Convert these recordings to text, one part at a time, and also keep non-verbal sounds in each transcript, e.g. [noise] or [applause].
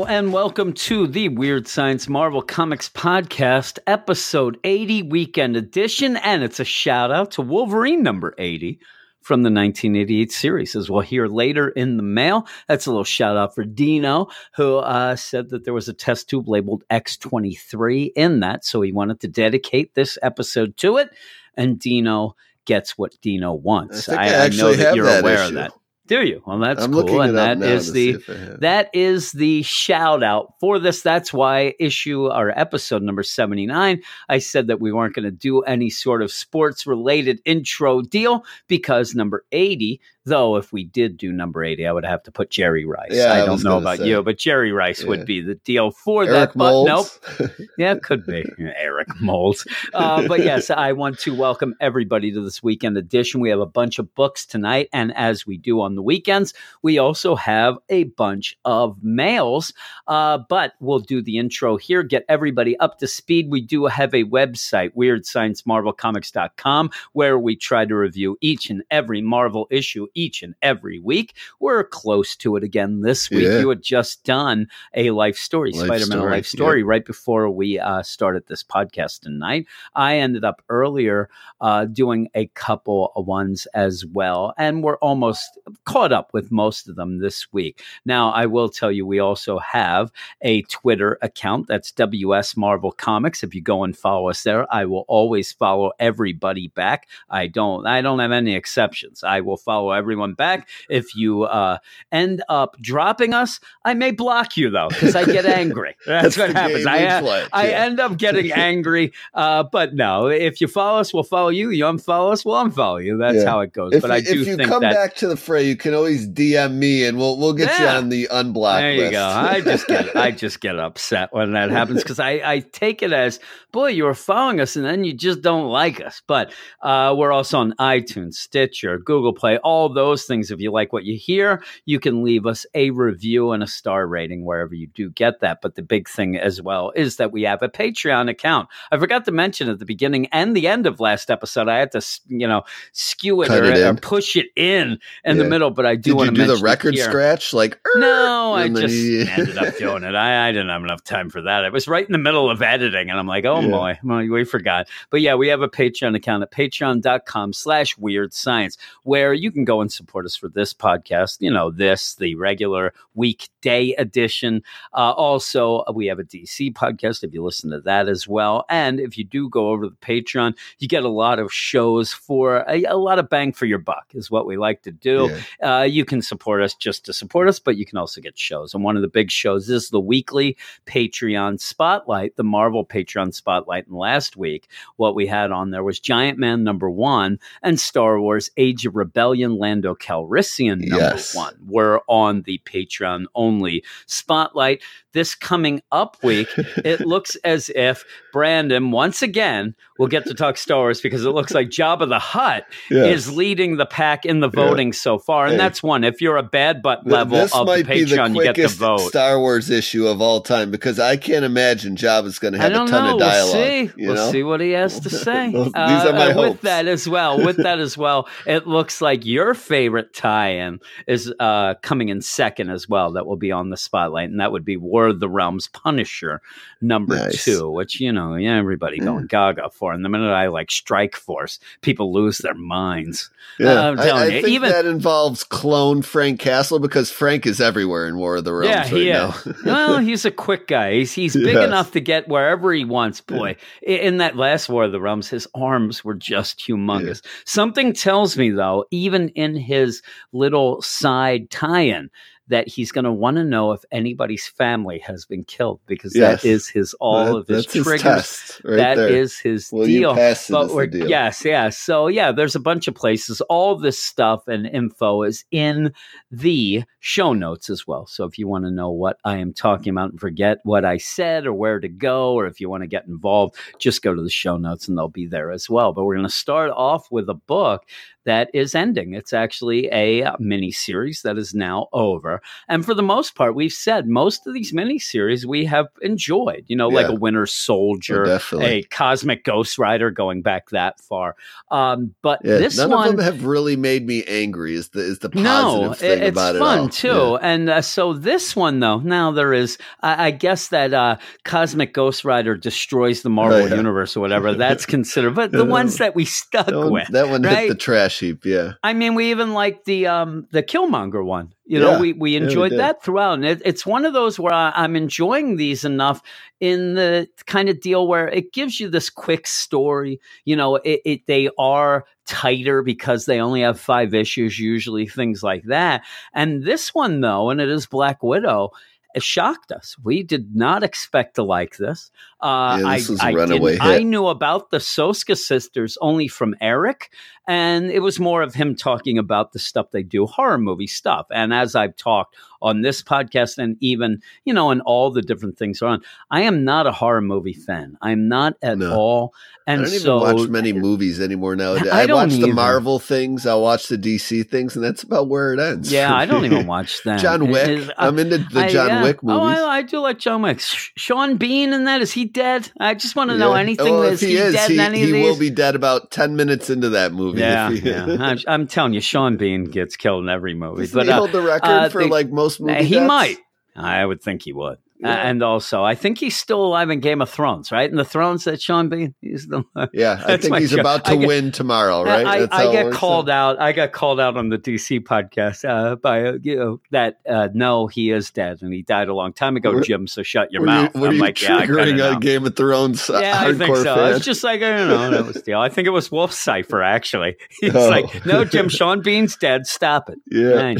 Hello and welcome to the Weird Science Marvel Comics Podcast, episode 80, weekend edition. And it's a shout out to Wolverine number 80 from the 1988 series, as we'll hear later in the mail. That's a little shout out for Dino, who uh, said that there was a test tube labeled X23 in that. So he wanted to dedicate this episode to it. And Dino gets what Dino wants. I think I know that you're that aware issue. of that. Do you? Well, that's I'm cool. and now is the see if I that is the shout out for this. That's why issue or episode number 79, I said that we weren't going to do any sort of sports related intro deal because number 80, though, if we did do number 80, I would have to put Jerry Rice. Yeah, I I don't know about say. you, but Jerry Rice Yeah. would be the deal for Eric that. But nope. Yeah, it could be [laughs] Eric Moulds. Uh, but yes, I want to welcome everybody to this weekend edition. We have a bunch of books tonight, and as we do on the weekends, we also have a bunch of mails. Uh, but we'll do the intro here, get everybody up to speed. We do have a website, WeirdScienceMarvelComics.com, where we try to review each and every Marvel issue each and every week. We're close to it again this week. Yeah. You had just done a life story, Life Spider-Man story, life story, right before we uh, started this podcast tonight. I ended up earlier uh, doing a couple of ones as well, and we're almost caught up with most of them this week. Now, I will tell you, we also have a Twitter account that's WS Marvel Comics. If you go and follow us there, I will always follow everybody back. I don't, I don't have any exceptions. I will follow everyone back. If you uh, end up dropping us, I may block you though because I get angry. [laughs] That's, That's what happens. I, uh, I end up getting [laughs] angry. Uh, but no, if you follow us, we'll follow you. You unfollow us, we'll unfollow you. That's Yeah. how it goes. If, but you, I do think if you come that. back to the fray, you can always DM me, and we'll we'll get Yeah. you on the unblock there list. you go. I just get I [laughs] just get upset when that happens because I, I take it as boy you were following us and then you just don't like us. But uh, we're also on iTunes, Stitcher, Google Play, all those things. If you like what you hear, you can leave us a review and a star rating wherever you do get that. But the big thing as well is that we have a Patreon account. I forgot to mention at the beginning and the end of last episode. I had to you know skew it, Cut or, it or push it in in the middle. But I do want to do the record scratch? Like No, I just you- [laughs] ended up doing it. I, I didn't have enough time for that. I was right in the middle of editing, and I'm like, oh Yeah. boy, well, we forgot. But yeah, we have a Patreon account at patreon.com slash weird science, where you can go and support us for this podcast. You know, this, the regular weekday edition. Uh, also, we have a DC podcast if you listen to that as well. And if you do go over to the Patreon, you get a lot of shows for a, a lot of bang for your buck, is what we like to do. Yeah. Uh, you can support us just to support us, but you can also get shows. And one of the big shows is the weekly Patreon Spotlight, the Marvel Patreon Spotlight. And last week, what we had on there was Giant Man number one and Star Wars Age of Rebellion Lando Calrissian number Yes. one. We're on the Patreon only Spotlight. This coming up week, it [laughs] looks as if Brandon, once again, will get to talk Star Wars because it looks like [laughs] Jabba the Hutt Yeah. is leading the pack in the Yeah. voting so far, and Hey. that's one. If you're a bad butt level this of the might be the Patreon, you get to quickest vote. Star Wars issue of all time because I can't imagine Jabba's going to have a ton know. of dialogue. We'll see. you we'll know? see what he has to [laughs] say. These Uh, are my uh, hopes. With that as well, with that as [laughs] well, it looks like your favorite tie-in is uh, coming in second as well. That will be on the spotlight, and that would be War of the Realms Punisher number Nice. two, which you know, yeah, everybody going gaga for. And the minute I like Strike Force, people lose their minds. Yeah, I'm telling I you, think even- that involves clone Frank Castle because Frank is everywhere in War of the Realms Yeah, right he now. is. [laughs] well, he's a quick guy. He's he's big Yes. enough to get wherever he wants. Boy, I- in that last War of the Realms, his arms were just humongous. Something tells me, though, even in his little side tie-in, that he's going to want to know if anybody's family has been killed because Yes. that is his all That- of his his triggers. test right That there. is his Will deal. But we're, deal? yes, yes. So yeah, there's a bunch of places. All this stuff and info is in the show notes as well. So if you want to know what I am talking about and forget what I said or where to go, or if you want to get involved, just go to the show notes and they'll be there as well. But we're going to start off with a book that is ending. It's actually a mini series that is now over. And for the most part, we've said most of these mini series we have enjoyed, you know, like a Winter Oh, Soldier, definitely. a Cosmic Ghost Rider going back that far. Um, but Yeah, this none one, of them have really made me angry. Is the is the positive no, thing it- it's about it fun too. And uh, so this one, though, now there is, I, I guess that uh, Cosmic Ghost Rider destroys the Marvel Oh, yeah. universe or whatever. That's [laughs] considered, but the ones that we stuck That one, with, that one hit the trash heap. Yeah, I mean, we even like the um the Killmonger one. You know, Yeah. we we we enjoyed did. that throughout, and it, it's one of those where I, I'm enjoying these enough in the kind of deal where it gives you this quick story. You know, it, it they are tighter because they only have five issues, usually things like that. And this one, though, and it is Black Widow. It shocked us. We did not expect to like this. Uh, Yeah, this I, was a I, I knew about the Soska sisters only from Eric, and it was more of him talking about the stuff they do, horror movie stuff. And as I've talked on this podcast, and even you know, in all the different things on, I am not a horror movie fan. I'm not at No. all. And I don't so even watch many movies anymore nowadays. I I, watch the. Marvel things. I watch the DC things, and that's about where it ends. Yeah, I don't even [laughs] watch that. John Wick. is- uh, I'm into the I- John yeah. Wick movies. Oh, I, I do like John Wick. Sean Bean in that is he dead? I just want to know Yeah. anything. Oh, well, is he, he is, dead he, in any he of these? will be dead about ten minutes into that movie. Yeah, yeah. [laughs] I'm, I'm telling you, Sean Bean gets killed in every movie. Doesn't but he uh, hold the record uh, for they- like most movies? he might. I would think he would. Yeah. and also, I think he's still alive in Game of Thrones, right? In the Thrones that Sean Bean, he's the. Yeah, I [laughs] think he's joke. about to get- win tomorrow, right? I, That's I get called out. out. I got called out on the DC podcast uh, by uh, you know that uh, no, he is dead and he died a long time ago, Were- Jim. So shut your mouth. You, were I'm you like, yeah, I triggering know. a Game of Thrones uh, Yeah, I think so. fan? It's just like I don't know. That was the deal. I think it was Wolf Cipher actually. [laughs] He's Oh. like, no, Jim. [laughs] Sean Bean's dead. Stop it. yeah.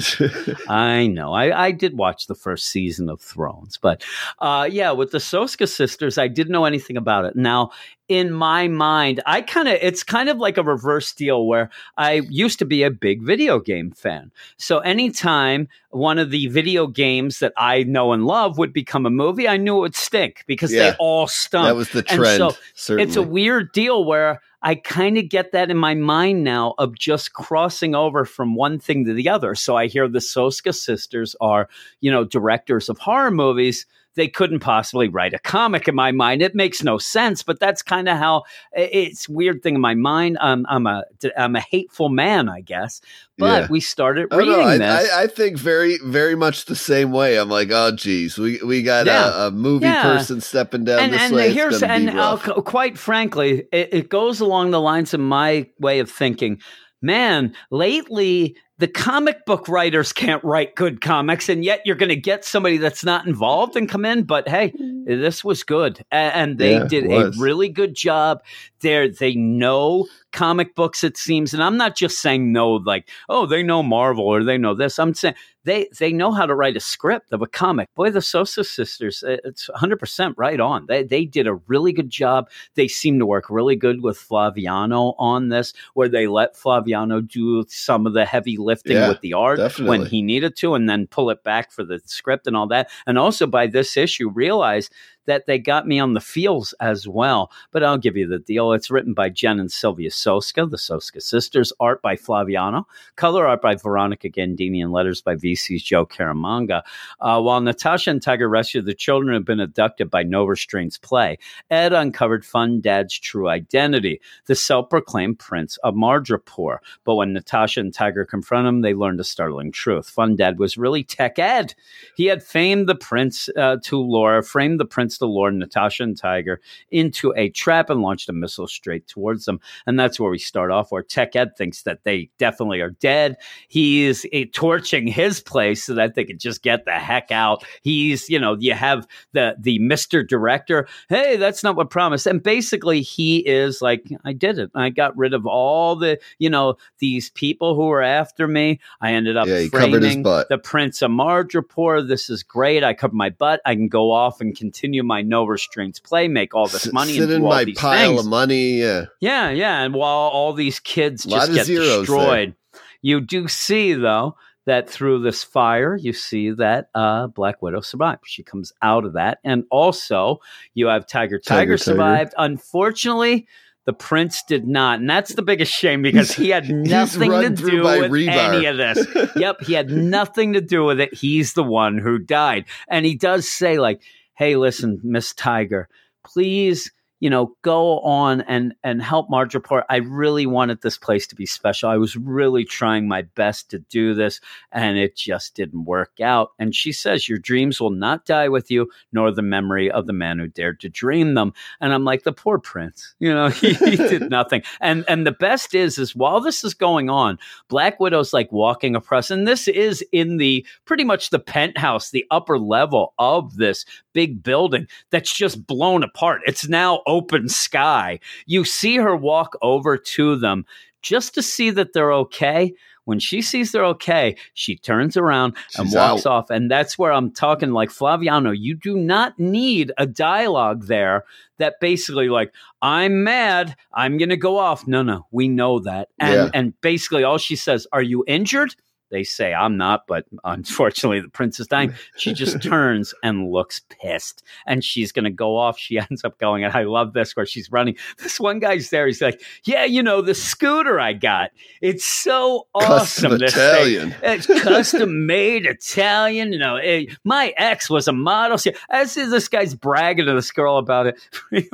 I know. I, I did watch the first season of Thrones, but uh, yeah, with the Soska sisters, I didn't know anything about it. Now, in my mind, I kind of it's kind of like a reverse deal where I used to be a big video game fan. So anytime one of the video games that I know and love would become a movie, I knew it would stink because Yeah. they all stunk. that was the And trend. so certainly. It's a weird deal where I kind of get that in my mind now of just crossing over from one thing to the other. So I hear the Soska sisters are, you know, directors of horror movies. They couldn't possibly write a comic in my mind. It makes no sense, but that's kind of how it's weird thing in my mind. Um, I'm a I'm a hateful man, I guess. But Yeah. we started Oh, reading no, I, this. I, I think very, very much the same way. I'm like, oh, geez, we we got Yeah. a, a movie Yeah. person stepping down and this and way. Here's and uh, quite frankly, it, it goes along the lines of my way of thinking. Man, lately the comic book writers can't write good comics, and yet you're going to get somebody that's not involved and come in. But hey, this was good, and they Yeah, did a really good job. They they know comic books, it seems, and I'm not just saying no, like oh they know Marvel or they know this. I'm saying they they know how to write a script of a comic. Boy, the Soska sisters, uh, it's 100 percent right on. They they did a really good job. They seem to work really good with Flaviano on this, where they let Flaviano do some of the heavy lifting Yeah, with the art definitely. when he needed to, and then pull it back for the script and all that. And also by this issue, realize that they got me on the feels as well. But I'll give you the deal. It's written by Jen and Sylvia Soska, the Soska sisters, art by Flaviano, color art by Veronica Gandini, and letters by VC's Joe Caramagna. Uh, while Natasha and Tiger rescue the children have been abducted by No Restraints play, Ed uncovered Fun Dad's true identity, the self-proclaimed prince of Madripoor. But when Natasha and Tiger confront him, they learn a startling truth. Fun Dad was really Tech Ed. He had famed the prince uh, to Laura, framed the prince against the Lord, Natasha and Tiger, into a trap and launched a missile straight towards them. And that's where we start off, where Tech Ed thinks that they definitely are dead. He's uh, torching his place so that they could just get the heck out. He's, you know, you have the the Mr. Director. Hey, that's not what promised. And basically, he is like, I did it. I got rid of all the, you know, these people who were after me. I ended up Yeah, he covered his framing the Prince of Madripoor. This is great. I covered my butt. I can go off and continue my no restraints play, make all this money, sit and in all my these pile things. of money. Yeah. Yeah, yeah. And while all these kids just get zeros there. destroyed, you do see though that through this fire, you see that uh, Black Widow survived. She comes out of that, and also you have Tiger. Tiger, Tiger, Tiger. survived. Unfortunately. The prince did not, and that's the biggest shame because he had [laughs] nothing to do with rebar. any of this. [laughs] yep, he had nothing to do with it. He's the one who died. And he does say, like, hey, listen, Miss Tiger, please, you know, go on and and help Madripoor. I really wanted this place to be special. I was really trying my best to do this, and it just didn't work out. And she says, Your dreams will not die with you, nor the memory of the man who dared to dream them. And I'm like, the poor prince, [laughs] you know, he, he did nothing. And and the best is, is while this is going on, Black Widow's like walking across, and this is in the pretty much the penthouse, the upper level of this big building that's just blown apart. It's now open sky. You see her walk over to them just to see that they're okay. When she sees they're okay, she turns around and walks out. off. And that's where I'm talking like Flaviano, you do not need a dialogue there that basically like I'm mad, I'm going to go off. No, no, we know that. And Yeah. and basically all she says, "Are you injured?" They say, I'm not, but unfortunately, the prince is dying. [laughs] She just turns and looks pissed. And she's going to go off. She [laughs] ends up going, and I love this where she's running. This one guy's there. He's like, Yeah, you know, the scooter I got. It's so awesome. Custom. Italian. [laughs] It's custom made Italian. You know, eh, my ex was a model. See, As is this guy's bragging to this girl about it,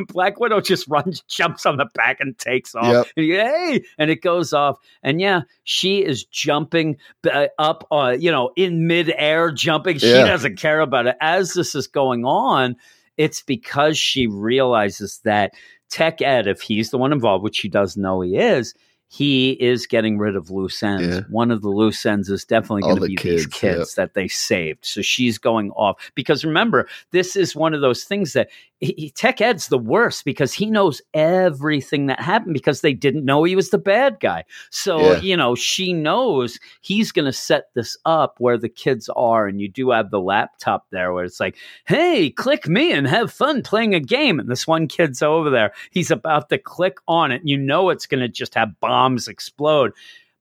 Black Widow just runs, jumps on the back, and takes off. Yep. And hey, and it goes off. And yeah, she is jumping uh, up, uh, you know, in midair, jumping. She Yeah. doesn't care about it. As this is going on, it's because she realizes that Tech Ed, if he's the one involved, which she does know he is, he is getting rid of loose ends. Yeah. One of the loose ends is definitely going to be these kids, kids that they saved. So she's going off because remember, this is one of those things that he, Tech Ed's the worst because he knows everything that happened because they didn't know he was the bad guy. So Yeah. you know she knows he's going to set this up where the kids are, and you do have the laptop there where it's like, hey, click me and have fun playing a game. And this one kid's over there. He's about to click on it. And you know it's going to just have bombs explode.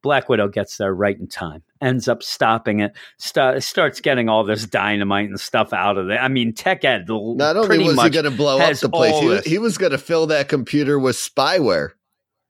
Black Widow gets there right in time, ends up stopping it, sta- starts getting all this dynamite and stuff out of it. I mean, Tech Ed Not only was he going to blow up the place, he, this. he was going to fill that computer with spyware.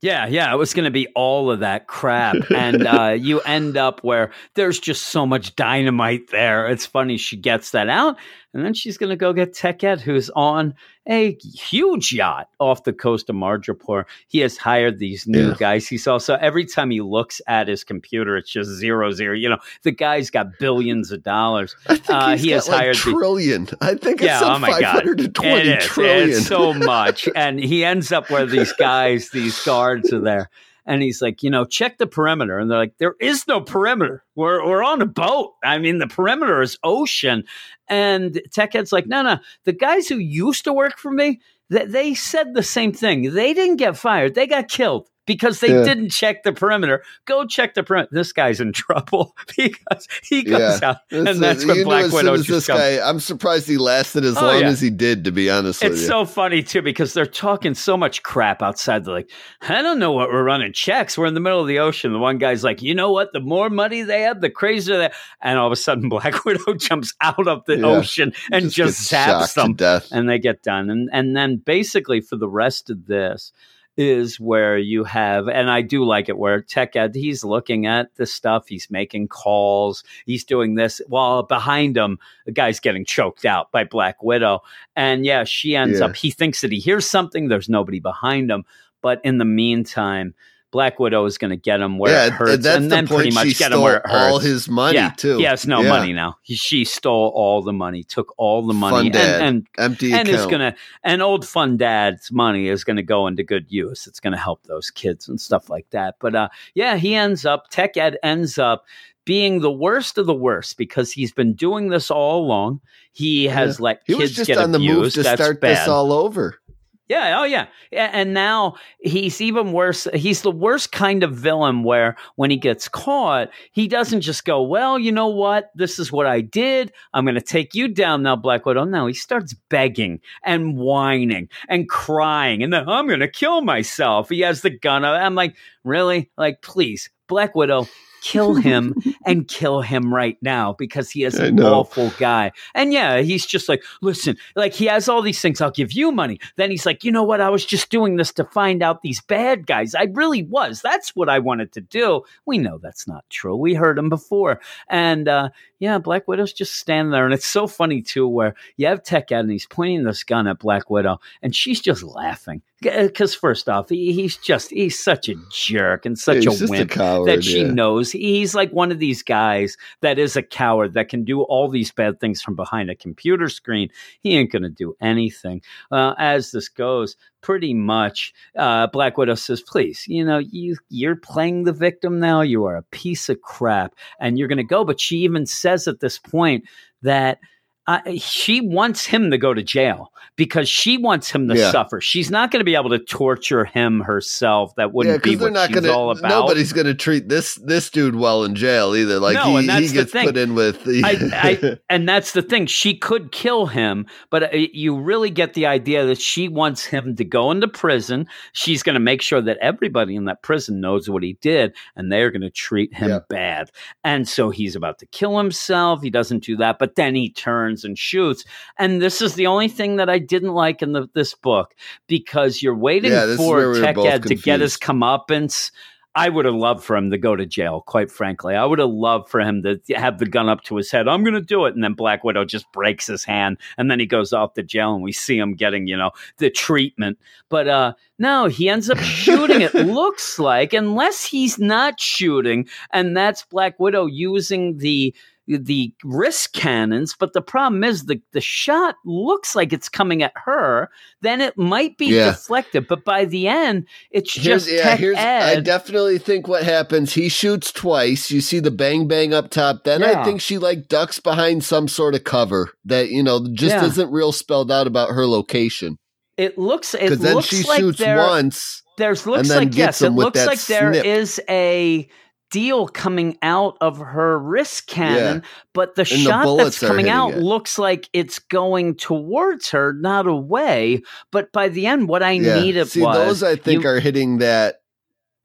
Yeah, yeah, it was going to be all of that crap, [laughs] and uh, you end up where there's just so much dynamite there. It's funny she gets that out, and then she's going to go get Tech Ed, who's on a huge yacht off the coast of Madripoor. He has hired these new Yeah. guys. He's also every time he looks at his computer, it's just zero zero. You know, the guy's got billions of dollars. I think Uh, he has like hired the- trillion. I think it's Yeah, some oh my God. 520 It is. trillion. It's so much. [laughs] And he ends up where these guys, these guards are there. And he's like, you know, check the perimeter. And they're like, there is no perimeter. We're, we're on a boat. I mean, the perimeter is ocean. And Techhead's like, no, no. The guys who used to work for me, th- they said the same thing. They didn't get fired. They got killed because they Yeah. didn't check the perimeter. Go check the perimeter. This guy's in [laughs] trouble because he goes out. This and that's when Black Widow just this comes. guy, I'm surprised he lasted as Oh, long yeah. as he did. To be honest with It's so funny too because they're talking so much crap outside. They're like, I don't know what we're running checks. We're in the middle of the ocean. The one guy's like, you know what? The more money they have, the crazier they. And all of a sudden, [laughs] Black Widow jumps out of the Yeah. ocean and just, gets zaps them, death. and they get done. And and then basically for the rest of this is where you have, and I do like it where Tech Ed he's looking at the stuff, he's making calls, he's doing this while behind him the guy's getting choked out by Black Widow. And yeah, she ends Yeah. up, he thinks that he hears something, there's nobody behind him. But in the meantime, Black Widow is going to get him where yeah, it hurts, and the then pretty much get him where it hurts. all his money yeah, too. he has no Yeah. money now. He, she stole all the money, took all the money, and, and Empty and account. is gonna and old fun dad's money is gonna go into good use. It's gonna help those kids and stuff like that. But uh, yeah, he ends up Tech Ed ends up being the worst of the worst because he's been doing this all along. He has let he kids was just get on the move abused. to That's start bad. this all over. Yeah, oh yeah. And now he's even worse. He's the worst kind of villain where when he gets caught, he doesn't just go, Well, you know what? This is what I did. I'm going to take you down now, Black Widow. No, he starts begging and whining and crying. And then I'm going to kill myself. He has the gun. I'm like, Really? Like, please, Black Widow. Kill [laughs] him and kill him right now because he is an awful guy. And yeah, he's just like, listen, like he has all these things. I'll give you money. Then he's like, you know what? I was just doing this to find out these bad guys. I really was. That's what I wanted to do. We know that's not true. We heard him before. And uh, yeah, Black Widow's just standing there. And it's so funny too, where you have Tech Ed and he's pointing this gun at Black Widow and she's just laughing. Because first off, he, he's just, he's such a jerk and such He's a wimp a coward. that she yeah. knows he's like one of these guys that is a coward that can do all these bad things from behind a computer screen. He ain't going to do anything. Uh, as this goes, pretty much, uh, Black Widow says, "Please, you know, you you're playing the victim now. You are a piece of crap, and you're going to go." But she even says at this point that. Uh, she wants him to go to jail because she wants him to Yeah. suffer. She's not going to be able to torture him herself. That wouldn't be because they're what not she's gonna. all about. Nobody's gonna treat this this dude well in jail either. Like No, he, and that's he the gets thing. put in with. The, I, I, [laughs] and that's the thing. She could kill him, but uh, you really get the idea that she wants him to go into prison. She's going to make sure that everybody in that prison knows what he did, and they're going to treat him Yeah. bad. And so he's about to kill himself. He doesn't do that, but then he turns and shoots. And this is the only thing that I didn't like in the, this book because you're waiting Yeah, for Tech Ed to get his confused. comeuppance. I would have loved for him to go to jail, quite frankly. I would have loved for him to have the gun up to his head. I'm going to do it. And then Black Widow just breaks his hand. And then he goes off to jail and we see him getting, you know, the treatment. But uh, no, he ends up [laughs] shooting, it looks like, unless he's not shooting. And that's Black Widow using the the wrist cannons, but the problem is the the shot looks like it's coming at her. Then it might be Yeah. deflected, but by the end, it's Here's, just yeah, Tech here's. I definitely think what happens. He shoots twice. You see the bang bang up top. Then Yeah. I think she like ducks behind some sort of cover that you know just Yeah. isn't real spelled out about her location. it looks it Because then looks she like shoots there, once. there's looks like yes, it looks like there snip. is a deal coming out of her wrist cannon, but the the shot bullets that's coming out it. looks like it's going towards her, not away. But by the end, what I Yeah. needed See, was those I think you- are hitting that.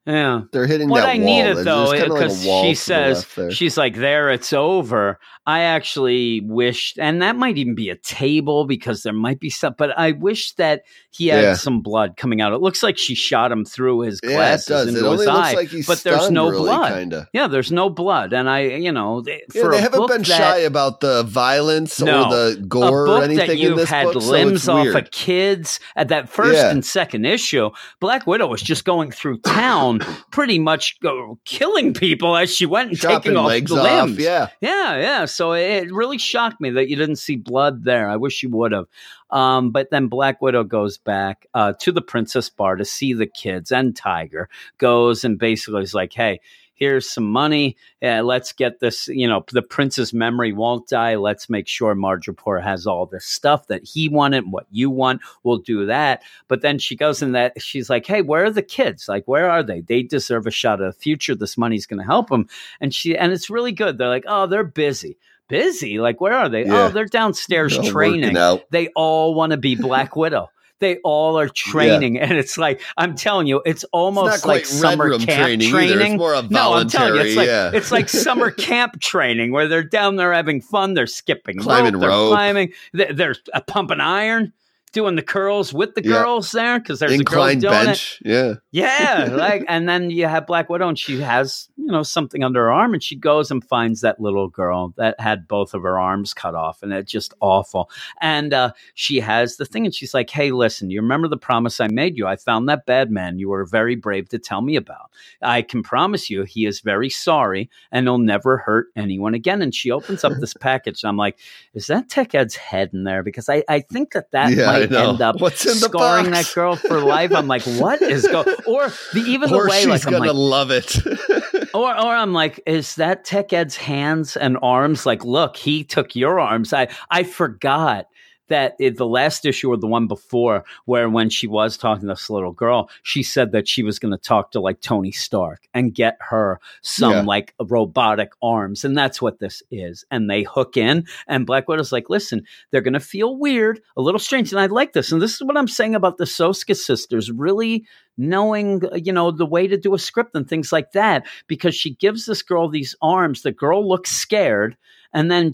yeah. They're hitting What I wall. needed though, kinda like because she says she's like, "There, it's over." I actually wished, and that might even be a table because there might be stuff. But I wish that he had Yeah. some blood coming out. It looks like she shot him through his yeah, glasses does. into It his looks eye. like he's but there's no really, blood. Kinda. Yeah, there's no blood, and I, you know, th- Yeah, they haven't been that, shy about the violence No. or the gore or anything that in you've this had book. limbs it's off weird. of kids at that first Yeah. and second issue. Black Widow was just going through town, pretty much go, killing people as she went and chopping taking off the off. limbs. Yeah, Yeah, yeah. So it really shocked me that you didn't see blood there. I wish you would have. Um, but then Black Widow goes back uh, to the Princess Bar to see the kids, and Tiger goes and basically is like, "Hey, here's some money. Let's get this. You know, the prince's memory won't die. Let's make sure Madripoor has all this stuff that he wanted, what you want. We'll do that." But then she goes in that she's like, "Hey, where are the kids? Like, where are they? They deserve a shot at the future. This money's going to help them." And she and it's really good. They're like, "Oh, they're busy." Busy? Like, where are they? Oh, yeah. Oh, they're downstairs They're training they all want to be Black Widow. They all are training, and it's like I'm telling you, it's It's almost not like summer camp training, training. It's more of no, I'm telling you, it's like yeah. it's like summer camp training where they're down there having fun. They're skipping, Climbing rope, they're climbing, they're, they're pumping iron. Doing the curls with the Yeah. girls there because there's Inclined a girl doing it. bench. Yeah. Yeah, [laughs] like, and then you have Black Widow, and she has, you know, something under her arm, and she goes and finds that little girl that had both of her arms cut off, and it's just awful. And uh, she has the thing, and she's like, "Hey, listen, you remember the promise I made you? I found that bad man you were very brave to tell me about. I can promise you, he is very sorry, and he'll never hurt anyone again." And she opens up this [laughs] package, and I'm like, "Is that Tech Ed's head in there?" Because I, I think that that Yeah, might end up What's in scarring that girl for life. I'm like, what is going? Or the even or the way she's like I'm gonna like, love it. [laughs] or or I'm like, is that Tech Ed's hands and arms? Like, look, he took your arms. I I forgot that in the last issue or the one before, where when she was talking to this little girl, she said that she was going to talk to like Tony Stark and get her some Yeah. like robotic arms, and that's what this is. And they hook in, and Black Widow's like, listen, they're going to feel weird, a little strange, and I like this. And this is what I'm saying about the Soska sisters, really knowing you know the way to do a script and things like that because she gives this girl these arms the girl looks scared and then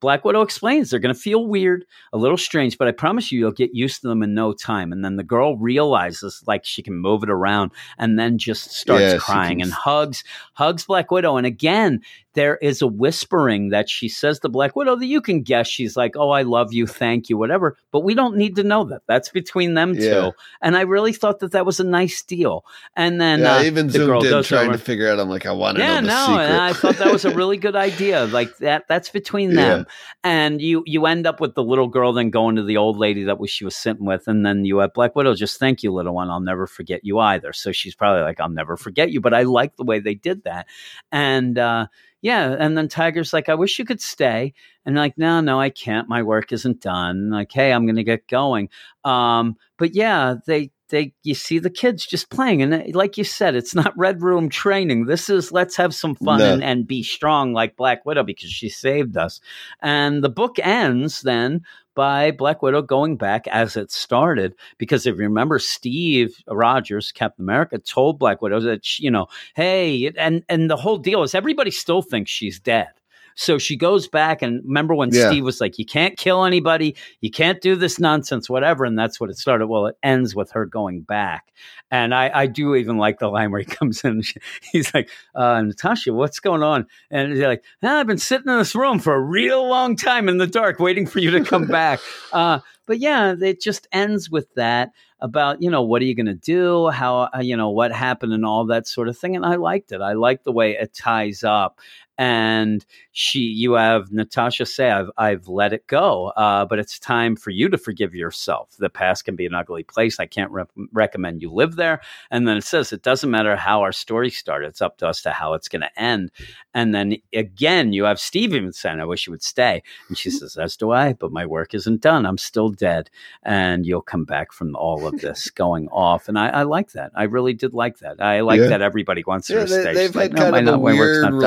black widow explains they're going to feel weird a little strange but i promise you you'll get used to them in no time. And then the girl realizes like she can move it around and then just starts Yeah, crying and hugs hugs black widow. And again there is a whispering that she says to black widow that you can guess she's like oh i love you thank you whatever but we don't need to know that that's between them Yeah. two and i really thought that that was a nice deal and then yeah, uh, I even the girl zoomed in trying over- to figure out. I'm like, I want to yeah, know the no, secret. and I thought that was a really good [laughs] idea. Like that, that's between them. And you you end up with the little girl then going to the old lady that was she was sitting with, and then you have Black Widow just thank you, little one. I'll never forget you either. So she's probably like, I'll never forget you. But I like the way they did that, and uh, yeah, and then Tiger's like, I wish you could stay, and like, no, no, I can't. My work isn't done. Like, hey, I'm gonna get going. Um, but yeah, they they you see the kids just playing and like you said it's not red room training this is let's have some fun No. and, and be strong like black widow because she saved us and the book ends then by black widow going back as it started because if you remember steve rogers captain america told black widow that she, you know hey and and the whole deal is everybody still thinks she's dead so she goes back and remember when Yeah. Steve was like, "You can't kill anybody, you can't do this nonsense, whatever," and that's what it started. Well, it ends with her going back, and I, I do even like the line where he [laughs] comes in. And she, he's like, uh, "Natasha, what's going on?" And he's like, "Ah, "I've been sitting in this room for a real long time in the dark, waiting for you to come [laughs] back." Uh, but yeah, it just ends with that about you know what are you going to do, how uh, you know what happened, and all that sort of thing. And I liked it. I liked the way it ties up and she you have natasha say i've, I've let it go uh, but it's time for you to forgive yourself. The past can be an ugly place. I can't re- recommend you live there. And then it says it doesn't matter how our story started. It's up to us to how it's going to end. And then again you have steve even saying i wish you would stay. And she says as do i but my work isn't done. I'm still dead and you'll come back from all of this [laughs] going off. And i, I like that. I really did like that. I like Yeah. that everybody wants Yeah, to stay. they've like, had "No, kind of a weird not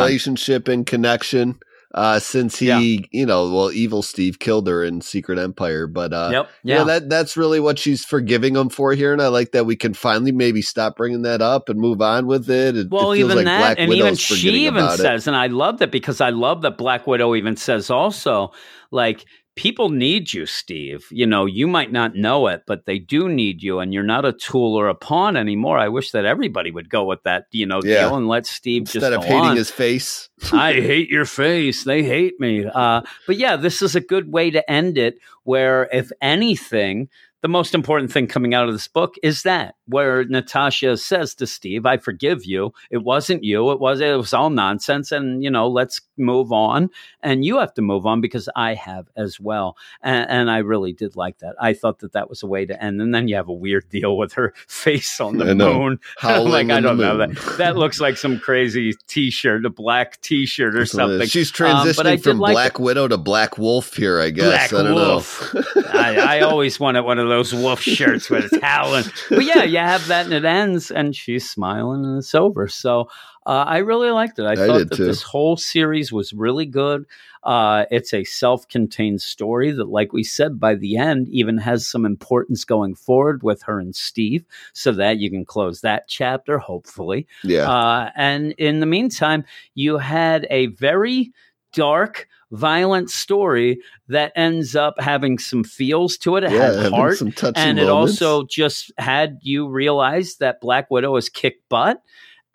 done." relationship and connection uh, since he, you know, well, evil Steve killed her in Secret Empire, but uh, yep yeah. yeah that that's really what she's forgiving him for here, and I like that we can finally maybe stop bringing that up and move on with it. It, Well, it even like that, Black and Widow's even she even about it. says, and I love that because I love that Black Widow even says also, like, people need you, Steve. You know, you might not know it, but they do need you, and you're not a tool or a pawn anymore. I wish that everybody would go with that, you know, Yeah. deal and let Steve Instead just of hating on. his face, I [laughs] hate your face. They hate me. Uh, but yeah, this is a good way to end it. Where, if anything, the most important thing coming out of this book is that where Natasha says to Steve, "I forgive you. It wasn't you. It was. It was all nonsense. And you know, let's move on. And you have to move on because I have as well. And, and I really did like that. I thought that that was a way to end. And then you have a weird [laughs] deal with her face on the moon. [laughs] howling like I don't know that moon. that looks like some crazy T-shirt, a black T-shirt or something. She's Um, transitioning did from like Black Widow to Black Wolf here, I guess. Black I don't Wolf. know. I, I always wanted one of those [laughs] wolf shirts where it's howling. But yeah, you have that and it ends, and she's smiling and it's over. So uh, I really liked it. I, I thought that too. this whole series was really good. Uh, it's a self-contained story that, like we said, by the end, even has some importance going forward with her and Steve, so that you can close that chapter, hopefully. yeah. Uh, and in the meantime, you had a very dark, violent story that ends up having some feels to it. It Yeah, had heart, and it also just had you realize that Black Widow has kicked butt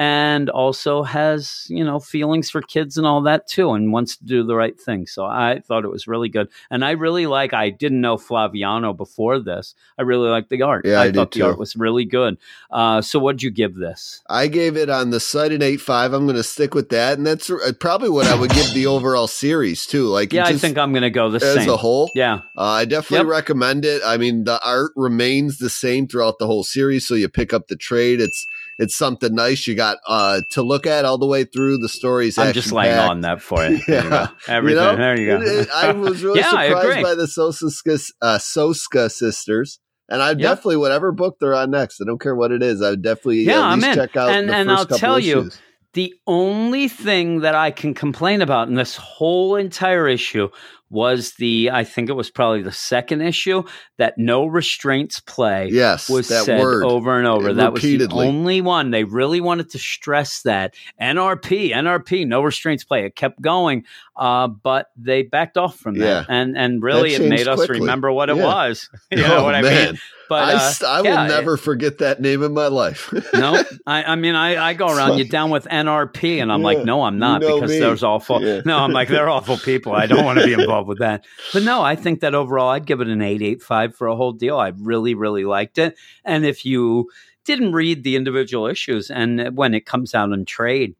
and also has you know feelings for kids and all that too and wants to do the right thing so i thought it was really good and i really like i didn't know flaviano before this i really like the art Yeah, i, I thought the art was really good uh, so what'd you give this I gave it on the site an 8.5. I'm going to stick with that. And that's uh, probably what I would give the overall series, too. Like, yeah i think i'm gonna go the as same a whole. yeah Uh, I definitely Yep. recommend it. I mean, the art remains the same throughout the whole series, so you pick up the trade. It's it's something nice you got uh, to look at all the way through. The stories. i'm just laying on that for [laughs] you There you. Yeah. everything know, there you go It- it- I [laughs] was really Yeah, surprised by the Soska, uh, Soska sisters. And I definitely, whatever book they're on next, I don't care what it is, I would definitely Yeah, at I'm in. check out And- and first I'll tell you. The only thing that I can complain about in this whole entire issue was the, I think it was probably the second issue, that no restraints play Yes, was that said word. over and over. That was the only one. They really wanted to stress that. NRP, NRP, no restraints play. It kept going, uh, but they backed off from that. Yeah. And and really it made changed us remember what it Yeah. was. [laughs] you know oh what I mean? But I, uh, st- I yeah, will never forget that name in my life. [laughs] no, I, I mean, I, I go around you down with NRP, and I'm like, no, I'm not you know because me. there's awful. [laughs] No, I'm like, they're awful people. I don't want to be involved with that. But no, I think that overall, I'd give it an eight, eight, five for a whole deal. I really, really liked it. And if you didn't read the individual issues, and when it comes out in trade,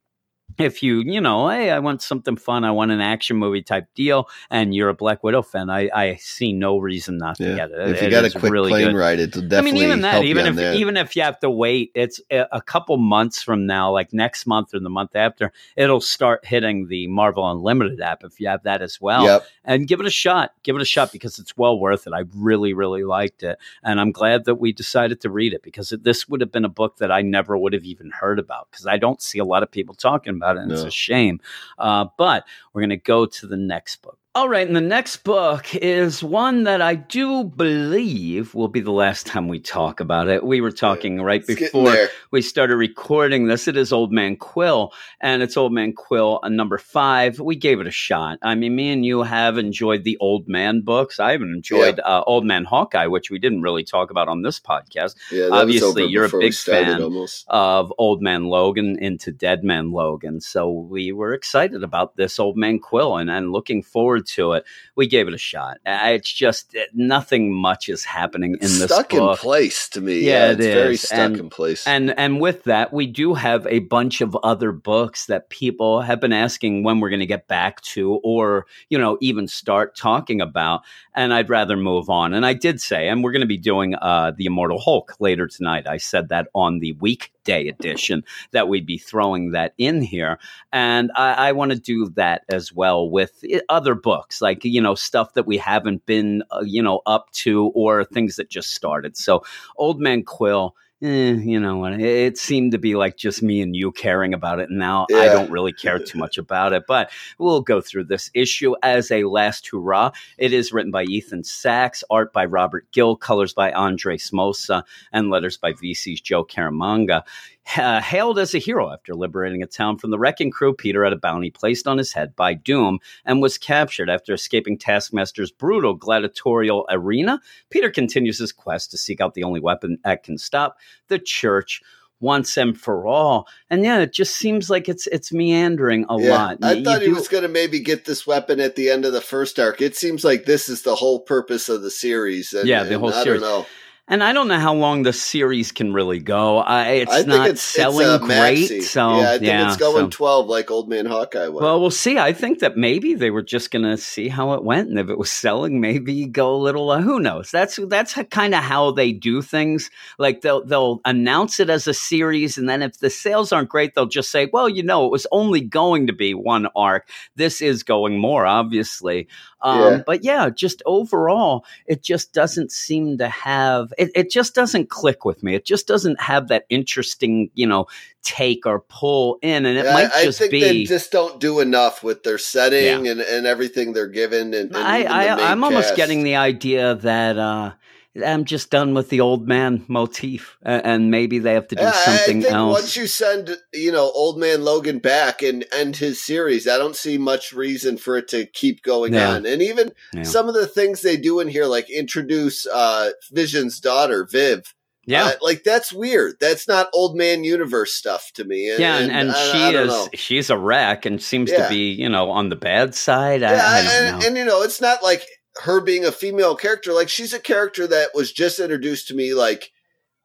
if you, you know, hey, I want something fun, I want an action movie type deal, and you're a Black Widow fan, I, I see no reason not to Yeah. get it. if you It got a quick really plane good. ride, it'll definitely I mean, even that, even if that. even if you have to wait, it's a, a couple months from now, like next month or the month after, it'll start hitting the Marvel Unlimited app if you have that as well. yep. And give it a shot. Give it a shot because it's well worth it. I really, really liked it, and I'm glad that we decided to read it because this would have been a book that I never would have even heard about because I don't see a lot of people talking about it, and it's a shame. Uh, but we're going to go to the next book. All right, and the next book is one that I do believe will be the last time we talk about it. We were talking right before we started recording this. It is Old Man Quill, and it's Old Man Quill uh, number five. We gave it a shot. I mean, me and you have enjoyed the Old Man books. I have enjoyed uh, Old Man Hawkeye, which we didn't really talk about on this podcast Yeah, obviously, you're a big fan. Almost. of Old Man Logan into Dead Man Logan. So we were excited about this Old Man Quill and, and looking forward to it. We gave it a shot. Uh, It's just uh, nothing much is happening in this stuck book. in place to me. Yeah, Yeah, it it's very stuck And- in place. And and with that, we do have a bunch of other books that people have been asking when we're going to get back to, or you know, even start talking about. And I'd rather move on. And I did say, and we're going to be doing uh, the Immortal Hulk later tonight. I said that on the weekday edition that we'd be throwing that in here, and I, I want to do that as well with other books, like you know, stuff that we haven't been uh, you know up to, or things that just started. So, Old Man Quill eh, you know what? It, seemed to be like just me and you caring about it. And now I don't really care too much about it, but we'll go through this issue as a last hurrah. It is written by Ethan Sacks, art by Robert Gill, colors by Andres Mossa, and letters by VC's Joe Caramagna. Uh, hailed as a hero after liberating a town from the wrecking crew, Peter had a bounty placed on his head by Doom and was captured after escaping Taskmaster's brutal gladiatorial arena. Peter continues his quest to seek out the only weapon that can stop the church once and for all. And yeah, it just seems like it's it's meandering a yeah, lot. I You- thought you he do- was going to maybe get this weapon at the end of the first arc. It seems like this is the whole purpose of the series. And, Yeah, the and whole I series. don't know. And I don't know how long the series can really go. I, it's I think not it's selling it's, uh, great. So yeah, I think it's going so- twelve like Old Man Hawkeye was. Well, we'll see. I think that maybe they were just going to see how it went, and if it was selling, maybe go a little. Uh, who knows? That's that's kind of how they do things. Like they'll they'll announce it as a series, and then if the sales aren't great, they'll just say, "Well, you know, it was only going to be one arc. This is going more, obviously." Um, Yeah. But yeah, just overall, it just doesn't seem to have. It, it just doesn't click with me. It just doesn't have that interesting, you know, take or pull in, and it Yeah, might I, just I think be. they just don't do enough with their setting and, and everything they're given. And, and I, I, I'm almost getting the idea that uh, I'm just done with the old man motif, and maybe they have to do something I think else. once you send, you know, old man Logan back and end his series, I don't see much reason for it to keep going on. And even some of the things they do in here, like introduce uh, Vision's daughter, Viv. yeah. uh, like that's weird. That's not old man universe stuff to me. And, yeah, and, and I- she I don't is know. she's a wreck and seems Yeah. to be, you know, on the bad side. I, yeah, I and, and you know, it's not like her being a female character. Like she's a character that was just introduced to me, like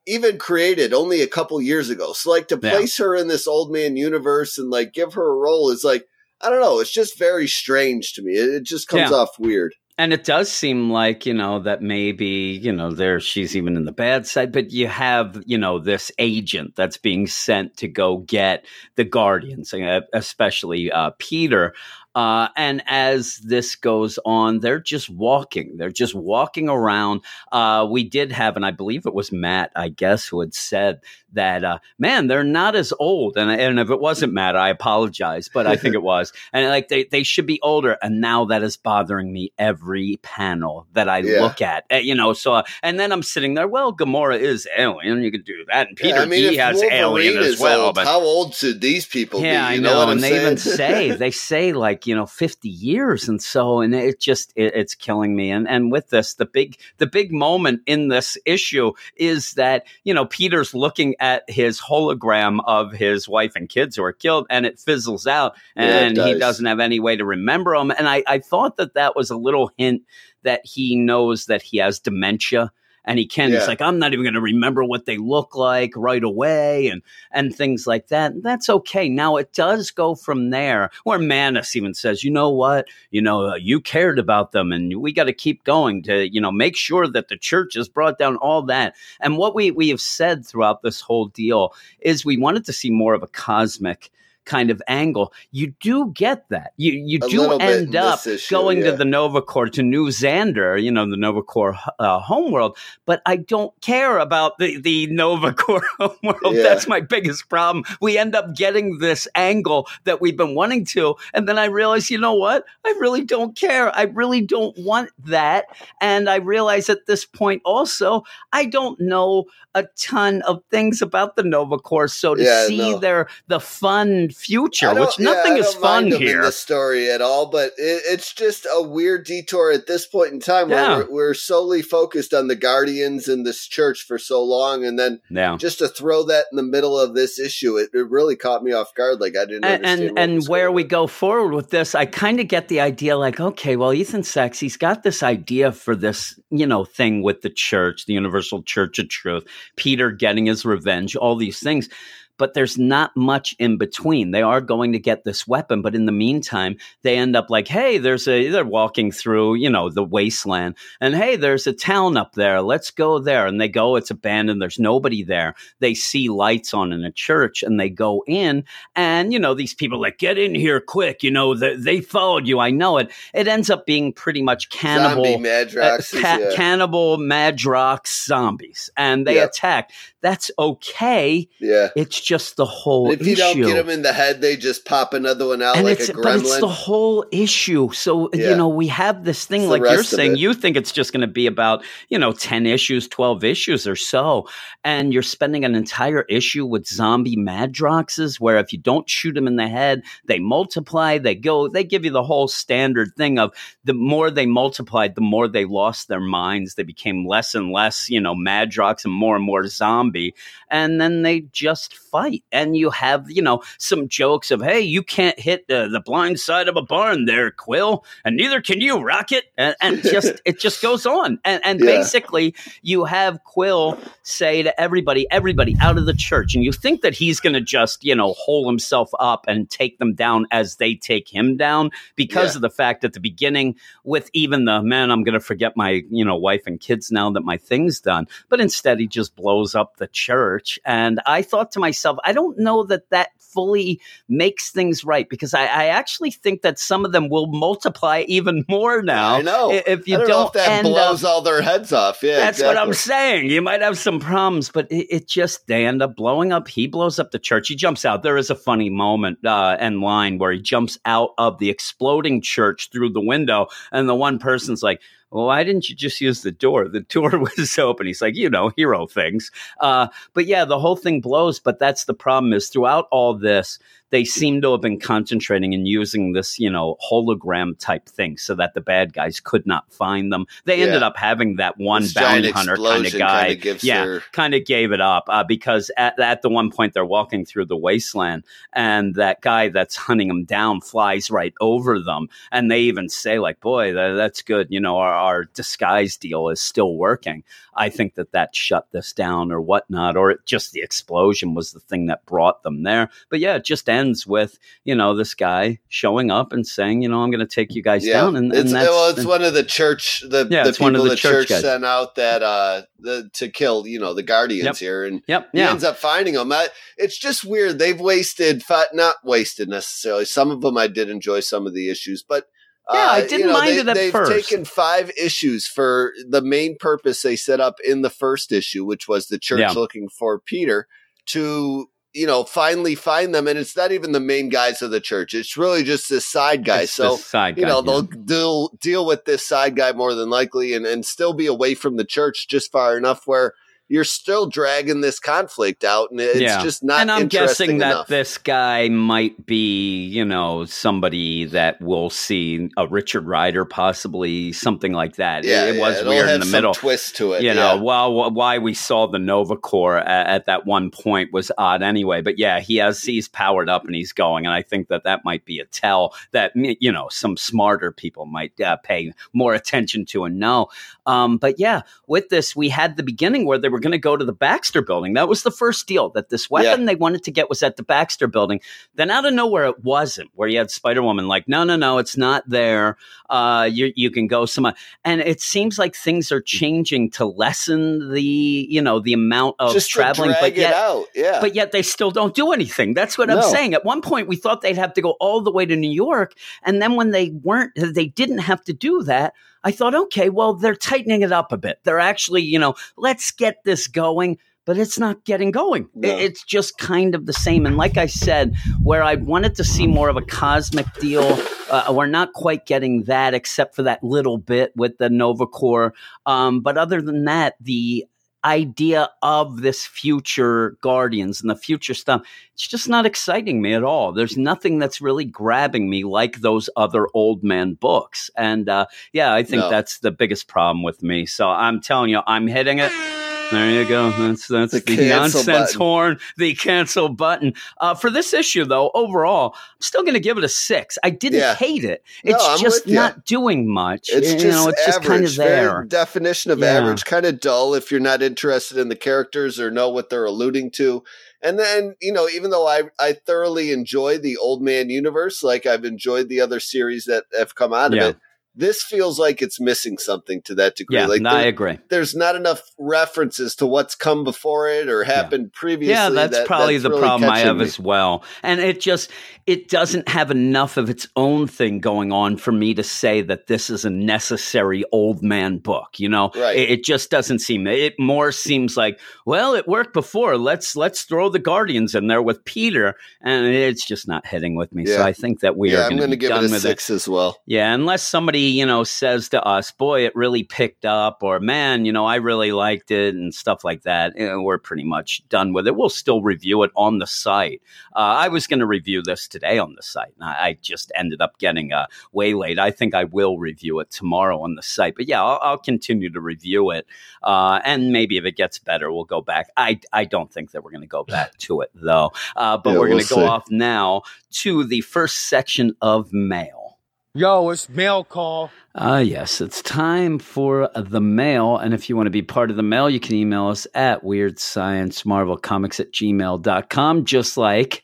even created only a couple years ago. So like to Yeah. place her in this old man universe and like give her a role is like I don't know. It's just very strange to me. It, it just comes Yeah. off weird. And it does seem like, you know, that maybe, you know, there she's even in the bad side, but you have, you know, this agent that's being sent to go get the Guardians, uh, especially uh, Peter. Uh, and as this goes on, they're just walking. They're just walking around. Uh, we did have, and I believe it was Matt, I guess, who had said that, uh, man, they're not as old. And, and if it wasn't Matt, I apologize, but I think it [laughs] was. And like they, they should be older. And now that is bothering me every panel that I Yeah. look at. Uh, you know, so, uh, and then I'm sitting there, well, Gamora is alien. You could do that. And Peter, Yeah, I mean, he has Wolverine alien as well. old, but how old should these people yeah, be? I You know, what I'm and they saying? even say [laughs] they say like you know fifty years, and so and it just it, it's killing me. And and with this, the big the big moment in this issue is that you know Peter's looking at his hologram of his wife and kids who are killed, and it fizzles out, Yeah, and he does. doesn't have any way to remember them. And I I thought that that was a little hint that he knows that he has dementia. And he can. Yeah. He's like, I'm not even going to remember what they look like right away, and and things like that. And that's okay. Now it does go from there, where Manus even says, you know what, you know, uh, you cared about them, and we got to keep going to, you know, make sure that the church has brought down all that. And what we we have said throughout this whole deal is we wanted to see more of a cosmic kind of angle. You do get that. You you A do little bit in end up issue, going yeah. to the Nova Corps to New Xander, you know, the Nova Corps uh, homeworld, but I don't care about the the Nova Corps [laughs] homeworld. Yeah. That's my biggest problem. We end up getting this angle that we've been wanting to, and then I realize, you know what? I really don't care. I really don't want that, and I realize at this point also, I don't know a ton of things about the Nova Corps. So to Yeah, see no. their the fun future, which nothing I is fun here. in this story at all, but it, it's just a weird detour at this point in time Yeah. where we're, we're solely focused on the Guardians and this church for so long, and then yeah. just to throw that in the middle of this issue, it, it really caught me off guard. Like I didn't and understand and, and where we go forward with this, I kind of get the idea like, okay, well, Ethan Sacks, he's got this idea for this, you know, thing with the church, the Universal Church of Truth, Peter getting his revenge, all these things. But there's not much in between. They are going to get this weapon, but in the meantime, they end up like, hey, there's a, they're walking through, you know, the wasteland, and hey, there's a town up there. Let's go there. And they go, it's abandoned. There's nobody there. They see lights on in a church and they go in, and you know these people are like get in here quick you know they, they followed you i know it it ends up being pretty much cannibal Zombie Madrox uh, ca- yeah. cannibal madrox zombies and they Yeah. attack that's okay yeah. it's just the whole If you issue don't get them in the head, they just pop another one out and like a but it's the whole issue. So Yeah. you know we have this thing It's like you're saying it. you think it's just going to be about you know 10 issues 12 issues or so. And you're spending an entire issue with zombie madroxes where if you don't shoot them in the head they multiply they go they give you the whole standard thing of the more they multiplied the more they lost their minds. They became less and less you know madrox and more and more zombie. And then they just fight and you have you know some jokes of hey you can't hit the, the blind side of a barn there quill and neither can you rocket and, and just [laughs] it just goes on and, and Yeah. basically you have quill say to everybody everybody out of the church and you think that he's going to just you know hole himself up and take them down as they take him down because Yeah. of the fact at the beginning with even the man i'm going to forget my you know wife and kids now that my thing's done but instead he just blows up the church and i thought to myself i don't know that that fully makes things right because I, I actually think that some of them will multiply [laughs] even more now I know. if you I don't, don't, know if that blows up all their heads off. Yeah, that's what I'm saying. You might have some problems, but it, it just they end up blowing up. He blows up the church. He jumps out. There is a funny moment uh, and line where he jumps out of the exploding church through the window, and the one person's like, well, why didn't you just use the door? The door [laughs] was open. He's like, you know, hero things. Uh, but yeah, the whole thing blows. But that's the problem is throughout all this, they seem to have been concentrating and using this, you know, hologram type thing so that the bad guys could not find them. They ended up having that one This bounty hunter kind of guy. kinda yeah, their- kind of gave it up uh, because at, at the one point they're walking through the wasteland and that guy that's hunting them down flies right over them. And they even say, like, boy, tha- that's good. You know, our, our disguise deal is still working. I think that that shut this down or whatnot, or it, just the explosion was the thing that brought them there. But yeah, it just ends with, you know, this guy showing up and saying, you know, I'm going to take you guys down. And, and it's, well, it's one of the church, the, Yeah, the it's people one of the the church church, sent out that uh the, to kill, you know, the guardians Yep. here, and Yep. he Yeah. ends up finding them. I, it's just weird. They've wasted, not wasted necessarily. Some of them I did enjoy some of the issues, but. Yeah, I uh, didn't you know, mind they, it at they've first. taken five issues for the main purpose they set up in the first issue, which was the church Yeah. looking for Peter to you know finally find them, and it's not even the main guys of the church; it's really just this side guy. It's so side you guy, know yeah. they'll deal deal with this side guy more than likely and and still be away from the church just far enough where you're still dragging this conflict out and it's Yeah. just not and I'm interesting guessing that enough. this guy might be, you know, somebody that we'll see a Richard Rider, possibly something like that. Yeah, it, was yeah, it'll weird in the middle. twist to it you yeah. know, well, why we saw the Nova Corps at, at that one point was odd anyway. But yeah, he has he's powered up and he's going, and I think that that might be a tell that you know some smarter people might uh, pay more attention to and know. Um, but yeah, with this, we had the beginning where they were going to go to the Baxter Building. That was the first deal that this weapon they wanted to get was at the Baxter Building. Then out of nowhere, it wasn't. Where you had Spider Woman like, no, no, no, it's not there. Uh, you you can go some, and it seems like things are changing to lessen the you know the amount of just traveling, but yet yeah but yet they still don't do anything. That's what I'm saying. At one point, we thought they'd have to go all the way to New York, and then when they weren't, they didn't have to do that. I thought, okay, well, they're tightening it up a bit. They're actually, you know, let's get this going. But it's not getting going. No. It's just kind of the same. And like I said, where I wanted to see more of a cosmic deal, uh, we're not quite getting that, except for that little bit with the Nova Corps. Um, but other than that, the idea of this future Guardians and the future stuff, it's just not exciting me at all. There's nothing that's really grabbing me like those other old man books. And uh, yeah, I think No. that's the biggest problem with me. So I'm telling you, I'm hitting it. There you go. That's that's The the, nonsense button. horn, the cancel button. Uh, for this issue, though, overall, I'm still going to give it a six. I didn't Yeah. hate it. It's I'm just not doing much. It's you just know, it's just kind of there. Very definition of Yeah. average, kind of dull if you're not interested in the characters or know what they're alluding to. And then, you know, even though I, I thoroughly enjoy the Old Man universe, like I've enjoyed the other series that have come out of Yeah. it, this feels like it's missing something to that degree. Yeah, like no, I agree. there's not enough references to what's come before it or happened previously. Yeah, that's that- probably that's the really problem I have me. as well. And it just it doesn't have enough of its own thing going on for me to say that this is a necessary old man book. You know, Right. it, it just doesn't seem. It more seems like well, it worked before. Let's let's throw the Guardians in there with Peter, and it's just not hitting with me. So I think that we yeah, are I'm going to give done it a with it. as well. Yeah, unless somebody, you know, says to us, boy, it really picked up, or man, you know, I really liked it, and stuff like that, we're pretty much done with it. We'll still review it on the site. Uh, I was going to review this today on the site, and I, I just ended up getting uh, way late. I think I will review it tomorrow on the site. But yeah, I'll, I'll continue to review it. Uh, and maybe if it gets better, we'll go back. I, I don't think that we're going to go back to it, though. Uh, but Yeah, we're going we'll to go see. off now to the first section of mail. Yo, it's mail call. Ah, yes, it's time for the mail. And if you want to be part of the mail, you can email us at weirdsciencemarvelcomics at gmail.com, just like,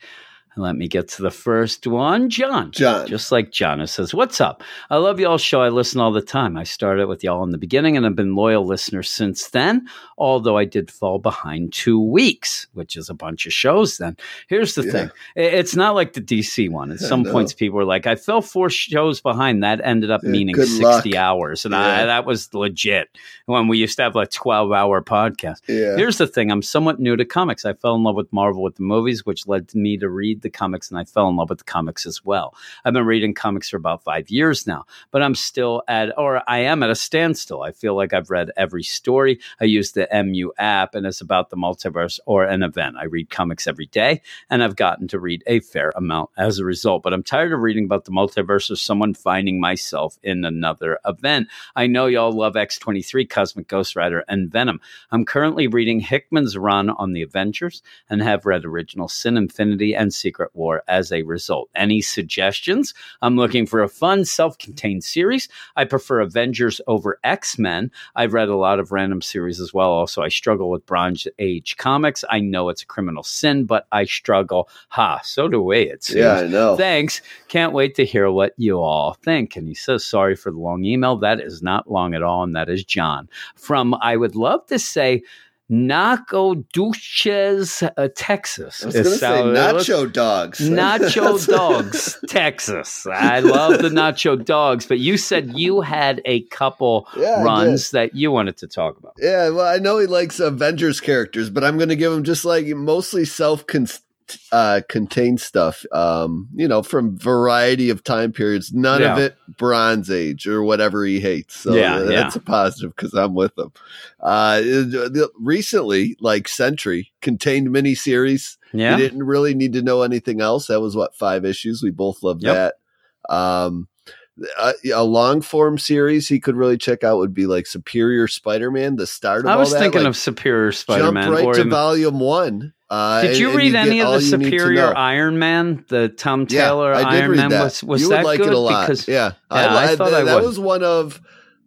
let me get to the first one, John. John. Just like John, says, What's up? I love y'all's show. I listen all the time. I started with y'all in the beginning and I've been loyal listeners since then, although I did fall behind two weeks, which is a bunch of shows then. Here's the Yeah. thing it's not like the DC one. At some points, people were like, I fell four shows behind. That ended up Yeah, meaning 60 luck. hours. And I, that was legit when we used to have like 12 hour podcast. Yeah. Here's the thing I'm somewhat new to comics. I fell in love with Marvel with the movies, which led me to read the comics and I fell in love with the comics as well. I've been reading comics for about five years now, but I'm still at, or I am at a standstill. I feel like I've read every story. I use the MU app and it's about the multiverse or an event. I read comics every day and I've gotten to read a fair amount as a result, but I'm tired of reading about the multiverse or someone finding myself in another event. I know y'all love X23, Cosmic Ghost Rider, and Venom. I'm currently reading Hickman's run on the Avengers and have read Original Sin, Infinity, and Secret War as a result. Any suggestions? I'm looking for a fun, self contained series. I prefer Avengers over X Men. I've read a lot of random series as well. Also, I struggle with Bronze Age comics. I know it's a criminal sin, but I struggle. Ha, so do we, it seems. Yeah, I know. Thanks. Can't wait to hear what you all think. And he says, sorry for the long email. That is not long at all. And that is John from, I would love to say, Nacogdoches, uh, Texas. I was going to say how- nacho dogs. [laughs] Nacho Dogs, Texas. I love the Nacho Dogs, but you said you had a couple [laughs] Yeah, runs that you wanted to talk about. Yeah, well, I know he likes Avengers characters, but I'm going to give him just like mostly self uh, contained stuff. Um, you know, from variety of time periods. None of it Bronze Age or whatever he hates. So Yeah, uh, yeah. that's a positive because I'm with him. Uh, recently, like Sentry contained miniseries. Yeah. You didn't really need to know anything else. That was what five issues. We both loved Yep. that. Um, a, a long form series he could really check out would be like Superior Spider-Man. The start of I was that, thinking like, of Superior Spider-Man. Jump right or to even- volume one. Uh, did you and read get any of the you Superior. Iron Man, the Tom Yeah, Taylor I did Iron read Man? that. Was, was you that like good? it a lot. Because yeah, Yeah, I thought that, I that would. was one of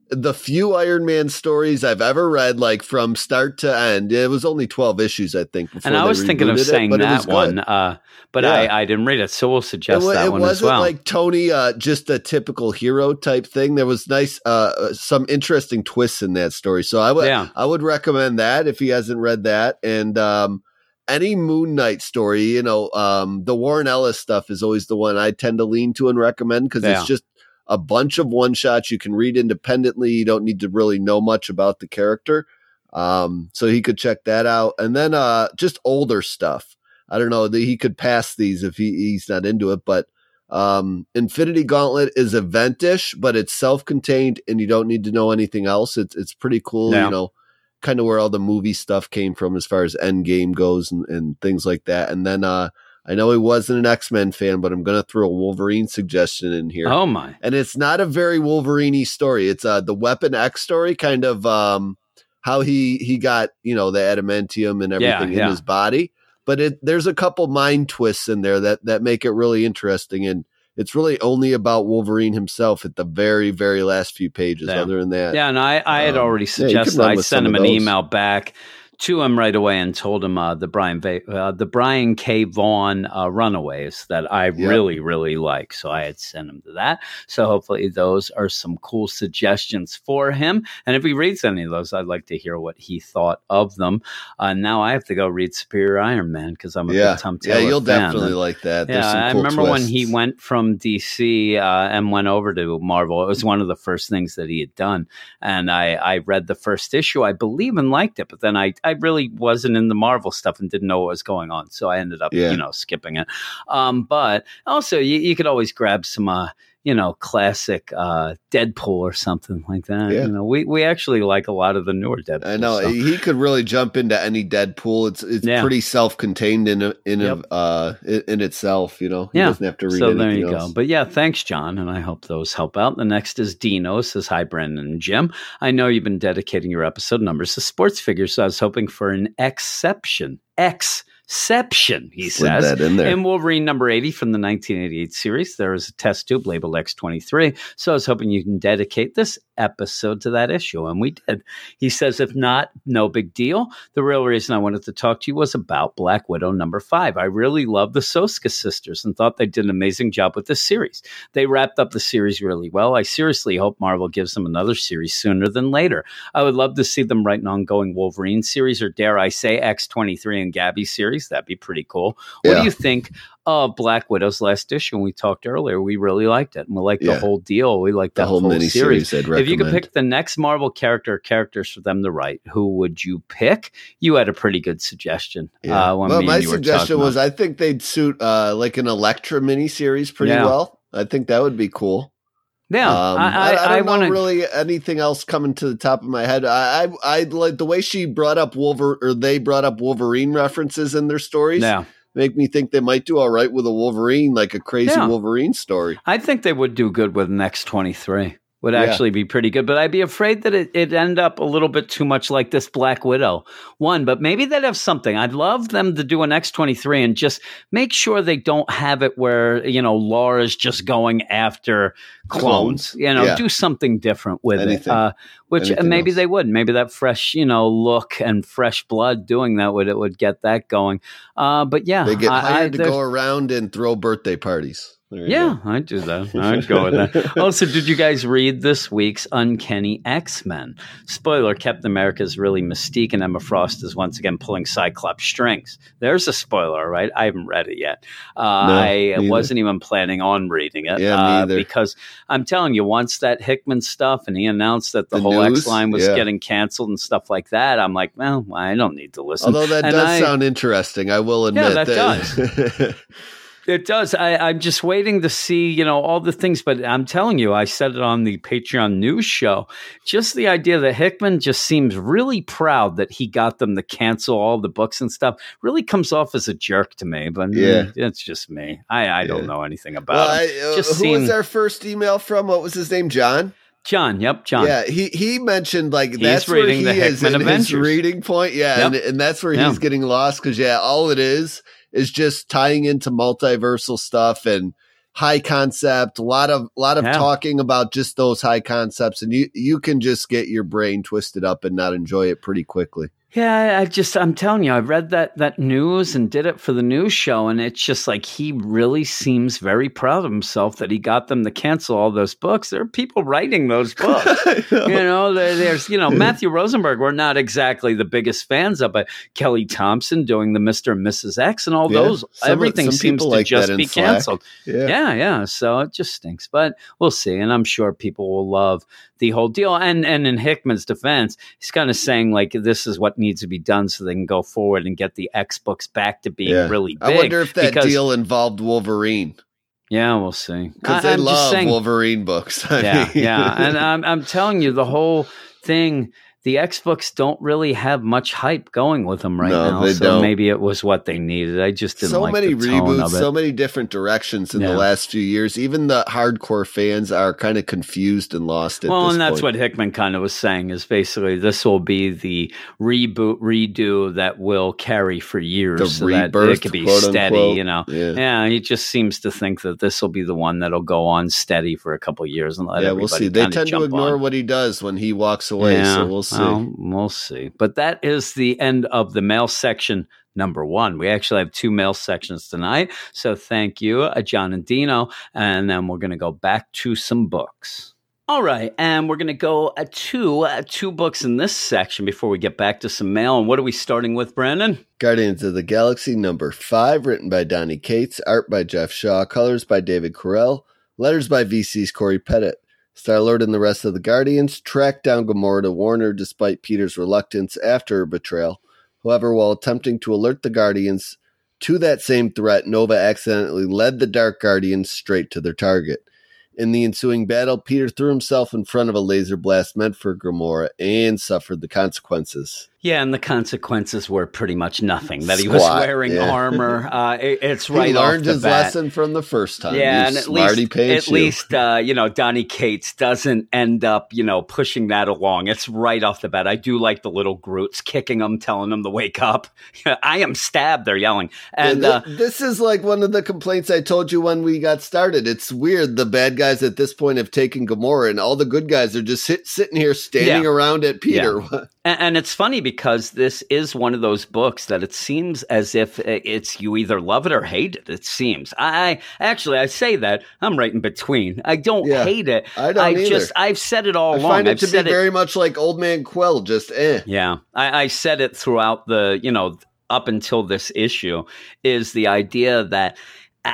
the few Iron Man stories I've ever read, like from start to end. It was only twelve issues, I think. And I was thinking of saying it that one, uh, but Yeah. I, I didn't read it, so we'll suggest wa- that it one wasn't as well. like Tony, uh, just a typical hero type thing. There was nice, uh, some interesting twists in that story. So I would, Yeah. I would recommend that if he hasn't read that. And um, any Moon Knight story, you know, um, the Warren Ellis stuff is always the one I tend to lean to and recommend because Yeah. it's just a bunch of one shots you can read independently. You don't need to really know much about the character. Um, so he could check that out. And then uh, just older stuff. I don't know that he could pass these if he, he's not into it, but um, Infinity Gauntlet is eventish, but it's self-contained and you don't need to know anything else. It's it's pretty cool, Yeah. you know, kind of where all the movie stuff came from as far as Endgame goes and, and things like that. And then uh, I know he wasn't an X-Men fan, but I'm gonna throw a Wolverine suggestion in here. oh my! And it's not a very Wolverine story. It's uh the Weapon X story, kind of um how he he got, you know, the adamantium and Yeah, everything yeah. in his body. But it there's a couple mind twists in there that that make it really interesting and it's really only about Wolverine himself at the very, very last few pages. Yeah. Other than that, Yeah, and I, I had Um, already yeah, suggested. run I sent him an email back to him right away and told him uh, the Brian Va- uh, the Brian K. Vaughan uh, Runaways that I Yep. really really like. So I had sent him to that. So hopefully those are some cool suggestions for him. And if he reads any of those, I'd like to hear what he thought of them. Uh, now I have to go read Superior Iron Man because I'm a yeah, big Tom yeah, Taylor you'll fan. definitely And- like that. There's yeah, some I cool remember when he went from DC uh, and went over to Marvel. It was one of the first things that he had done, and I, I read the first issue, I believe, and liked it. But then I, I really wasn't in the Marvel stuff and didn't know what was going on, so I ended up, Yeah. you know, skipping it. Um, but also, you, you could always grab some. Uh, you know, classic uh, Deadpool or something like that. Yeah. You know, we, we actually like a lot of the newer Deadpool. I know he could really jump into any Deadpool. It's it's Yeah. pretty self-contained in a, in Yep. a, uh in, itself. You know, he Yeah. doesn't have to read So there you else. go. But yeah, thanks, John, and I hope those help out. The next is Dino says, "Hi, Brendan and Jim. I know you've been dedicating your episode numbers to sports figures, so I was hoping for an exception. Exception, he Slid says." that in there. In Wolverine number 80 from the 1988 series, there is a test tube labeled X23. So I was hoping you can dedicate this episode to that issue. And we did. He says, if not, no big deal. The real reason I wanted to talk to you was about Black Widow number five. I really love the Soska sisters and thought they did an amazing job with this series. They wrapped up the series really well. I seriously hope Marvel gives them another series sooner than later. I would love to see them write an ongoing Wolverine series or dare I say X23 and Gabby series. That'd be pretty cool. What do you think of Black Widow's last issue. And we talked earlier. We really liked it. And we liked Yeah. the whole deal. We liked The that whole whole, mini series. If you could pick the next Marvel character characters for them to write, who would you pick? You had a pretty good suggestion. Yeah. Uh, well, my and you were suggestion was about- I think they'd suit uh, like an Elektra miniseries pretty Yeah. well. I think that would be cool. yeah, Um, I, I, I, I, don't want know to. really anything else coming to the top of my head. I, I, I like the way she brought up Wolver or they brought up Wolverine references in their stories. Yeah, Make me think they might do all right with a Wolverine, like a crazy Yeah. Wolverine story. I think they would do good with next twenty three. Would Yeah. actually be pretty good, but I'd be afraid that it, it'd end up a little bit too much like this Black Widow one. But maybe they'd have something. I'd love them to do an X twenty three and just make sure they don't have it where you know Laura's just going after clones. Clones. You know, Yeah. do something different with Anything. it. Uh, which Anything maybe else. they would. Maybe that fresh you know look and fresh blood doing that would it would get that going. Uh, but yeah, They get I- I- to go around and throw birthday parties. Yeah, go. I'd do that. I'd go with that. [laughs] Also, did you guys read this week's Uncanny X Men? Spoiler Captain America's really mystique, and Emma Frost is once again pulling Cyclops strings. There's a spoiler, right? I haven't read it yet. Uh, No, I neither. wasn't even planning on reading it Yeah, uh, because I'm telling you, once that Hickman stuff and he announced that the, The whole news? X line was Yeah. getting canceled and stuff like that, I'm like, well, I don't need to listen. Although that And does I- sound interesting, I will admit that does. [laughs] It does. I, I'm just waiting to see, you know, all the things. But I'm telling you, I said it on the Patreon news show. Just the idea that Hickman just seems really proud that he got them to cancel all the books and stuff really comes off as a jerk to me. But Yeah. it's just me. I, I don't know anything about well. I, uh, Just who was our first email from? What was his name? John. John. Yep, John. Yeah, he he mentioned like He's that's where reading he the is Hickman in his reading point. Yeah, Yep. and, and that's where Yeah. he's getting lost because yeah, all it is is just tying into multiversal stuff and high concept. A lot of a lot of Yeah. talking about just those high concepts, and you you can just get your brain twisted up and not enjoy it pretty quickly. Yeah, I just I'm telling you, I read that that news and did it for the news show, and it's just like he really seems very proud of himself that he got them to cancel all those books. There are people writing those [laughs] books. you know, there, there's you know Matthew Rosenberg. We're not exactly the biggest fans of, but Kelly Thompson doing the Mister and Mrs. X and all Yeah, those. some- everything some seems to like just be canceled. yeah. Yeah, yeah. So it just stinks, but we'll see. And I'm sure people will love the whole deal. And and in Hickman's defense, he's kind of saying like this is what needs to be done so they can go forward and get the X books back to being Yeah. really big. I wonder if that because- deal involved Wolverine Yeah, we'll see. because I- they I'm just love saying- Wolverine books. [laughs] I yeah, mean- yeah. And I'm I'm telling you, the whole thing. The X books don't really have much hype going with them right No, now, they so don't. maybe it was what they needed. I just didn't so like many reboots, so many different directions in Yeah. the last few years. Even the hardcore fans are kind of confused and lost at well, and that's point. what Hickman kind of was saying is basically this will be the reboot redo that will carry for years, The so that it could be steady. unquote. You know, Yeah. yeah. He just seems to think that this will be the one that'll go on steady for a couple of years and let yeah, we'll see. They tend to ignore on. what he does when he walks away, so we'll see. Well, we'll see. But that is the end of the mail section number one. We actually have two mail sections tonight. So thank you, uh, John and Dino. And then we're going to go back to some books. All right, and we're going to go uh, to uh, two books in this section before we get back to some mail. And what are we starting with, Brandon? Guardians of the Galaxy number five, written by Donny Cates, art by Geoff Shaw, colors by David Curiel, letters by VC's Cory Petit. Star Lord and the rest of the Guardians track down Gamora to warn her despite Peter's reluctance after her betrayal. However, while attempting to alert the Guardians to that same threat, Nova accidentally led the Dark Guardians straight to their target. In the ensuing battle, Peter threw himself in front of a laser blast meant for Gamora and suffered the consequences. Yeah, and the consequences were pretty much nothing. That he was wearing yeah. armor. [laughs] Uh, it- it's right he off learned the his bat. lesson from the first time. Yeah, You and at least, at you. least, uh, you know, Donny Cates doesn't end up, you know, pushing that along. It's right off the bat. I do like the little Groots kicking him, telling him to wake up. [laughs] I am stabbed. They're yelling, and Th- uh, this is like one of the complaints I told you when we got started. It's weird. The bad guys at this point have taken Gamora, and all the good guys are just sit, sitting here standing Yeah. around at Peter. [laughs] And, and it's funny because this is one of those books that it seems as if it's you either love it or hate it. It seems. I actually I say that I'm right in between. I don't Yeah, hate it. I don't either. just I've said it all along. I along. find it I've to be it, very much like Old Man Quill, just eh. Yeah, I, I said it throughout the you know up until this issue is the idea that I-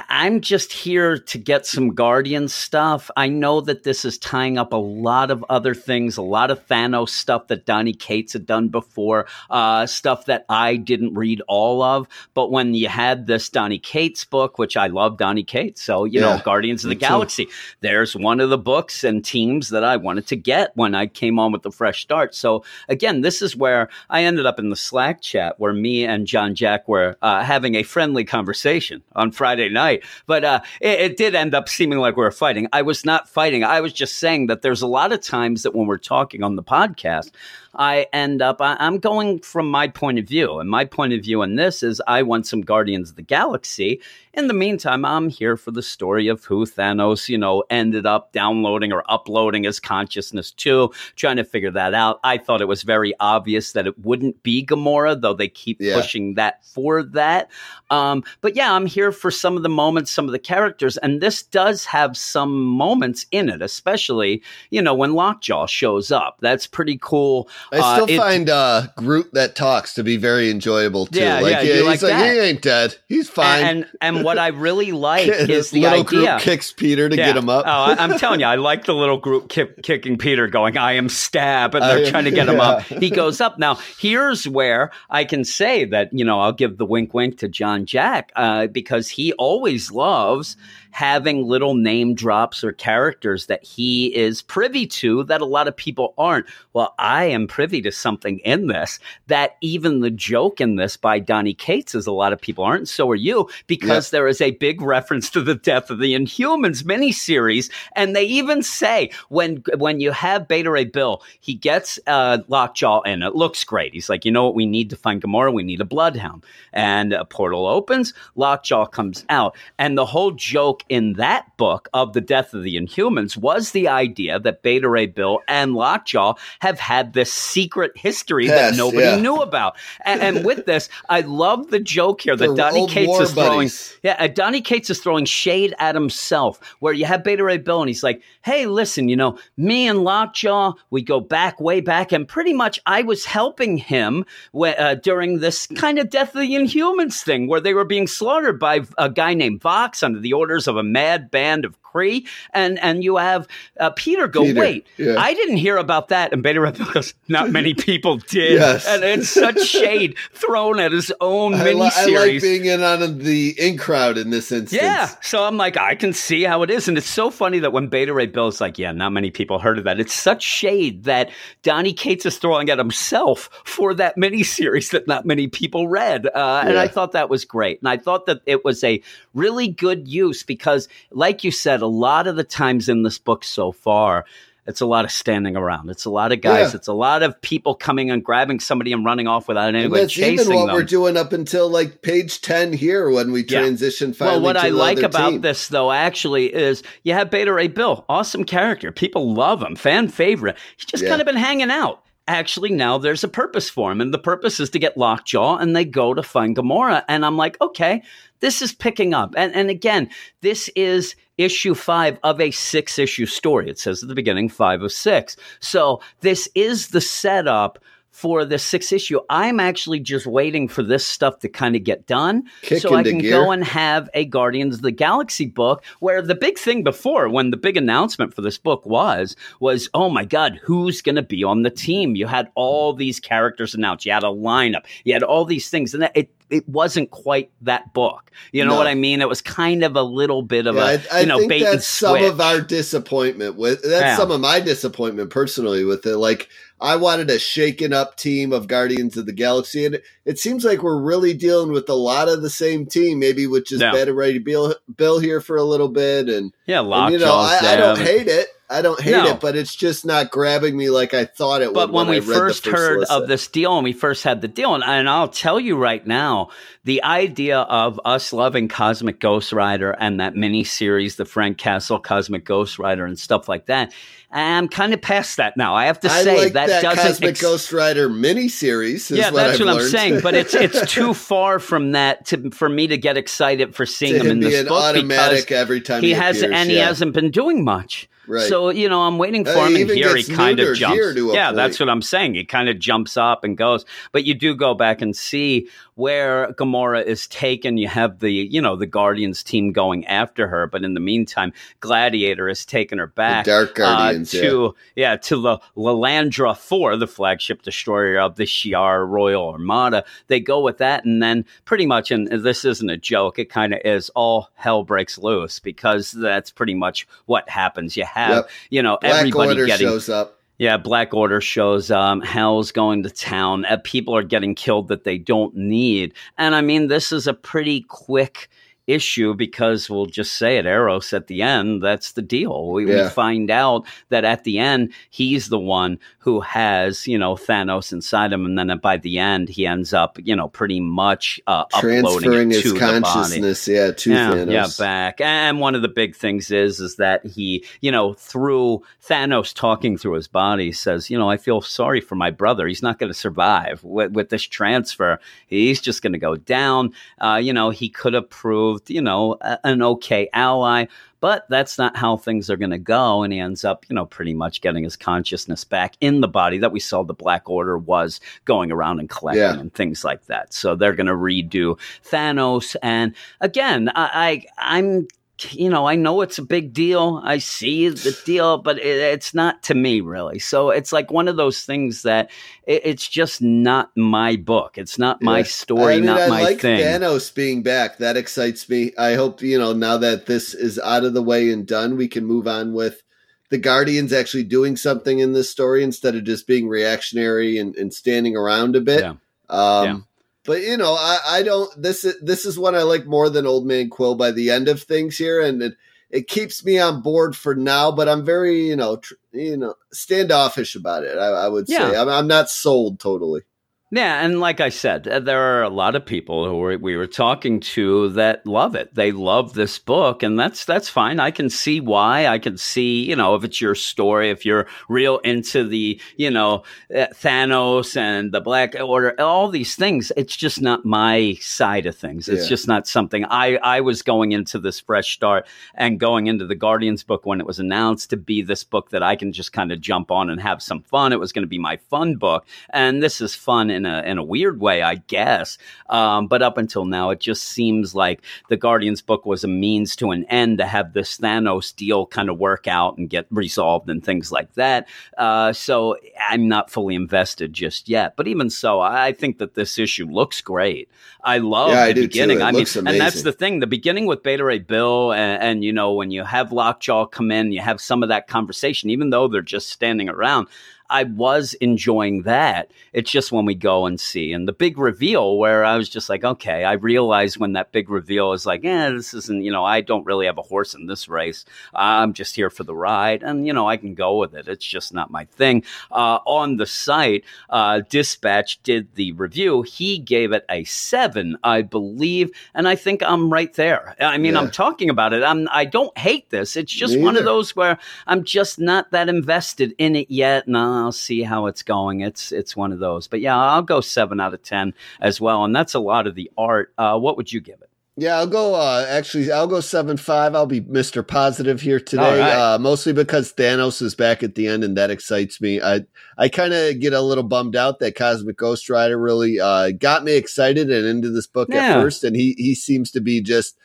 I'm just here to get some Guardian stuff. I know that this is tying up a lot of other things, a lot of Thanos stuff that Donny Cates had done before, uh, stuff that I didn't read all of. But when you had this Donny Cates book, which I love Donny Cates, so you know, Guardians of the me too. Galaxy, there's one of the books and teams that I wanted to get when I came on with the fresh start. So again, this is where I ended up in the Slack chat where me and John Jack were uh, having a friendly conversation on Friday night. But uh, it, it did end up seeming like we were fighting. I was not fighting. I was just saying that there's a lot of times that when we're talking on the podcast, I end up, I, I'm going from my point of view. And my point of view in this is I want some Guardians of the Galaxy. In the meantime, I'm here for the story of who Thanos, you know, ended up downloading or uploading his consciousness to, trying to figure that out. I thought it was very obvious that it wouldn't be Gamora, though they keep Yeah. pushing that for that. Um, but yeah, I'm here for some of the moments, some of the characters, and this does have some moments in it, especially, you know, when Lockjaw shows up. That's pretty cool. I Uh, still it- find uh, Groot that talks to be very enjoyable too. Yeah, like, yeah, you he's like like, he ain't dead. He's fine. And and what I really [laughs] like is the little idea. group kicks Peter to Yeah. get him up. Oh, I'm telling you, I [laughs] like the little group kick, kicking Peter, going, "I am stab," and they're I- trying to [laughs] get him yeah. up. He goes up. Now, here's where I can say that you know I'll give the wink, wink to John Jack uh, because he always loves having little name drops or characters that he is privy to that a lot of people aren't. Well, I am privy to something in this that even the joke in this by Donny Cates is a lot of people aren't. So are you because there is a big reference to the death of the Inhumans miniseries, and they even say when when you have Beta Ray Bill, he gets uh, Lockjaw in. It looks great. He's like, you know what? We need to find Gamora. We need a Bloodhound, and a portal opens. Lockjaw comes out, and the whole joke in that book of the death of the Inhumans was the idea that Beta Ray Bill and Lockjaw have had this secret history that nobody yeah. knew about. And, and with [laughs] this, I love the joke here that They're Donny Cates is throwing. buddies. Yeah, uh, Donny Cates is throwing shade at himself, where you have Beta Ray Bill, and he's like, "Hey, listen, you know, me and Lockjaw, we go back way back, and pretty much I was helping him wh- uh, during this kind of Death of the Inhumans thing, where they were being slaughtered by a guy named Vox under the orders of a mad band of And and you have uh, Peter go, Peter, wait, yeah. I didn't hear about that, and Beta Ray Bill goes, not many [laughs] people did, Yes. and it's such shade thrown at his own [laughs] I, li- miniseries. I like being in on the in crowd in this instance. Yeah. So I'm like, I can see how it is. And it's so funny that when Beta Ray Bill's like, yeah, not many people heard of that. It's such shade that Donny Cates is throwing at himself for that miniseries that not many people read. Uh, And I thought that was great. And I thought that it was a really good use because, like you said, a lot of the times in this book so far, it's a lot of standing around. It's a lot of guys. Yeah. It's a lot of people coming and grabbing somebody and running off without And anybody that's chasing even what them. we're doing up until like page 10 here when we Yeah. transition finally Well, what I like about team. this, though, actually, is you have Beta Ray Bill, awesome character. People love him, fan favorite. He's just Yeah. kind of been hanging out. Actually, now there's a purpose for him, and the purpose is to get Lockjaw, and they go to find Gamora. And I'm like, okay, this is picking up. And and again, this is issue five of a six issue story. It says at the beginning, five of six. So this is the setup for the sixth issue. I'm actually just waiting for this stuff to kind of get done Kick so I can gear. go and have a Guardians of the Galaxy book where the big thing before when the big announcement for this book was was oh my god who's going to be on the team you had all these characters announced you had a lineup you had all these things and it it wasn't quite that book you know No. what i mean it was kind of a little bit of Yeah, a I, I you know think bait and that's some of our disappointment with that's Yeah. some of my disappointment personally with it. Like I wanted a shaken up team of Guardians of the Galaxy, and it, it seems like we're really dealing with a lot of the same team. Maybe with just Yeah. Beta Ray Bill, Bill here for a little bit, and, yeah and, you know I, I don't hate it. I don't hate No. it, but it's just not grabbing me like I thought it But would. when, I we the first heard of this deal and we first had the deal, and, and I'll tell you right now, the idea of us loving Cosmic Ghost Rider and that mini series, the Frank Castle Cosmic Ghost Rider and stuff like that, I'm kind of past that now. I have to say like that, that, doesn't Cosmic ex- Ghost Rider miniseries. Is yeah, what that's I've what I'm saying. But it's it's too [laughs] far from that to for me to get excited for seeing to him in this book automatic because every time he he, appears, and he hasn't been doing much. Right. So you know, I'm waiting for Uh, him, he and here he kind of jumps. here to a yeah, point. that's what I'm saying. He kind of jumps up and goes, but you do go back and see where Gamora is taken. You have the you know the Guardians team going after her, but in the meantime, Gladiator has taken her back Dark Guardians, uh, to yeah. to the Lilandra Four, the flagship destroyer of the Shi'ar Royal Armada. They go with that, and then pretty much, and this isn't a joke. It kind of is. All hell breaks loose because that's pretty much what happens. You have Yep. you know Black everybody Order getting shows up. Yeah, Black Order shows um Hell's going to town. Uh, people are getting killed that they don't need. And I mean, this is a pretty quick issue because we'll just say it Eros at the end. That's the deal. We, we find out that at the end, he's the one who has, you know, Thanos inside him. And then by the end, he ends up, you know, pretty much uh, Transferring his consciousness, yeah, to yeah, Thanos. yeah, back. And one of the big things is is that he, you know, through Thanos talking through his body, says, you know, I feel sorry for my brother. He's not going to survive with, with this transfer. He's just going to go down. Uh, you know, he could have proved, you know, a, an okay ally. But that's not how things are going to go. And he ends up, you know, pretty much getting his consciousness back in the body that we saw the Black Order was going around and collecting Yeah. and things like that. So they're going to redo Thanos. And again, I, I I'm you know, I know it's a big deal. I see the deal, but it, it's not to me really. So it's like one of those things that it, it's just not my book. It's not my Yeah. story, I mean, not I my like thing. Thanos being back. That excites me. I hope you know now that this is out of the way and done, we can move on with the Guardians actually doing something in this story instead of just being reactionary and, and standing around a bit. Yeah. Um, Yeah. But you know, I, I don't. This is this is one I like more than Old Man Quill by the end of things here, and it, it keeps me on board for now. But I'm very you know tr- you know standoffish about it. I, I would say I'm, I'm not sold totally. Yeah, and like I said, uh, there are a lot of people who we were talking to that love it. They love this book, and that's that's fine. I can see why. I can see, you know, if it's your story, if you're real into the, you know, uh, Thanos and the Black Order, all these things. It's just not my side of things. It's Yeah. just not something I I was going into this fresh start and going into the Guardians book when it was announced to be this book that I can just kind of jump on and have some fun. It was going to be my fun book, and this is fun in a in a weird way, I guess. Um, but up until now, it just seems like the Guardians book was a means to an end to have this Thanos deal kind of work out and get resolved and things like that. Uh, so I'm not fully invested just yet. But even so, I think that this issue looks great. I love Yeah, the too. beginning. I mean, looks and that's the thing. The beginning with Beta Ray Bill, and, and you know when you have Lockjaw come in, you have some of that conversation, even though they're just standing around. I was enjoying that. It's just when we go and see and the big reveal where I was just like, okay, I realized when that big reveal is like, yeah, this isn't, you know, I don't really have a horse in this race. I'm just here for the ride, and you know, I can go with it. It's just not my thing. Uh, on the site, uh, Dispatch did the review. He gave it a seven, I believe, and I think I'm right there. I mean, Yeah. I'm talking about it. I'm I don't hate this. It's just Me one of those where I'm just not that invested in it yet, and I'll see how it's going. It's it's one of those. But yeah, I'll go seven out of ten as well, and that's a lot of the art. Uh, what would you give it? Yeah, I'll go. Uh, actually, I'll go seven five. I'll be Mister Positive here today, right. uh, mostly because Thanos is back at the end, and that excites me. I I kind of get a little bummed out that Cosmic Ghost Rider really uh, got me excited and into this book Yeah. at first, and he he seems to be just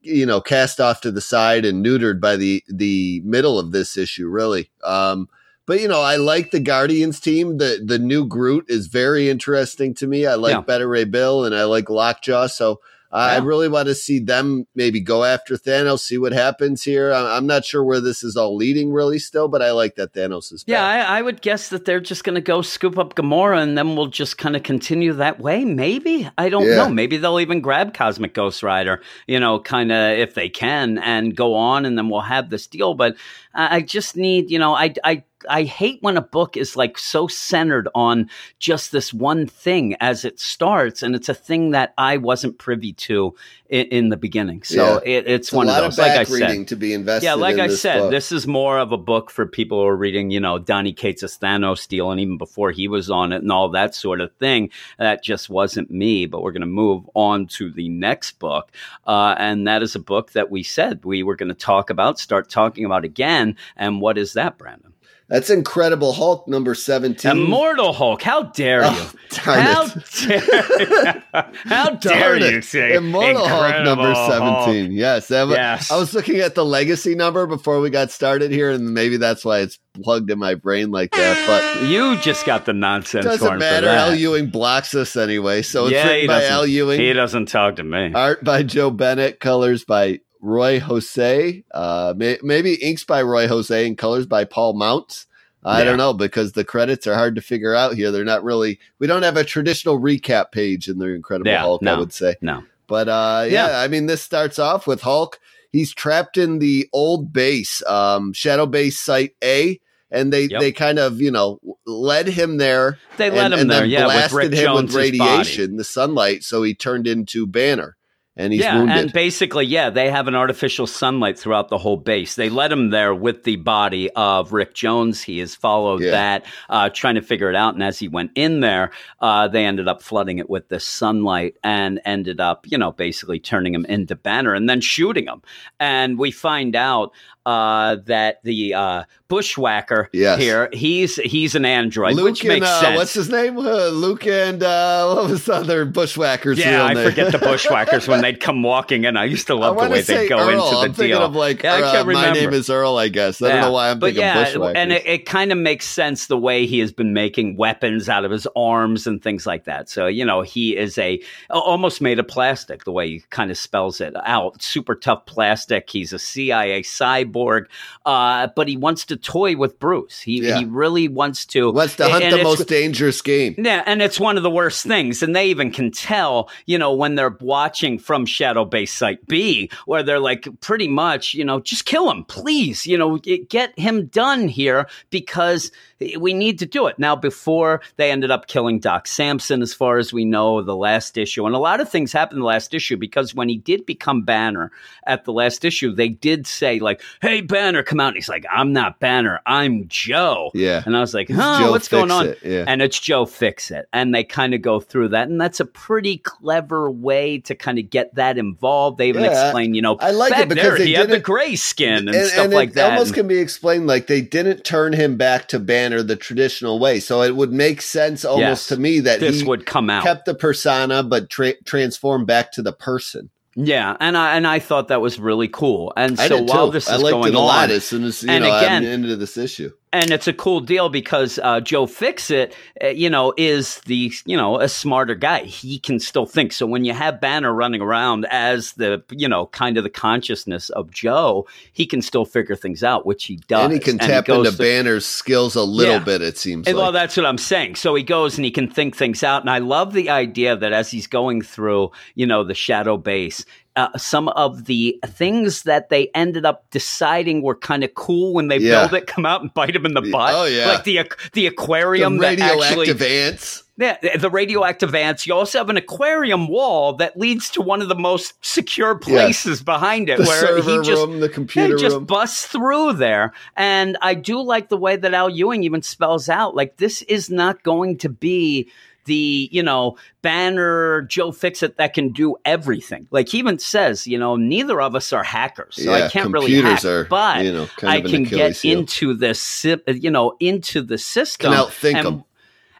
you know cast off to the side and neutered by the the middle of this issue, really. Um, but you know, I like the Guardians team. The the new Groot is very interesting to me. I like Yeah. Beta Ray Bill and I like Lockjaw. So I Yeah. really want to see them maybe go after Thanos, see what happens here. I- I'm not sure where this is all leading really still, but I like that Thanos is Yeah. I, I would guess that they're just going to go scoop up Gamora, and then we'll just kind of continue that way. Maybe I don't Yeah. know. Maybe they'll even grab Cosmic Ghost Rider, you know, kind of if they can, and go on, and then we'll have this deal. But I I just need, you know, I I I hate when a book is like so centered on just this one thing as it starts, and it's a thing that I wasn't privy to in, in the beginning. So it, it's, It's a one lot of of those. Like I said, reading to be invested. yeah, like I this said, book. this is more of a book for people who are reading, you know, Donny Cates' Thanos deal, and even before he was on it and all that sort of thing. That just wasn't me. But we're going to move on to the next book, uh, and that is a book that we said we were going to talk about, start talking about again. And what is that, Brandon? That's Incredible Hulk number seventeen. Immortal Hulk. How dare you? Oh, How dare, [laughs] how dare you it. say Immortal Hulk number Incredible Hulk? 17. Yes, that was- Yes. I was looking at the legacy number before we got started here, and maybe that's why it's plugged in my brain like that. But You just got the nonsense doesn't matter. Al Ewing blocks us anyway. So it's Yeah, written by Al Ewing, He doesn't talk to me. art by Joe Bennett, colors by Ruy José, uh, may, maybe inks by Ruy José, and colors by Paul Mounts. I Yeah. don't know because the credits are hard to figure out here. They're not really. We don't have a traditional recap page in the Incredible Yeah, Hulk. I would say. No. But uh, yeah, Yeah. I mean, this starts off with Hulk. He's trapped in the old base, um, Shadow Base Site A, and they Yep. they kind of you know led him there. They and, him and there, then yeah, blasted Rick him Jones' with radiation, the sunlight, so he turned into Banner, and he's yeah, wounded. and basically, yeah, they have an artificial sunlight throughout the whole base. They let him there with the body of Rick Jones. He has followed Yeah. that, uh, trying to figure it out. And as he went in there, uh, they ended up flooding it with the sunlight and ended up, you know, basically turning him into Banner and then shooting him. And we find out uh, that the uh, bushwhacker Yes. here, he's he's an android, Luke which and makes uh, sense. what's his name? Uh, [laughs] Luke and uh, what was the other bushwhackers? Yeah, real I name? forget the [laughs] bushwhackers when they'd come walking in. I used to love the way they'd go Earl. into the I'm deal. of like Yeah, I uh, can't remember my name is Earl. I guess I don't know why I'm but thinking yeah, bushwhackers. and it, it kind of makes sense the way he has been making weapons out of his arms and things like that. So you know, he is a almost made of plastic. The way he kind of spells it out, super tough plastic. He's a CIA cyborg, uh, but he wants to toy with Bruce. He Yeah. he really wants to. Wants to hunt and the most dangerous game. yeah, and it's one of the worst things. And they even can tell, you know, when they're watching from Shadow Base Site B, where they're like, pretty much, you know, just kill him, please. You know, get- him done here because we need to do it. Now, before they ended up killing Doc Samson, as far as we know, the last issue, and a lot of things happened in the last issue because when he did become Banner at the last issue, they did say, like, hey, Banner, come out. And he's like, I'm not Banner, I'm Joe. Yeah. And I was like, huh, what's going on? Yeah. and it's Joe Fix It. And they kind of go through that. And that's a pretty clever way to kind of get that involved. They even Yeah, explain, you know, I like it because they he had the gray skin and, stuff like it that. almost can be explained like they didn't turn him back to Banner the traditional way. So it would make sense almost Yes. to me that this he would come out. kept the persona but tra- transformed back to the person. yeah. And I, and I thought that was really cool. And so while this I is going it a lot on, as as you And know again- I'm into this issue. And it's a cool deal because uh, Joe Fixit, uh, you know, is the you know a smarter guy. He can still think. So when you have Banner running around as the you know kind of the consciousness of Joe, he can still figure things out, which he does. and he can tap goes into Banner's skills a little Yeah. bit. It seems And, like. well, that's what I'm saying. So he goes and he can think things out. And I love the idea that as he's going through, you know, the shadow base, uh, some of the things that they ended up deciding were kind of cool when they Yeah. build it come out and bite him in the butt. Oh, yeah. like the the the aquarium that actually radioactive ants. yeah, the radioactive ants. You also have an aquarium wall that leads to one of the most secure places behind it, The where he just room, the computer just room. busts through there. And I do like the way that Al Ewing even spells out like this is not going to be the you know banner Joe Fixit that can do everything. Like he even says, you know, neither of us are hackers, so I Yeah, can't really hack. are, but you know, kind I can get heel. into this, you know, into the system. Can outthink and, 'em.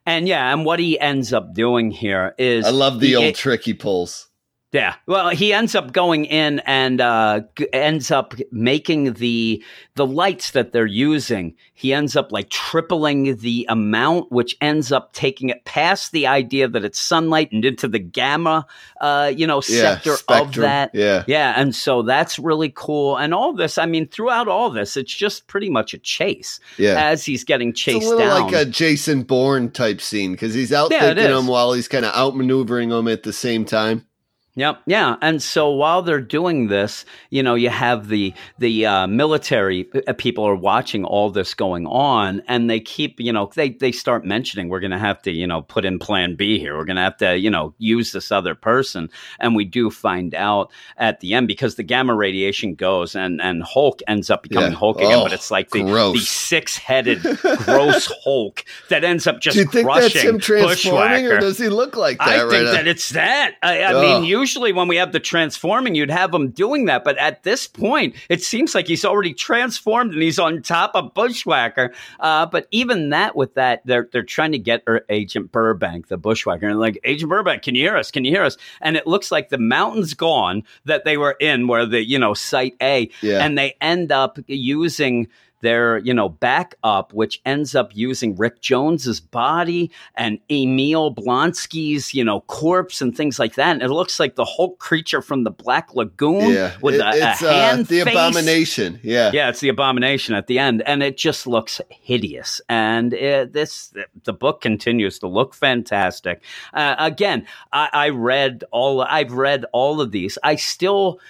And yeah, and what he ends up doing here is I love the he- old trick he pulls. Yeah. Well, he ends up going in and uh, ends up making the the lights that they're using. He ends up like tripling the amount, which ends up taking it past the idea that it's sunlight and into the gamma, uh, you know, Yeah, sector of that. Yeah. Yeah, and so that's really cool. And all this, I mean, throughout all this, it's just pretty much a chase Yeah. as he's getting It's chased a little down. like a Jason Bourne type scene because he's out Yeah, him while he's kind of outmaneuvering him at the same time. Yep. Yeah. And so while they're doing this, you know, you have the the uh, military uh, people are watching all this going on, and they keep, you know, they they start mentioning we're going to have to, you know, put in Plan B here. We're going to have to, you know, use this other person, and we do find out at the end because the gamma radiation goes, and and Hulk ends up becoming Yeah. Hulk again, Oh, but it's like the gross. the six headed [laughs] gross Hulk that ends up just Do you think that's him transforming, or does he look like that I right think now? that it's that. I, I Ugh. mean, usually when we have the transforming, you'd have him doing that. But at this point, it seems like he's already transformed and he's on top of Bushwhacker. Uh, but even that, with that, they're they're trying to get er, Agent Burbank, the Bushwhacker, and like Agent Burbank, can you hear us? Can you hear us? And it looks like the mountain's gone that they were in, where the you know site A, Yeah. and they end up using their you know backup which ends up using rick jones's body and emil blonsky's you know corpse and things like that. And it looks like the hulk creature from the black lagoon yeah, with It- a, a it's hand uh, the face. abomination. Yeah, yeah it's the abomination at the end. And it just looks hideous. And it, this the book continues to look fantastic. Uh, again I, I read all i've read all of these. I still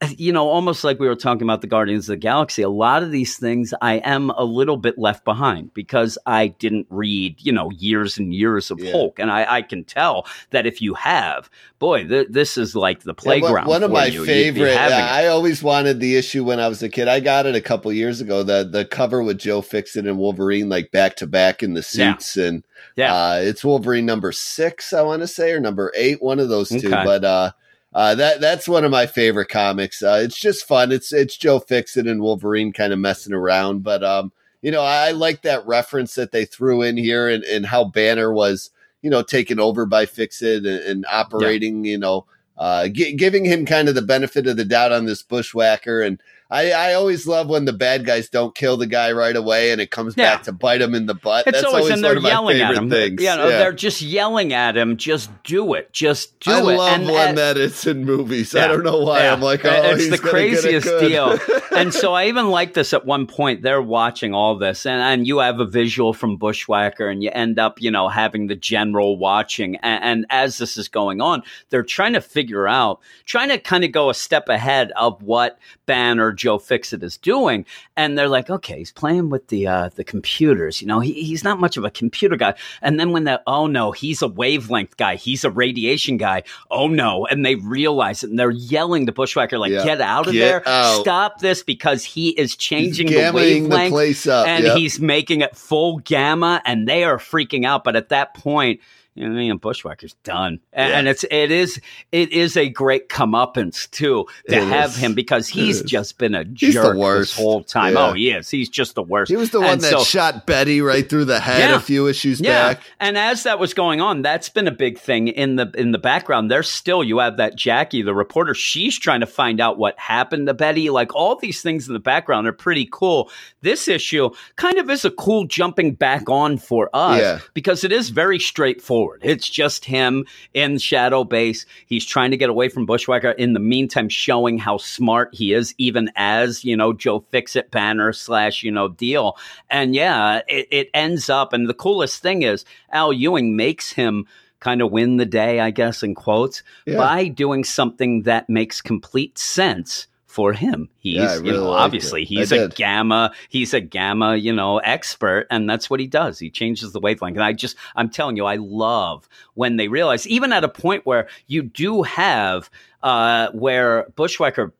[laughs] you know, almost like we were talking about the Guardians of the Galaxy, a lot of these things I am a little bit left behind because I didn't read, you know, years and years of Yeah. Hulk. And I, I can tell that if you have, boy, th- this is like the Yeah, one- playground. one of my you. Favorite. having it. I always wanted the issue when I was a kid. I got it a couple years ago. The the cover with Joe Fixit and Wolverine like back to back in the Yeah. suits, and yeah. uh, it's Wolverine number six, I want to say, or number eight, one of those two. Okay. But uh, uh, that that's one of my favorite comics. Uh, it's just fun. It's it's Joe Fixit and Wolverine kind of messing around, but um, you know, I like that reference that they threw in here, and, and how Banner was, you know, taken over by Fixit and, and operating, you know, uh, gi- giving him kind of the benefit of the doubt on this bushwhacker. And I, I always love when the bad guys don't kill the guy right away, and it comes Yeah. back to bite him in the butt. It's That's always, always and they're of my yelling at favorite him. things. You know, Yeah. they're just yelling at him. Just do it. Just do I it. I love and, one and- uh, that it's in movies. Yeah. I don't know why. I'm like, uh, oh, it's the get it craziest deal. [laughs] and so I even like this at one point. They're watching all this, and, and you have a visual from Bushwhacker, and you end up, you know, having the general watching. And, and as this is going on, they're trying to figure out, trying to kind of go a step ahead of what Banner Joe Fixit is doing. And they're like, okay, he's playing with the uh, the computers. You know, he, he's not much of a computer guy. And then when that, oh no, he's a wavelength guy. He's a radiation guy. Oh no. And they realize it and they're yelling to Bushwhacker, like, Yeah. get out of Get there. out. Stop this because he is changing the gammaing the wavelength place up. and Yep. he's making it full gamma and they are freaking out. But at that point, you know, Bushwhacker's done, and, Yeah. and it's it is it is a great comeuppance too to It have is. him because he's just been a jerk worst. this whole time. Yeah. Oh, he is. He's just the worst. he was the one And that so- shot Betty right through the head Yeah. a few issues yeah, back. and as that was going on, that's been a big thing in the in the background. There's still you have that Jackie, the reporter. She's trying to find out what happened to Betty. Like all these things in the background are pretty cool. This issue kind of is a cool jumping back on for us because it is very straightforward. It's just him in Shadow Base. He's trying to get away from Bushwhacker. In the meantime, showing how smart he is, even as you know Joe Fixit banner slash you know deal. And yeah, it, it ends up. And the coolest thing is Al Ewing makes him kind of win the day, I guess, in quotes, Yeah. by doing something that makes complete sense for him. He's, Yeah, I you know, obviously it. he's a gamma, he's a gamma, you know, expert, and that's what he does. He changes the wavelength. And I just, I'm telling you, I love when they realize, even at a point where you do have, uh, where Bushwhacker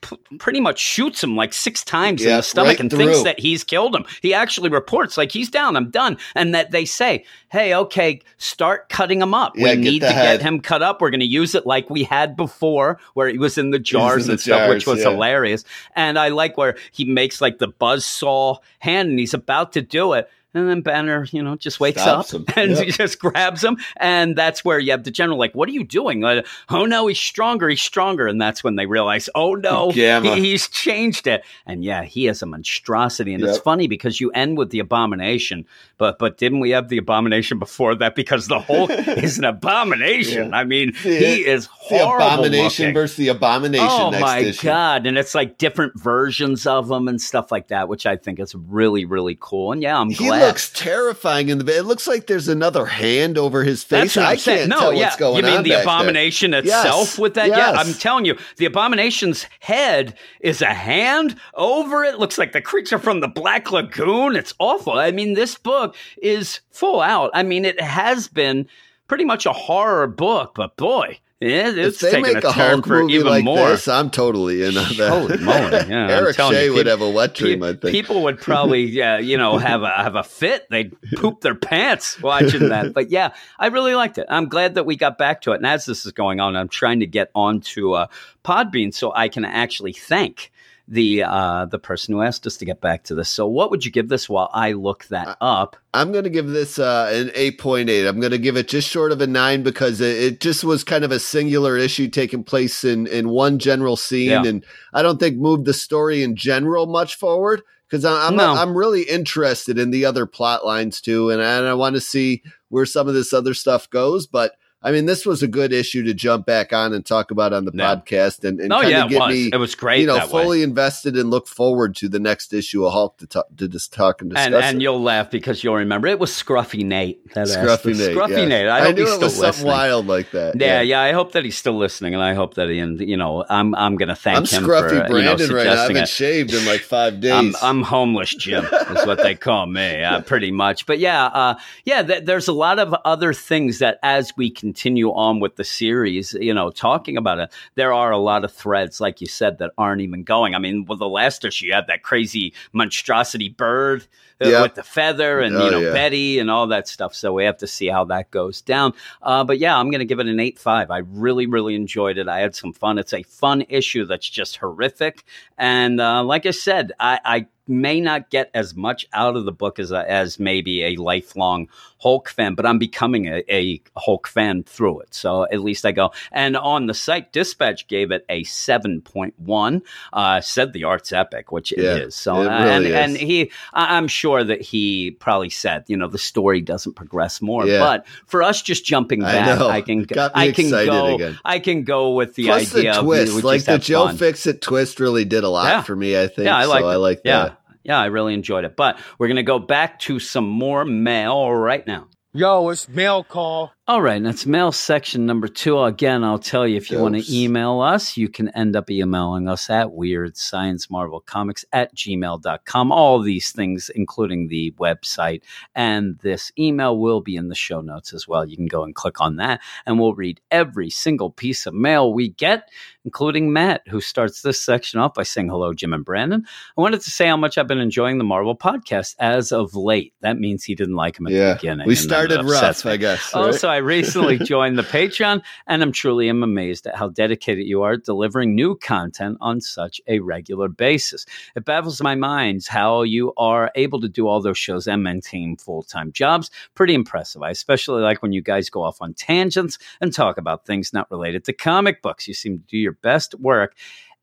p- pretty much shoots him like six times in the stomach right and through. thinks that he's killed him. He actually reports like he's down, I'm done, and that they say, "Hey, okay, start cutting him up. Yeah, we need to head." get him cut up. We're going to use it like we had before, where he was in the jars the and stuff, which was yeah. hilarious. And I like where he makes like the buzz saw hand, and he's about to do it. And then Banner, you know, just wakes Stops up him. [laughs] and Yep. he just grabs him. And that's where you have the general, like, what are you doing? Oh no, he's stronger, he's stronger. And that's when they realize, oh no, [laughs] Gamma. he- he's changed it. And yeah, he has a monstrosity. And it's funny because you end with the abomination, but but didn't we have the abomination before that? Because the Hulk [laughs] is an abomination. I mean, The- he is The abomination looking. versus the abomination. Oh my issue. god! And it's like different versions of them and stuff like that, which I think is really really cool. And yeah, I'm He glad laugh. looks terrifying in the. It looks like there's another hand over his face. That's what I I'm saying. can't No, tell yeah. what's going you mean the back there. abomination Yes, itself with that? Yeah. I'm telling you, the abomination's head is a hand over it. Looks like the creature from the Black Lagoon. It's awful. I mean, this book is full out. I mean, it has been pretty much a horror book, but boy, it, it's if they taking make a a Hulk for movie even like more. this, I'm totally in on that. Holy moly! Yeah, [laughs] Eric Shea you, would have a wet dream. I think. People would probably, [laughs] uh, you know, have a have a fit. They'd poop their pants watching that. [laughs] But yeah, I really liked it. I'm glad that we got back to it. And as this is going on, I'm trying to get onto uh, Podbean so I can actually thank the uh, the person who asked us to get back to this. So, what would you give this while I look that up? I'm going to give this uh, an 8.8. I'm going to give it just short of a 9 because it, it just was kind of a singular issue taking place in, in one general scene. Yeah. And I don't think moved the story in general much forward because I'm, No. I'm really interested in the other plot lines too. And, and I want to see where some of this other stuff goes. But I mean, this was a good issue to jump back on and talk about on the Yeah. podcast and, and Oh kind yeah, of it get was. me, it was great. you know, that way. fully invested and look forward to the next issue of Hulk to, talk, to just talk and discuss and, and you'll laugh because you'll remember it was Scruffy Nate. Scruffy. Nate. Scruffy yeah. Nate. I, hope knew he's it still was something wild like that. Yeah, yeah. I hope that he's still listening, and I hope that he, and you know, I'm I'm going to thank I'm him scruffy for uh, you know, Brandon right now. I haven't it. shaved in like five [laughs] days. I'm, I'm homeless Jim is what they call me, uh, pretty much. But yeah, uh, yeah, th- there's a lot of other things that as we continue on with the series, you know, talking about it, there are a lot of threads, like you said, that aren't even going. I mean, well, the last issue you had that crazy monstrosity bird Yeah. with the feather and Oh, you know yeah. Betty and all that stuff. So we have to see how that goes down. Uh, but yeah, I'm going to give it an eight five. I really, really enjoyed it. I had some fun. It's a fun issue that's just horrific. And uh, like I said, I, I may not get as much out of the book as as maybe a lifelong Hulk fan, but I'm becoming a, a Hulk fan through it. So at least I go. And on the site, Dispatch gave it a seven point one. Uh, said the art's epic, which Yeah, it is. So it uh, really and is. and he, I- I'm sure that he probably said, you know, the story doesn't progress more. Yeah. But for us, just jumping I back, know. I, can Got me I can go again. I can go with the Plus idea the of twist, we like just the have Joe fun. Fix It twist, really did a lot Yeah. for me. I think. Yeah, I like. so. I like yeah. that. Yeah, I really enjoyed it. But we're gonna go back to some more mail right now. Yo, it's mail call. All right, that's mail section number two. Again, I'll tell you if you want to email us, you can end up emailing us at weird science marvel comics at gmail.com. All these things, including the website and this email, will be in the show notes as well. You can go and click on that, and we'll read every single piece of mail we get, including Matt, who starts this section off by saying, Hello, Jim and Brandon. I wanted to say how much I've been enjoying the Marvel podcast as of late. That means he didn't like him at Yeah, the beginning. we started rough. I guess. Oh, right? Also, I recently joined the Patreon, and I'm truly am amazed at how dedicated you are delivering new content on such a regular basis. It baffles my mind how you are able to do all those shows and maintain full time jobs. Pretty impressive. I especially like when you guys go off on tangents and talk about things not related to comic books. You seem to do your best work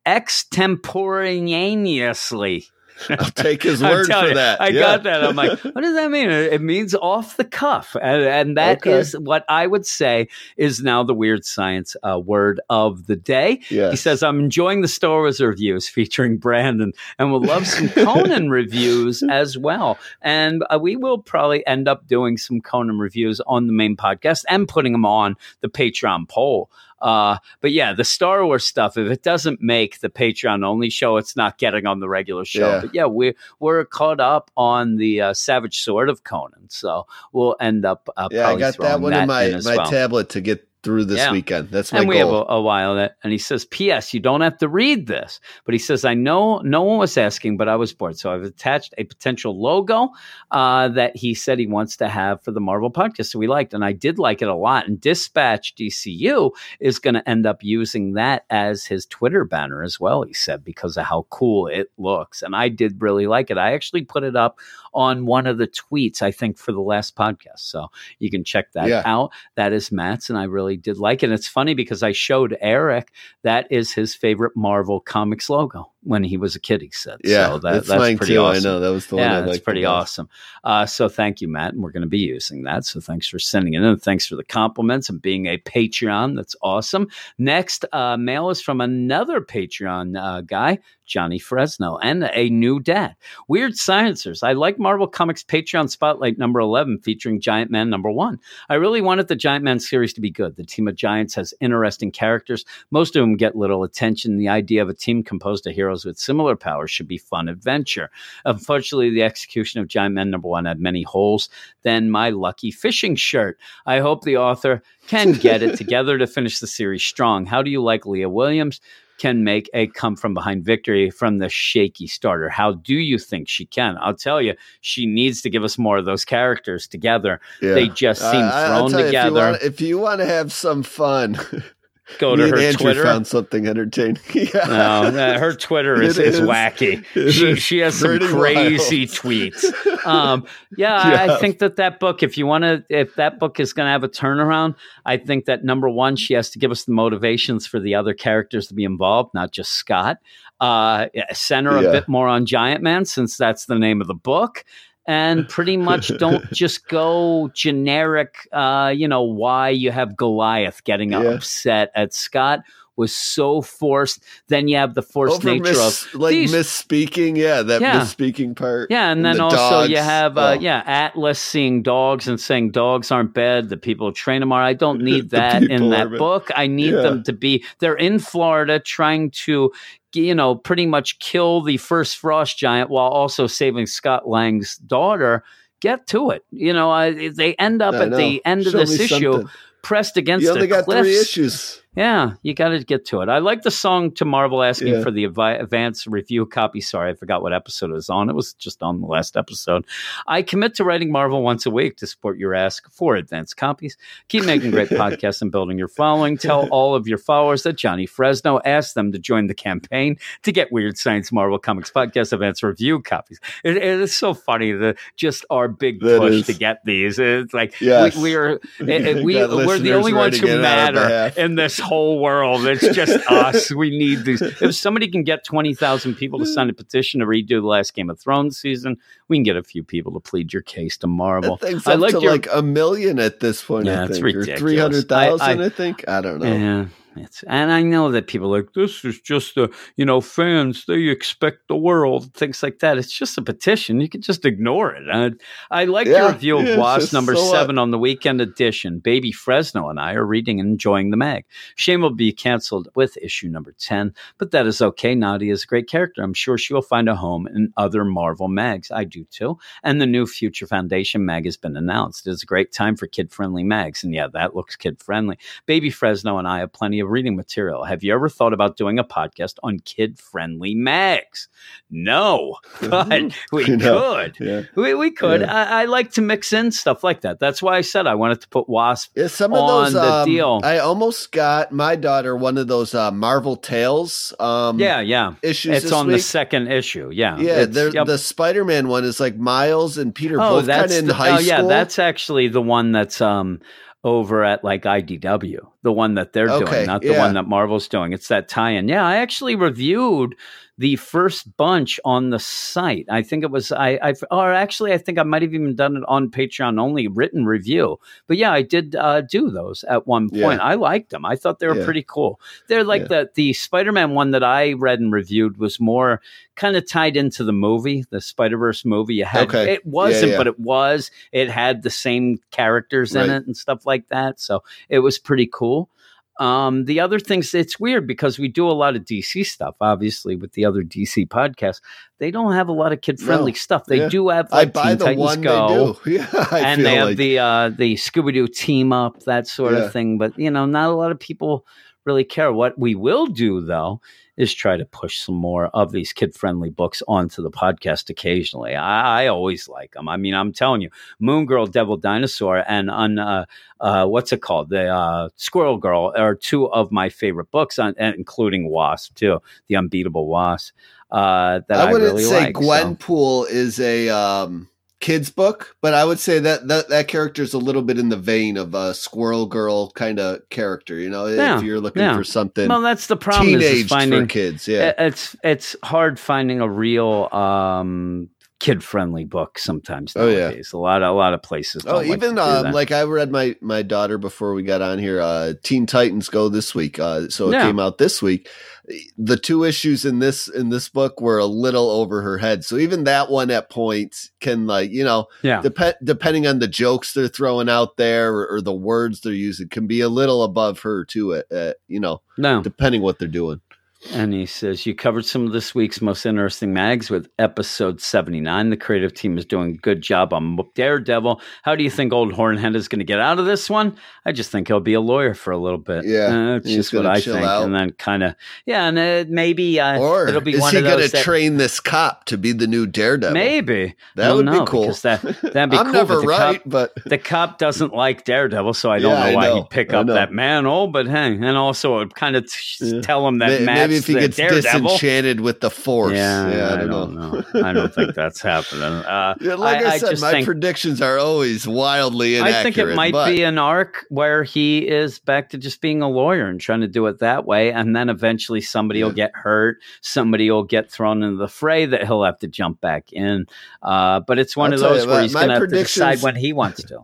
extemporaneously. [laughs] I'll take his word for you, that. I Yeah. got that. I'm like, what does that mean? It means off the cuff, and, and that is Okay. what I would say is now the weird science uh, word of the day. Yes. He says, "I'm enjoying the Star Wars reviews featuring Brandon, and would love some Conan reviews [laughs] as well. And uh, we will probably end up doing some Conan reviews on the main podcast and putting them on the Patreon poll." Uh, but yeah, the Star Wars stuff, if it doesn't make the Patreon only show, it's not getting on the regular show. Yeah. But yeah, we're, we're caught up on the uh, Savage Sword of Conan. So we'll end up uh, Yeah, I got that one in my, as my well. tablet to get through this Yeah. weekend. That's my and we have a, a while that, and he says, "P.S. You don't have to read this." But he says, "I know no one was asking, but I was bored, so I've attached a potential logo uh, that he said he wants to have for the Marvel podcast. So we liked, and I did like it a lot. And Dispatch DCU is going to end up using that as his Twitter banner as well. He said because of how cool it looks, and I did really like it. I actually put it up on one of the tweets, I think, for the last podcast, so you can check that Yeah. out. That is Matt's, and I really did like it. And it's funny because I showed Eric that is his favorite Marvel Comics logo. when he was a kid. He said, Yeah, so that, that's, that's mine pretty too. awesome. I know that was the one. Yeah, I that's pretty awesome. Uh, so thank you, Matt, and we're going to be using that. So thanks for sending it in. Thanks for the compliments and being a Patreon. That's awesome. Next uh, mail is from another Patreon uh, guy, Johnny Fresno, and a new dad. Weird Sciencers. I like Marvel Comics Patreon Spotlight number 11 featuring Giant Man number one. I really wanted the Giant Man series to be good. The team of giants has interesting characters. Most of them get little attention. The idea of a team composed of heroes with similar powers should be fun adventure. Unfortunately, the execution of Giant Man number one had many holes. Then my lucky fishing shirt. I hope the author can get it [laughs] together to finish the series strong. How do you like Leah Williams? Can make a come from behind victory from the shaky starter. How do you think she can? I'll tell you, she needs to give us more of those characters together. Yeah. They just seem I- I- I'll thrown tell you, together. If you, want, to have some fun, [laughs] Go to her Andrew Twitter. found something entertaining. [laughs] yeah. No, uh, her Twitter is, is is. wacky. It She is she has some crazy wild. tweets. [laughs] Um, yeah, I, I think that that book, if you want to, if that book is going to have a turnaround, I think that number one, she has to give us the motivations for the other characters to be involved, not just Scott. Uh, center a Yeah. bit more on Giant Man, since that's the name of the book. And pretty much don't [laughs] just go generic, uh, you know, why you have Goliath getting Yeah. upset at Scott was so forced. Then you have the forced Over nature miss, of like these- misspeaking, yeah, that Yeah. misspeaking part. yeah, and then the also you have uh, Oh. yeah Atlas seeing dogs and saying dogs aren't bad. The people who train them are. I don't [laughs] need that in that book. I need Yeah. them to be. They're in Florida trying to. You know, pretty much kill the first frost giant while also saving Scott Lang's daughter. Get to it. You know, I, they end up I at know. the end of this issue something. pressed against You only the got cliffs. three issues. Yeah, you got to get to it. I like the song to Marvel asking Yeah. for the advi- advance review copy. Sorry, I forgot what episode it was on. It was just on the last episode. I commit to writing Marvel once a week to support your ask for advance copies. Keep making great [laughs] podcasts and building your following. Tell all of your followers that Johnny Fresno asked them to join the campaign to get Weird Science Marvel Comics podcast advance review copies. It, it is so funny that just our big That push is. to get these. It's like Yes. we, we are You [laughs] Eh, eh, we we're the only ones who in on our matter in this whole world. It's just [laughs] us. We need these. If somebody can get twenty thousand people to sign a petition to redo the last Game of Thrones season, we can get a few people to plead your case to Marvel. I like to your- like a million at this point. Yeah, I it's think, ridiculous. or three hundred thousand. I- I, think. I don't know. Yeah. It's, and I know that people like this is just a you know fans they expect the world things like that. It's just a petition. You can just ignore it. I, I like your Yeah, review of yeah, it's Wasp number so what? seven on the weekend edition. Baby Fresno and I are reading and enjoying the mag. Shame will be canceled with issue number ten, but that is okay. Nadia is a great character. I'm sure she will find a home in other Marvel mags. I do too. And the new Future Foundation mag has been announced. It is a great time for kid friendly mags, and yeah, that looks kid friendly. Baby Fresno and I have plenty of reading material. Have you ever thought about doing a podcast on kid friendly mags? No, [laughs] but we [laughs] No. could. Yeah. We, we could. Yeah. I, I like to mix in stuff like that. That's why I said I wanted to put Wasp. Yeah, some of on those. the um, deal. I almost got my daughter one of those uh, Marvel Tales. Um, Yeah, yeah. issues. It's on the second issue. Yeah. Yeah, yep. the Spider-Man one is like Miles and Peter oh, both kind that's of in the, high oh, yeah. That's actually the one that's um over at like IDW, the one that they're Okay, doing, not the yeah. one that Marvel's doing. It's that tie-in. Yeah, I actually reviewed the first bunch on the site. I think it was I, I or actually I think I might have even done it on Patreon only written review. But yeah, I did uh, do those at one Yeah. point. I liked them. I thought they were Yeah. pretty cool. They're like Yeah. the the Spider-Man one that I read and reviewed was more kind of tied into the movie, the Spider-Verse movie. You had Okay. it wasn't, yeah. but it was. It had the same characters in it and stuff like that. So it was pretty cool. Um, the other things, it's weird because we do a lot of DC stuff, obviously, with the other DC podcasts. They don't have a lot of kid friendly No. stuff. They Yeah. do have I buy Teen the Titans one Go. they do. [laughs] Yeah, I and they have like the uh, the Scooby Doo team up, that sort Yeah. of thing. But you know, not a lot of people really care. What we will do though is try to push some more of these kid friendly books onto the podcast occasionally. I, I always like them. I mean, I'm telling you, Moon Girl, Devil Dinosaur, and on uh, uh, what's it called, the uh, Squirrel Girl, are two of my favorite books, on, and including Wasp too, the Unbeatable Wasp. Uh, that I, I wouldn't really say like. so- Gwenpool is a um, kids book, but I would say that that, that character is a little bit in the vein of a Squirrel Girl kind of character. You know, Yeah, if you're looking yeah. for something Well, that's the problem. Is, teenage finding for kids, yeah. it's it's hard finding a real um, kid friendly book sometimes. Oh, yeah. Nowadays. a lot of, a lot of places. Oh, don't like even um, like I read my my daughter before we got on here. Uh, Teen Titans Go this week, uh, so it Yeah. came out this week. The two issues in this in this book were a little over her head, so even that one at points can like you know yeah, dep- depending on the jokes they're throwing out there or, or the words they're using can be a little above her too. At, at you know no. depending what they're doing. And he says, You covered some of this week's most interesting mags with episode 79. The creative team is doing a good job on Daredevil. How do you think old Hornhead is going to get out of this one? I just think he'll be a lawyer for a little bit. Yeah, Uh, just what I think. out. And then kind of, yeah, and uh, maybe uh, Or it'll be is one he going to train this cop to be the new Daredevil? maybe. That would be cool. That, that'd be [laughs] I'm cool. never but the right, Cop, but the cop doesn't like Daredevil, so I don't Yeah, know why know. he'd pick I up know. that mantle. But hey, and also it would kind of t- Yeah. tell him that maybe if he gets Daredevil. disenchanted with the force. Yeah, I don't, know. I don't think that's happening. [laughs] Uh, Yeah, like I, said, just my think, predictions are always wildly inaccurate. I think it might but be an arc where he is back to just being a lawyer and trying to do it that way, and then eventually somebody will get hurt, somebody will get thrown into the fray that he'll have to jump back in. Uh, but it's one I'll of those you where he's going to have to decide when he wants to.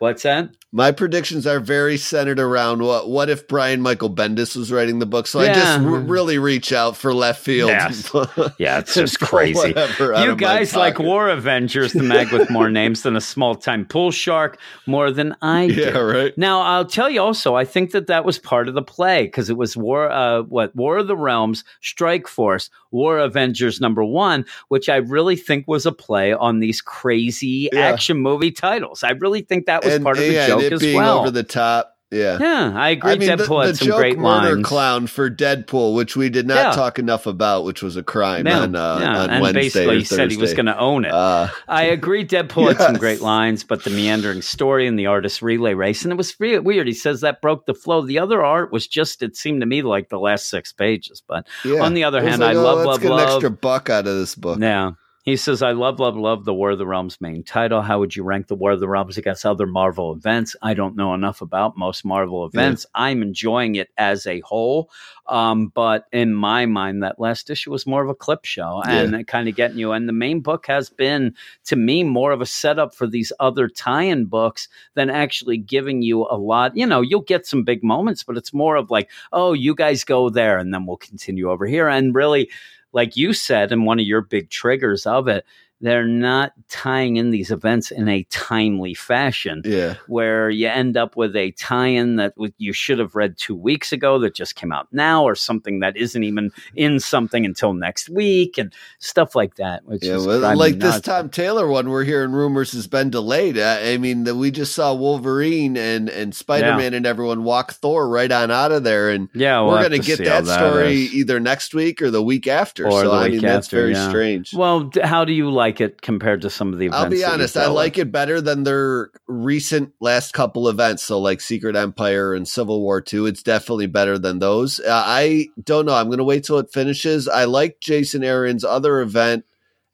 What's that? my predictions are very centered around what what if Brian Michael Bendis was writing the book. So I just r- really reach out for left field. Yes. [laughs] Yeah, it's just crazy. You guys like. War Avengers, the mag with more names than a small time pool shark, more than I do. Yeah, right. Now, I'll tell you also, I think that that was part of the play because it was War, uh, what War of the Realms, Strike Force, War Avengers number one, which I really think was a play on these crazy Yeah. action movie titles. I really think that was and, part of the yeah, joke and it as being well. over the top. Yeah. yeah, I agree. I mean, Deadpool the had some joke great murder lines. clown for Deadpool, which we did not Yeah. talk enough about, which was a crime Yeah, on, uh, yeah. on and Wednesday basically he said he was going to own it. Uh, I agree. Deadpool had some [laughs] great lines, but the meandering story and the artist relay race, and it was re- weird. He says that broke the flow. The other art was just, it seemed to me like the last six pages. But on the other hand, like, I oh, love, let's love, get an love. extra buck out of this book. Yeah. He says, I love, love, love the War of the Realms main title. How would you rank the War of the Realms against other Marvel events? I don't know enough about most Marvel events. I'm enjoying it as a whole. Um, but in my mind, that last issue was more of a clip show and kind of getting you. And the main book has been, to me, more of a setup for these other tie in books than actually giving you a lot. You know, you'll get some big moments, but it's more of like, oh, you guys go there and then we'll continue over here. And really, like you said, and one of your big triggers of it, they're not tying in these events in a timely fashion Yeah. where you end up with a tie-in that you should have read two weeks ago that just came out now or something that isn't even in something until next week and stuff like that which Yeah, is well, like this nuts. Tom Taylor one, we're hearing rumors has been delayed. I, I mean, that we just saw Wolverine and and Spider Man and everyone walk Thor right on out of there, and yeah we'll we're going to get how that story is. either next week or the week after. Or so the I mean, that's very yeah. strange. well how do you like it compared to some of the events I'll be honest, I like it better than their recent last couple events. So, like Secret Empire and Civil War 2, it's definitely better than those. Uh, I don't know. I'm going to wait till it finishes. I like Jason Aaron's other event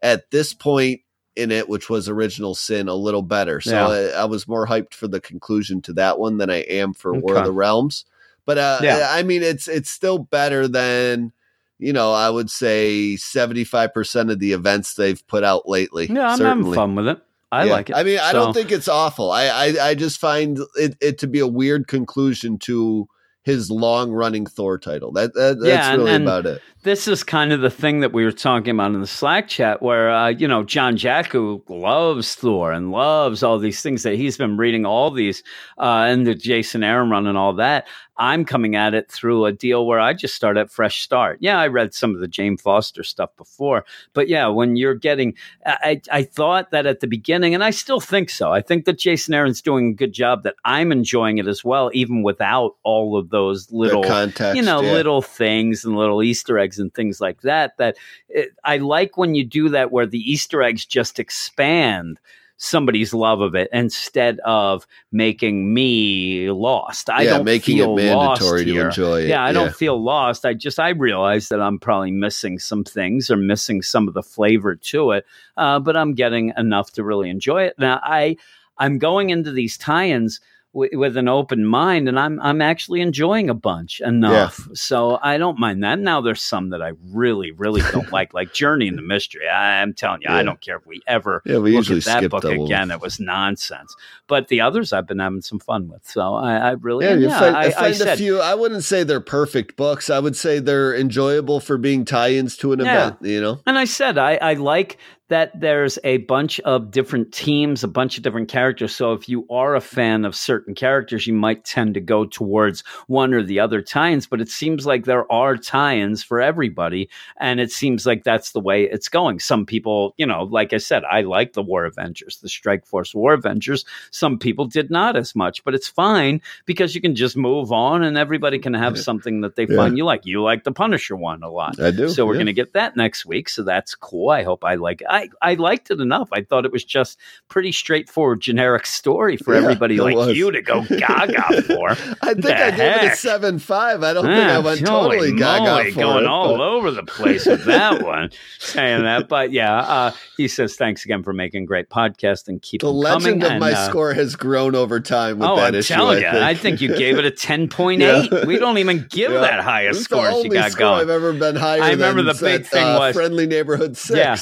at this point in it, which was Original Sin, a little better. So, Yeah. I, I was more hyped for the conclusion to that one than I am for War of the Realms. But, uh, Yeah. I mean, it's it's still better than. You know, I would say 75% of the events they've put out lately. yeah i'm certainly. having fun with it i Yeah. like it I mean, I don't think it's awful. I, I, I just find it, it to be a weird conclusion to his long running Thor title. That, that that's Yeah, and- really and- about it. this is kind of the thing that we were talking about in the Slack chat, where uh, you know John Jacku loves Thor and loves all these things that he's been reading, all these uh, and the Jason Aaron run and all that. I'm coming at it through a deal where I just start at fresh start. Yeah, I read some of the Jane Foster stuff before, but yeah, when you're getting, I, I thought that at the beginning, and I still think so. I think that Jason Aaron's doing a good job. That I'm enjoying it as well, even without all of those little context, you know yeah. little things and little easter eggs and things like that that it, i like when you do that where the easter eggs just expand somebody's love of it instead of making me lost. I yeah, don't making feel it mandatory lost to here. enjoy it. Yeah, I don't feel lost. I just I realize that I'm probably missing some things or missing some of the flavor to it, uh, but I'm getting enough to really enjoy it. Now I I'm going into these tie-ins w- with an open mind, and I'm I'm actually enjoying a bunch enough, so I don't mind that. Now there's some that I really really don't like, like Journey in the Mystery. I, I'm telling you, Yeah. I don't care if we ever Yeah, we look usually at that book again. It was nonsense. But the others I've been having some fun with, so I, I really Yeah, yeah, find, I, I I find a few. I wouldn't say they're perfect books. I would say they're enjoyable for being tie-ins to an Yeah. event. You know, And I said, I, I like that there's a bunch of different teams, a bunch of different characters. So if you are a fan of certain characters, you might tend to go towards one or the other tie ins. But it seems like there are tie ins for everybody. And it seems like that's the way it's going. Some people, you know, like I said, I like the War Avengers, the Strike Force War Avengers. Some people did not as much, but it's fine because you can just move on and everybody can have Yeah. something that they Yeah. find you like. You like the Punisher one a lot. I do. So we're yeah. going to get that next week. So that's cool. I hope I like. I I liked it enough. I thought it was just pretty straightforward, generic story for Yeah, everybody like was. you to go gaga [laughs] for. I think The I gave it a seven five. I don't think I Ah, went totally gaga for going it. all but- over the place with that one, saying that. But yeah, uh, he says thanks again for making great podcast and keep The legend of my uh, score has grown over time with Oh, that I'm issue. telling I you, think. I think you gave it a ten [laughs] point eight. Yeah. We don't even give Yeah. that high score the you only got score going. I've ever been higher. I remember than the big that, thing uh, was- friendly neighborhood Yeah.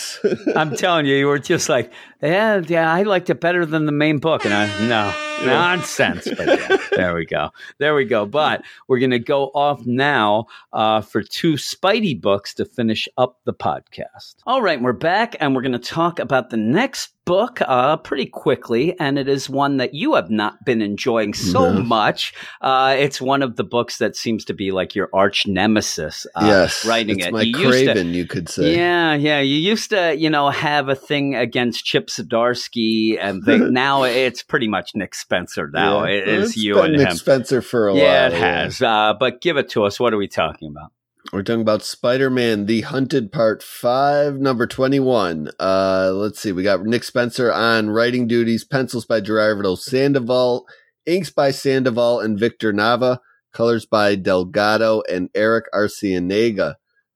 I'm telling you, you were just like, yeah, yeah, I liked it better than the main book. And I, no, nonsense. But yeah, there we go. There we go. But we're going to go off now uh, for two Spidey books to finish up the podcast. All right, we're back and we're going to talk about the next book uh, pretty quickly. And it is one that you have not been enjoying so No. much. Uh, it's one of the books that seems to be like your arch nemesis. Uh, yes, writing it. my You used to- Kraven, you could say. yeah, yeah. You used to, you know, have a thing against Chip Zdarsky, and they, [laughs] now it's pretty much Nick Spencer. Now Yeah. it is you and Nick him. Spencer for a yeah, while. it has. Uh, but give it to us. What are we talking about? We're talking about Spider Man The Hunted Part 5, number 21. Uh, let's see. We got Nick Spencer on writing duties, pencils by Gerardo Sandoval, inks by Sandoval and Victor Nava, colors by Delgado and Erick Arciniega.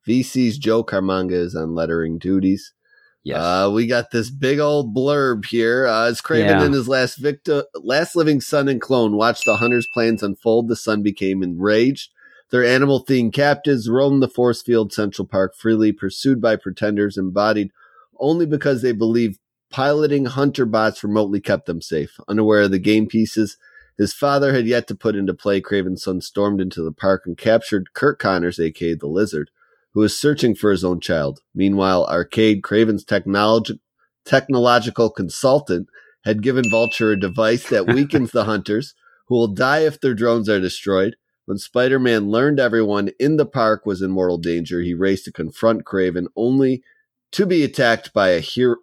VC's Joe Caramagna is on lettering duties. Yes. Uh, we got this big old blurb here. Uh, as Kraven Yeah. and his last victim, last living son and clone watched the hunter's plans unfold, the son became enraged. Their animal themed captives roamed the force field Central Park freely, pursued by pretenders embodied only because they believed piloting hunter bots remotely kept them safe. Unaware of the game pieces his father had yet to put into play, Kraven's son stormed into the park and captured Curt Connors, aka the Lizard, who was searching for his own child. Meanwhile, Arcade, Kraven's technolog- technological consultant, had given Vulture a device that [laughs] weakens the hunters, who will die if their drones are destroyed. When Spider Man learned everyone in the park was in mortal danger, he raced to confront Kraven, only to be attacked by a hero.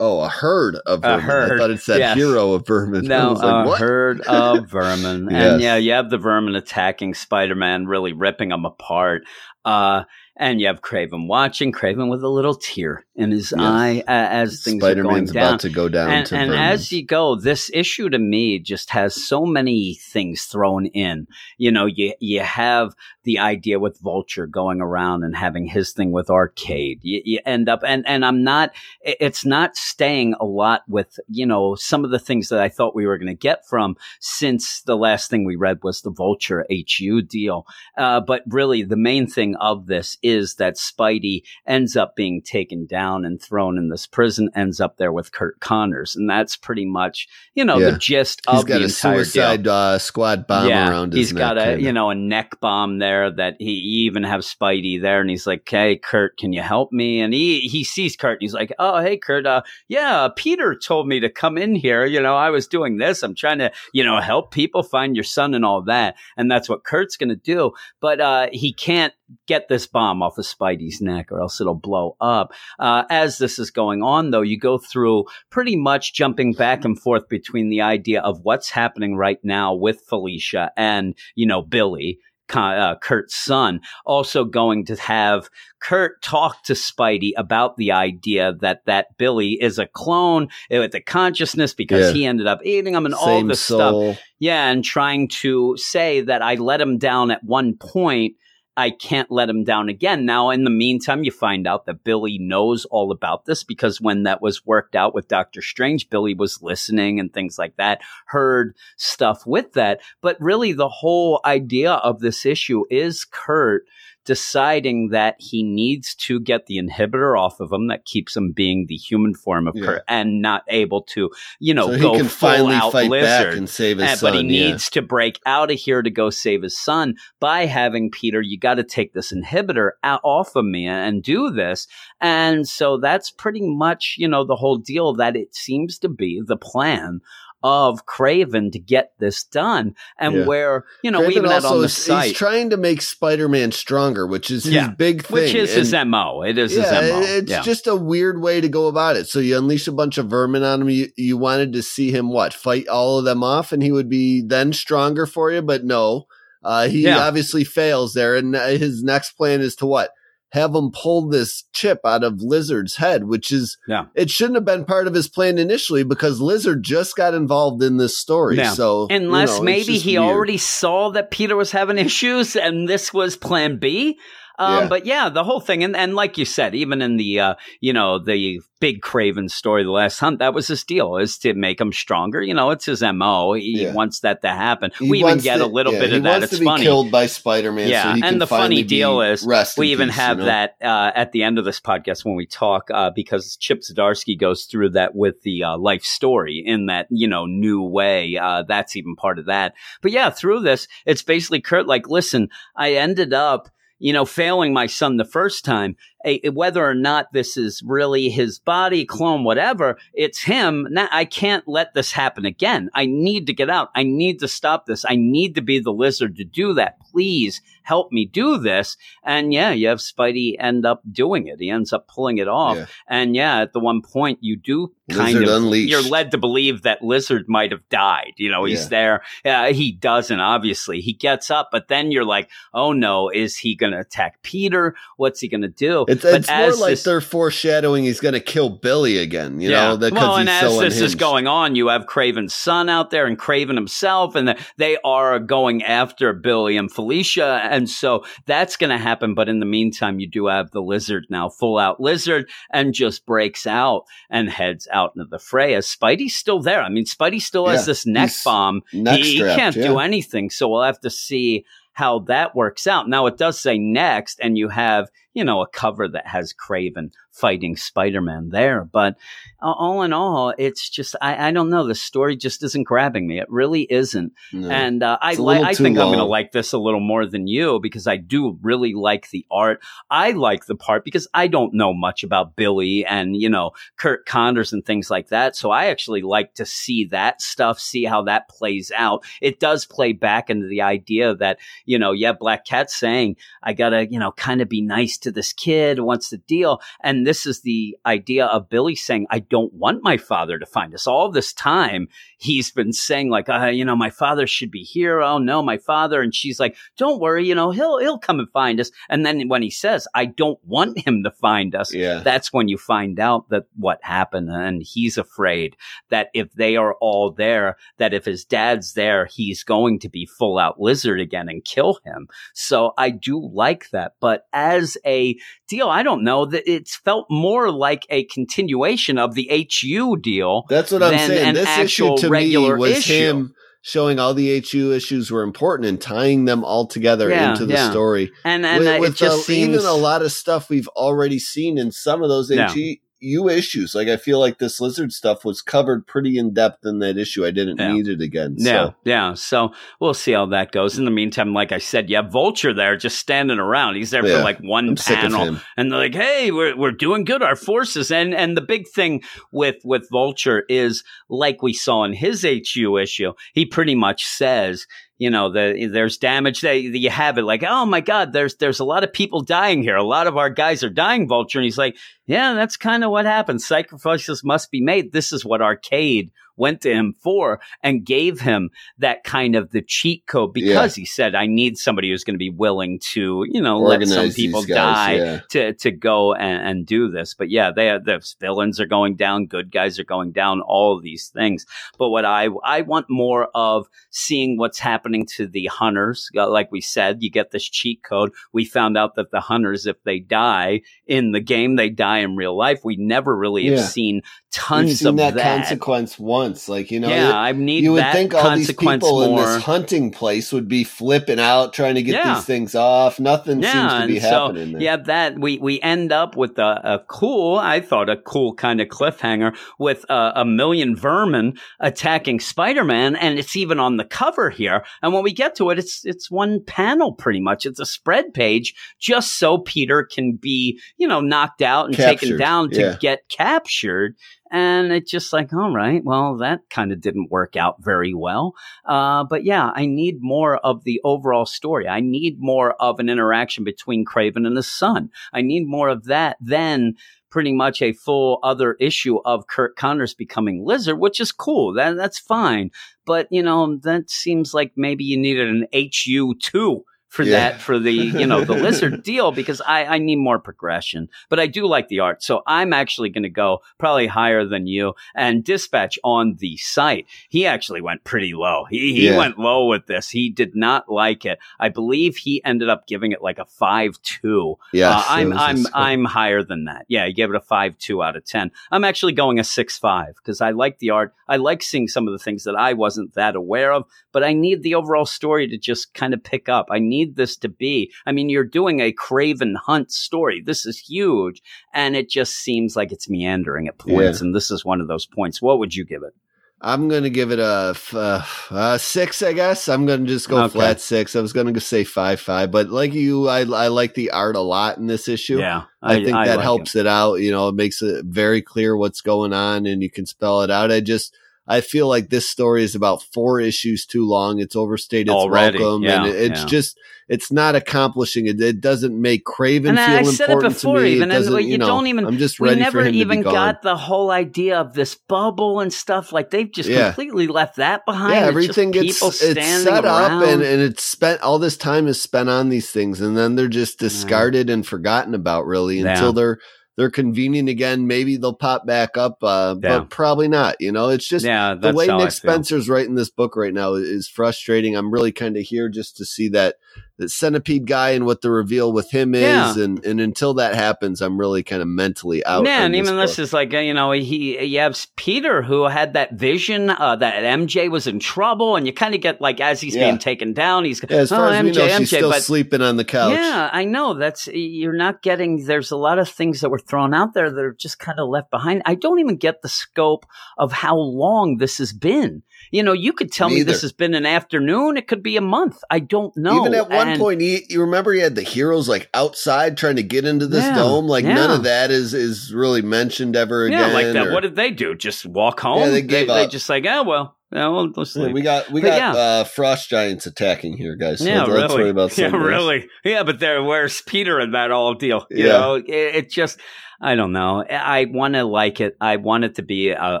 Oh, a herd of vermin. herd, I thought it said yes. hero of vermin. [laughs] No, like, a what? herd of vermin, [laughs] Yes. and yeah, you have the vermin attacking Spider-Man, really ripping him apart. Uh, and you have Kraven watching, Kraven with a little tear in his Yes. eye uh, as things Spider are going down. about to go down and, to and as you go, this issue to me just has so many things thrown in. You know, you you have the idea with Vulture going around and having his thing with Arcade. You, you end up, and and I'm not. It's not staying a lot with you know some of the things that I thought we were going to get from since the last thing we read was the Vulture HU deal. Uh, but really, the main thing of this is that Spidey ends up being taken down and thrown in this prison, ends up there with Curt Connors. And that's pretty much, you know, Yeah. the gist He's of got the a entire suicide deal. uh, squad bomb around his he's neck. got a kinda. you know a neck bomb there that he even have Spidey there, and he's like, "Hey, Curt, can you help me?" And he he sees Curt, and he's like, "Oh, hey, Curt, uh, yeah, Peter told me to come in here. You know, I was doing this. I'm trying to you know help people find your son and all that, and that's what Curt's going to do. But uh, he can't get this bomb off of Spidey's neck, or else it'll blow up. Uh, as this is going on, though, you go through pretty much jumping back and forth between the idea of what's happening right now with Felicia and, you know, Billy. uh, Curt's son, also going to have Curt talk to Spidey about the idea that that Billy is a clone with the consciousness because Yeah. he ended up eating him and all Same this stuff. Yeah, and trying to say that I let him down at one point. I can't let him down again. Now, in the meantime, you find out that Billy knows all about this because when that was worked out with Doctor Strange, Billy was listening and things like that, heard stuff with that. But really, the whole idea of this issue is Curt deciding that he needs to get the inhibitor off of him that keeps him being the human form of Yeah. Curt and not able to, you know, so he go can full finally out fight lizard. back and save his Uh, son. but he yeah. needs to break out of here to go save his son by having Peter, you got to take this inhibitor out, off of me and do this. And so that's pretty much, you know, the whole deal that it seems to be the plan of Kraven to get this done. And Yeah. where, you know, we Kraven even also on the site, He's trying to make Spider-Man stronger, which is his big thing. which is his MO. It is yeah, his MO. it's yeah. just a weird way to go about it. So you unleash a bunch of vermin on him. You, you wanted to see him what fight all of them off, and he would be then stronger for you. But no, uh, he Yeah. obviously fails there. And uh, his next plan is to what have him pull this chip out of Lizard's head, which is Yeah. it shouldn't have been part of his plan initially because Lizard just got involved in this story. Yeah. So you Unless know, maybe he weird. already saw that Peter was having [laughs] issues and this was plan B. Um, Yeah. But yeah, the whole thing, and, and like you said, even in the uh, you know the big Kraven story, the last hunt, that was his deal is to make him stronger. You know, it's his mo. He Yeah. wants that to happen. He we even get to- a little yeah, bit of that. It's funny. killed by Spider-Man. Yeah, so he and the funny deal is we even peace, have you know? that uh, at the end of this podcast when we talk uh, because Chip Zdarsky goes through that with the uh, life story in that you know new way. Uh, that's even part of that. But yeah, through this, it's basically Curt like, listen, I ended up. You know, failing my son the first time, a, whether or not this is really his body, clone, whatever, it's him. Now, I can't let this happen again. I need to get out. I need to stop this. I need to be the lizard to do that. Please help me do this. And yeah, you have Spidey end up doing it. He ends up pulling it off. Yeah. And yeah, at the one point, you do kind Lizard of Unleashed. you're led to believe that Lizard might have died. You know, he's Yeah. there. Yeah, he doesn't. Obviously, he gets up, but then you're like, oh no, is he going to attack Peter? What's he going to do? It's, But it's more like this- they're foreshadowing he's going to kill Billy again, you know, because well, and he's as so this is going on, you have Kraven's son out there and Kraven himself, and they are going after Billy and Felicia, and so that's going to happen. But in the meantime, you do have the lizard now, full out lizard, and just breaks out and heads out into the fray. As Spidey's still there, I mean, Spidey still has this neck he's bomb. neck he, he can't yeah. do anything, so we'll have to see how that works out. Now it does say next, and you have you know a cover that has Kraven fighting Spider Man there, but uh, all in all, it's just I, I don't know. The story just isn't grabbing me. It really isn't, No. and uh, I li- I think I'm going to like this a little more than you because I do really like the art. I like the part because I don't know much about Billy and you know Curt Connors and things like that. So I actually like to see that stuff, see how that plays out. It does play back into the idea that you know, yeah, Black Cat's saying I gotta you know kind of be nice to this kid. What's the deal? And this is the idea of Billy saying, I don't want my father to find us. All this time, he's been saying, like, uh, you know, my father should be here. Oh no, my father. And she's like, don't worry, you know, he'll, he'll come and find us. And then when he says, I don't want him to find us, yeah. that's when you find out that what happened. And he's afraid that if they are all there, that if his dad's there, he's going to be full out lizard again and kill him. So I do like that. But as a deal, I don't know that it's felt more like a continuation of the HU deal. That's what I'm saying. This issue to me was issue. him showing all the HU issues were important and tying them all together Yeah, into the yeah. story. And, and with uh, with it just uh, seems even a lot of stuff we've already seen in some of those Yeah. HU issues. Like I feel like this lizard stuff was covered pretty in depth in that issue. I didn't Yeah. need it again. Yeah, So. yeah. So we'll see how that goes. In the meantime, like I said, yeah, Vulture there just standing around. He's there Yeah, for like one I'm panel. and they're like, "Hey, we're we're doing good, our forces." And and the big thing with with Vulture is like we saw in his HU issue, he pretty much says, you know, the, there's damage. That you have it like, oh my god, there's there's a lot of people dying here. A lot of our guys are dying, Vulture. And he's like, yeah, that's kind of what happens. Sacrifices must be made. This is what Arcade went to him for and gave him that kind of the cheat code because he said, I need somebody who's going to be willing to, you know, let some people guys, die yeah. to to go and, and do this. But yeah, they are, the villains are going down, good guys are going down, all of these things. But what I I want more of seeing what's happening to the hunters. Uh, Like we said, you get this cheat code. We found out that the hunters, if they die in the game, they die in real life. We never really Yeah. have seen tons seen of that, that. consequence once. Like, you know, yeah, it- I need you would think all these people in this hunting place would be flipping out, trying to get Yeah. these things off. Nothing seems to be so happening. there. yeah, that we we end up with a, a cool, I thought a cool kind of cliffhanger with a, a million vermin attacking Spider-Man, and it's even on the cover here. And when we get to it, it's it's one panel pretty much. It's a spread page, just so Peter can be you know knocked out and taken down to yeah. get captured. And it's just like, all right, well, that kind of didn't work out very well. Uh, but yeah, I need more of the overall story. I need more of an interaction between Kraven and his son. I need more of that than pretty much a full other issue of Curt Connors becoming Lizard, which is cool. That that's fine. But you know, that seems like maybe you needed an HU two for Yeah. that for the you know the lizard [laughs] deal because I, I need more progression but i do like the art so i'm actually going to go probably higher than you and dispatch on the site he actually went pretty low he, he Yeah. went low with this he did not like it i believe he ended up giving it like a 5-2 Yeah, uh, I'm I'm. I'm higher than that. Yeah, he gave it a five two out of ten. I'm actually going a six five because I like the art. I like seeing some of the things that I wasn't that aware of, but I need the overall story to just kind of pick up. I need this to be. I mean, you're doing a Kraven Hunt story. This is huge, and it just seems like it's meandering at points. And this is one of those points. What would you give it? I'm going to give it a, f- uh, uh, six, I guess. I'm going to just go Okay. flat six. I was going to say five, five, but like you, I, I like the art a lot in this issue. Yeah, I, think that like helps it. out. You know, it makes it very clear what's going on and you can spell it out. I just, I feel like this story is about four issues too long. It's overstated its Already, welcome yeah, and it, it's yeah. just, it's not accomplishing it. It doesn't make Kraven And feel I said it important before, to me. even, it and doesn't, you you, know, don't even- I'm just we ready never for him even to be gone. got the whole idea of this bubble and stuff. Like they've just Yeah. completely left that behind. yeah, It's everything just gets it's set around. up and, and it's spent all this time is spent on these things and then they're just discarded and forgotten about really Yeah. until they're they're convenient again. Maybe they'll pop back up, uh, Yeah. but probably not. You know, it's just yeah, the way Nick Spencer's writing this book right now is frustrating. I'm really kind of here just to see that the centipede guy and what the reveal with him is, Yeah. and and until that happens, I'm really kind of mentally out. Yeah, and even book. this is like uh, you know he you have Peter who had that vision uh, that MJ was in trouble, and you kind of get like as he's Yeah. being taken down, he's Yeah, as oh, far as we MJ, know, she's MJ, still but sleeping on the couch. Yeah, I know. That's you're not getting. There's a lot of things that were thrown out there that are just kind of left behind. I don't even get the scope of how long this has been. You know, you could tell me Neither. this has been an afternoon. It could be a month. I don't know. Even at one And- point, he, you remember he had the heroes like outside trying to get into this Yeah, dome. Like none of that is is really mentioned ever yeah, again. like that. or- What did they do? Just walk home? they gave they, up. just like, oh well, yeah, well, let's Yeah, we got we But got yeah. uh, frost giants attacking here, guys. So yeah, really. worry about [laughs] yeah, really. Yeah, but there, where's Peter in that all deal? You Yeah. know, it, it just, I don't know. I want to like it. I want it to be a,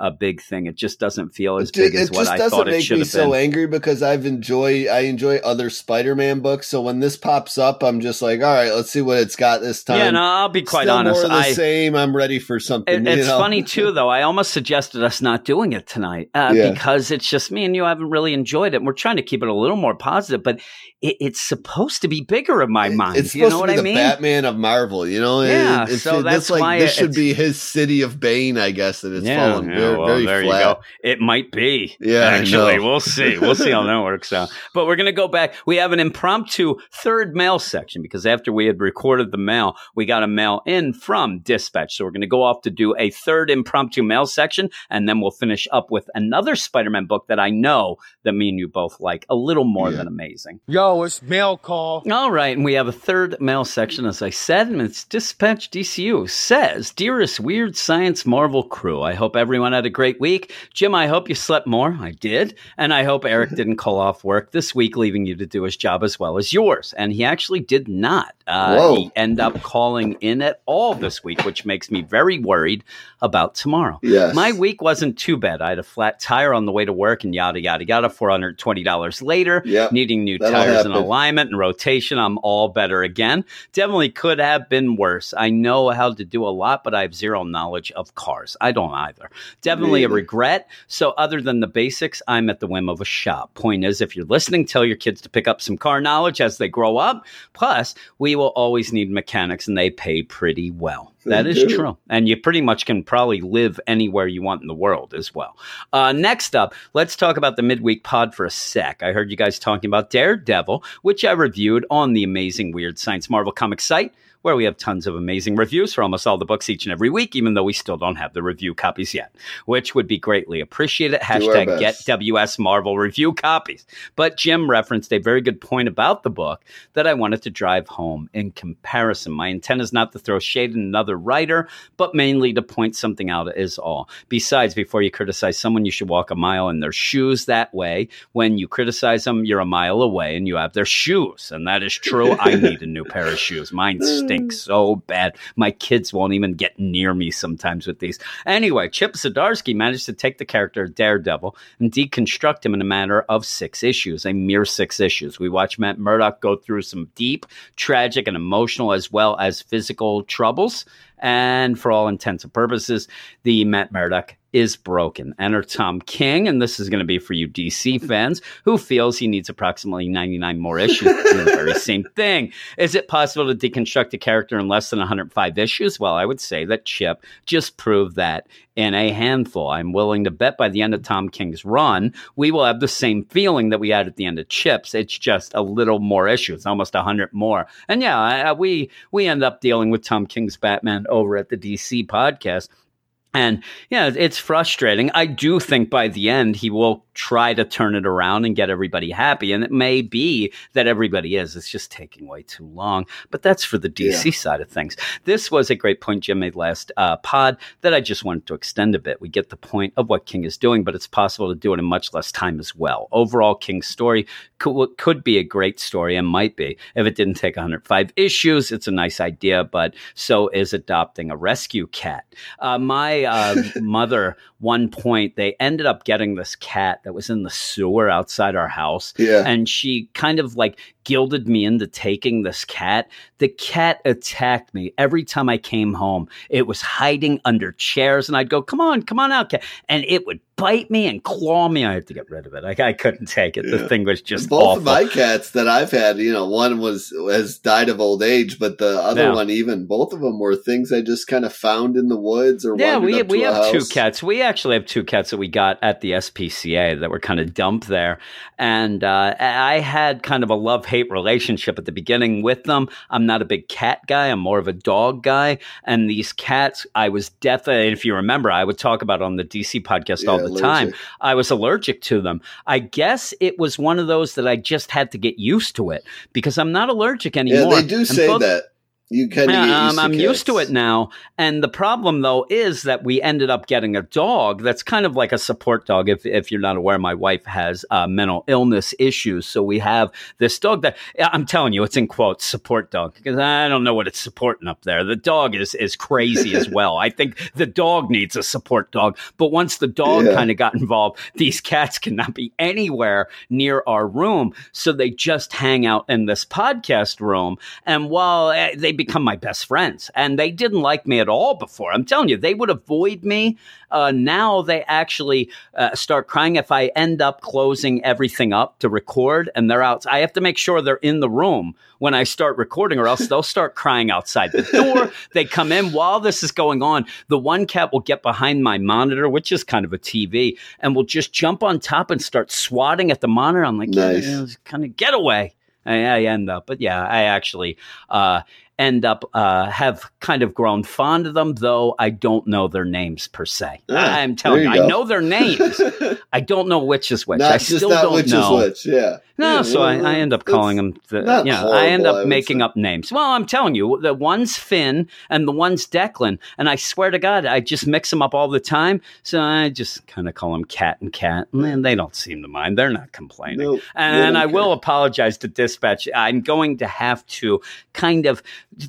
a big thing. It just doesn't feel as It, big as it what just I doesn't thought it make should me have so angry because I've enjoy I enjoy other Spider-Man books. So when this pops up, I'm just like, all right, let's see what it's got this time. Yeah, no, I'll be quite Still honest. more the I, same. I'm ready for something. It, it's know? funny too, though. I almost suggested us not doing it tonight uh, Yeah. because it's just me and you haven't really enjoyed it. We're trying to keep it a little more positive, but it, it's supposed to be bigger in my mind. It's you supposed know to what be I the mean? Batman of Marvel, you know. Yeah, It- so that's like why this should be his city of Bane, I guess, and it's fallen very, well, very there flat. you go. It might be. Yeah, actually, we'll see. We'll see how that [laughs] works out. But we're going to go back. We have an impromptu third mail section because after we had recorded the mail, we got a mail in from Dispatch. So we're going to go off to do a third impromptu mail section, and then we'll finish up with another Spider-Man book that I know that me and you both like a little more Yeah. than amazing. Yo, it's mail call. All right, and we have a third mail section, as I said, and it's Dispatch DCU says, Dearest Weird Science Marvel crew, I hope everyone had a great week. Jim, I hope you slept more. I did. And I hope Eric [laughs] didn't call off work this week, leaving you to do his job as well as yours. And he actually did not. uh, he end up calling in at all this week, which makes me very worried about tomorrow. Yes. My week wasn't too bad. I had a flat tire on the way to work and yada, yada, yada. $420 later, Yep. needing new That'll tires and alignment and rotation. I'm all better again. Definitely could have been worse. I know how to do a lot, but I have zero knowledge of cars. I don't either. Definitely a regret. So, other than the basics, I'm at the whim of a shop. Point is, if you're listening, tell your kids to pick up some car knowledge as they grow up. Plus, we will always need mechanics, and they pay pretty well. That is true. And you pretty much can probably live anywhere you want in the world as well. Uh, next up, let's talk about the midweek pod for a sec. I heard you guys talking about Daredevil, which I reviewed on the Amazing Weird Science Marvel comic site. Where we have tons of amazing reviews for almost all the books each and every week, even though we still don't have the review copies yet, which would be greatly appreciated. Hashtag get. WS Marvel review copies. But Jim referenced a very good point about the book that I wanted to drive home in comparison. My intent is not to throw shade at another writer, but mainly to point something out is all. Besides, before you criticize someone, you should walk a mile in their shoes that way. When you criticize them, you're a mile away and you have their shoes. And that is true. I need a new pair of shoes. Mine [laughs] stink Mm. so bad. My kids won't even get near me sometimes with these. Anyway, Chip Zdarsky managed to take the character of Daredevil and deconstruct him in a matter of six issues, a mere six issues. We watch Matt Murdock go through some deep, tragic, and emotional as well as physical troubles. And for all intents and purposes, the Matt Murdock is broken. Enter Tom King, and this is going to be for you DC [laughs] fans who feels he needs approximately 99 more issues to do the very [laughs] same thing. Is it possible to deconstruct a character in less than 105 issues? Well, I would say that Chip just proved that in a handful. I'm willing to bet by the end of Tom King's run, we will have the same feeling that we had at the end of Chips. It's just a little more issues, almost 100 more. And yeah, we we end up dealing with Tom King's Batman over at the DC podcast. And yeah, it's frustrating. I do think by the end he will try to turn it around and get everybody happy. And it may be that everybody is. It's just taking way too long. But that's for the DC side of things. This was a great point Jim made last uh, pod that I just wanted to extend a bit. We get the point of what King is doing, but it's possible to do it in much less time as well. Overall, King's story could, could be a great story and might be. If it didn't take 105 issues, it's a nice idea, but so is adopting a rescue cat. Uh, my uh, mother, one point, they ended up getting this cat that was in the sewer outside our house. Yeah. And she kind of like gilded me into taking this cat. The cat attacked me every time I came home. It was hiding under chairs, and I'd go, Come on, come on out, cat. And it would bite me and claw me. I had to get rid of it. I, I couldn't take it. The Yeah. thing was just Both awful. of my cats that I've had, you know, one was has died of old age, but the other Yeah. one, even both of them were things I just kind of found in the woods or Yeah, we we have two cats. We actually have two cats that we got at the SPCA that were kind of dumped there, and uh, I had kind of a love hate relationship at the beginning with them. I'm not a big cat guy. I'm more of a dog guy, and these cats, I was definitely. If you remember, I would talk about on the DC podcast all Yeah, the time. I was allergic to them. I guess it was one of those that I just had to get used to it because I'm not allergic anymore. Yeah, they do And say that. You kind of yeah, get used um, I'm used to it now. And the problem, though, is that we ended up getting a dog that's kind of like a support dog. If, if you're not aware, my wife has uh, mental illness issues. So we have this dog that I'm telling you, it's in quotes, support dog, because I don't know what it's supporting up there. The dog is, is crazy as [laughs] well. I think the dog needs a support dog. But once the dog Yeah. kind of got involved, these cats cannot be anywhere near our room. So they just hang out in this podcast room. And while eh, they become my best friends, and they didn't like me at all before, I'm telling you, they would avoid me. Uh, now they actually uh, start crying if I end up closing everything up to record and they're out. I have to make sure they're in the room when I start recording, or else they'll start crying outside the door. they come in while this is going on. The one cat will get behind my monitor, which is kind of a TV, and will just jump on top and start swatting at the monitor. I'm like, Nice. yeah, kind of get away. I, I end up, but yeah, I actually uh, end up uh, have kind of grown fond of them, though I don't know their names per se. Ah, I'm telling you, you I know their names. [laughs] I don't know which is which. not I just still don't which know. is which. Yeah. No, Yeah, so I, I end up calling them. The, yeah, I end up I making say. up names. Well, I'm telling you, the one's Finn and the one's Declan, and I swear to God, I just mix them up all the time. So I just kind of call them Cat and Cat, and they don't seem to mind. They're not complaining. Nope, And I will apologize to Dispatch. I'm going to have to kind of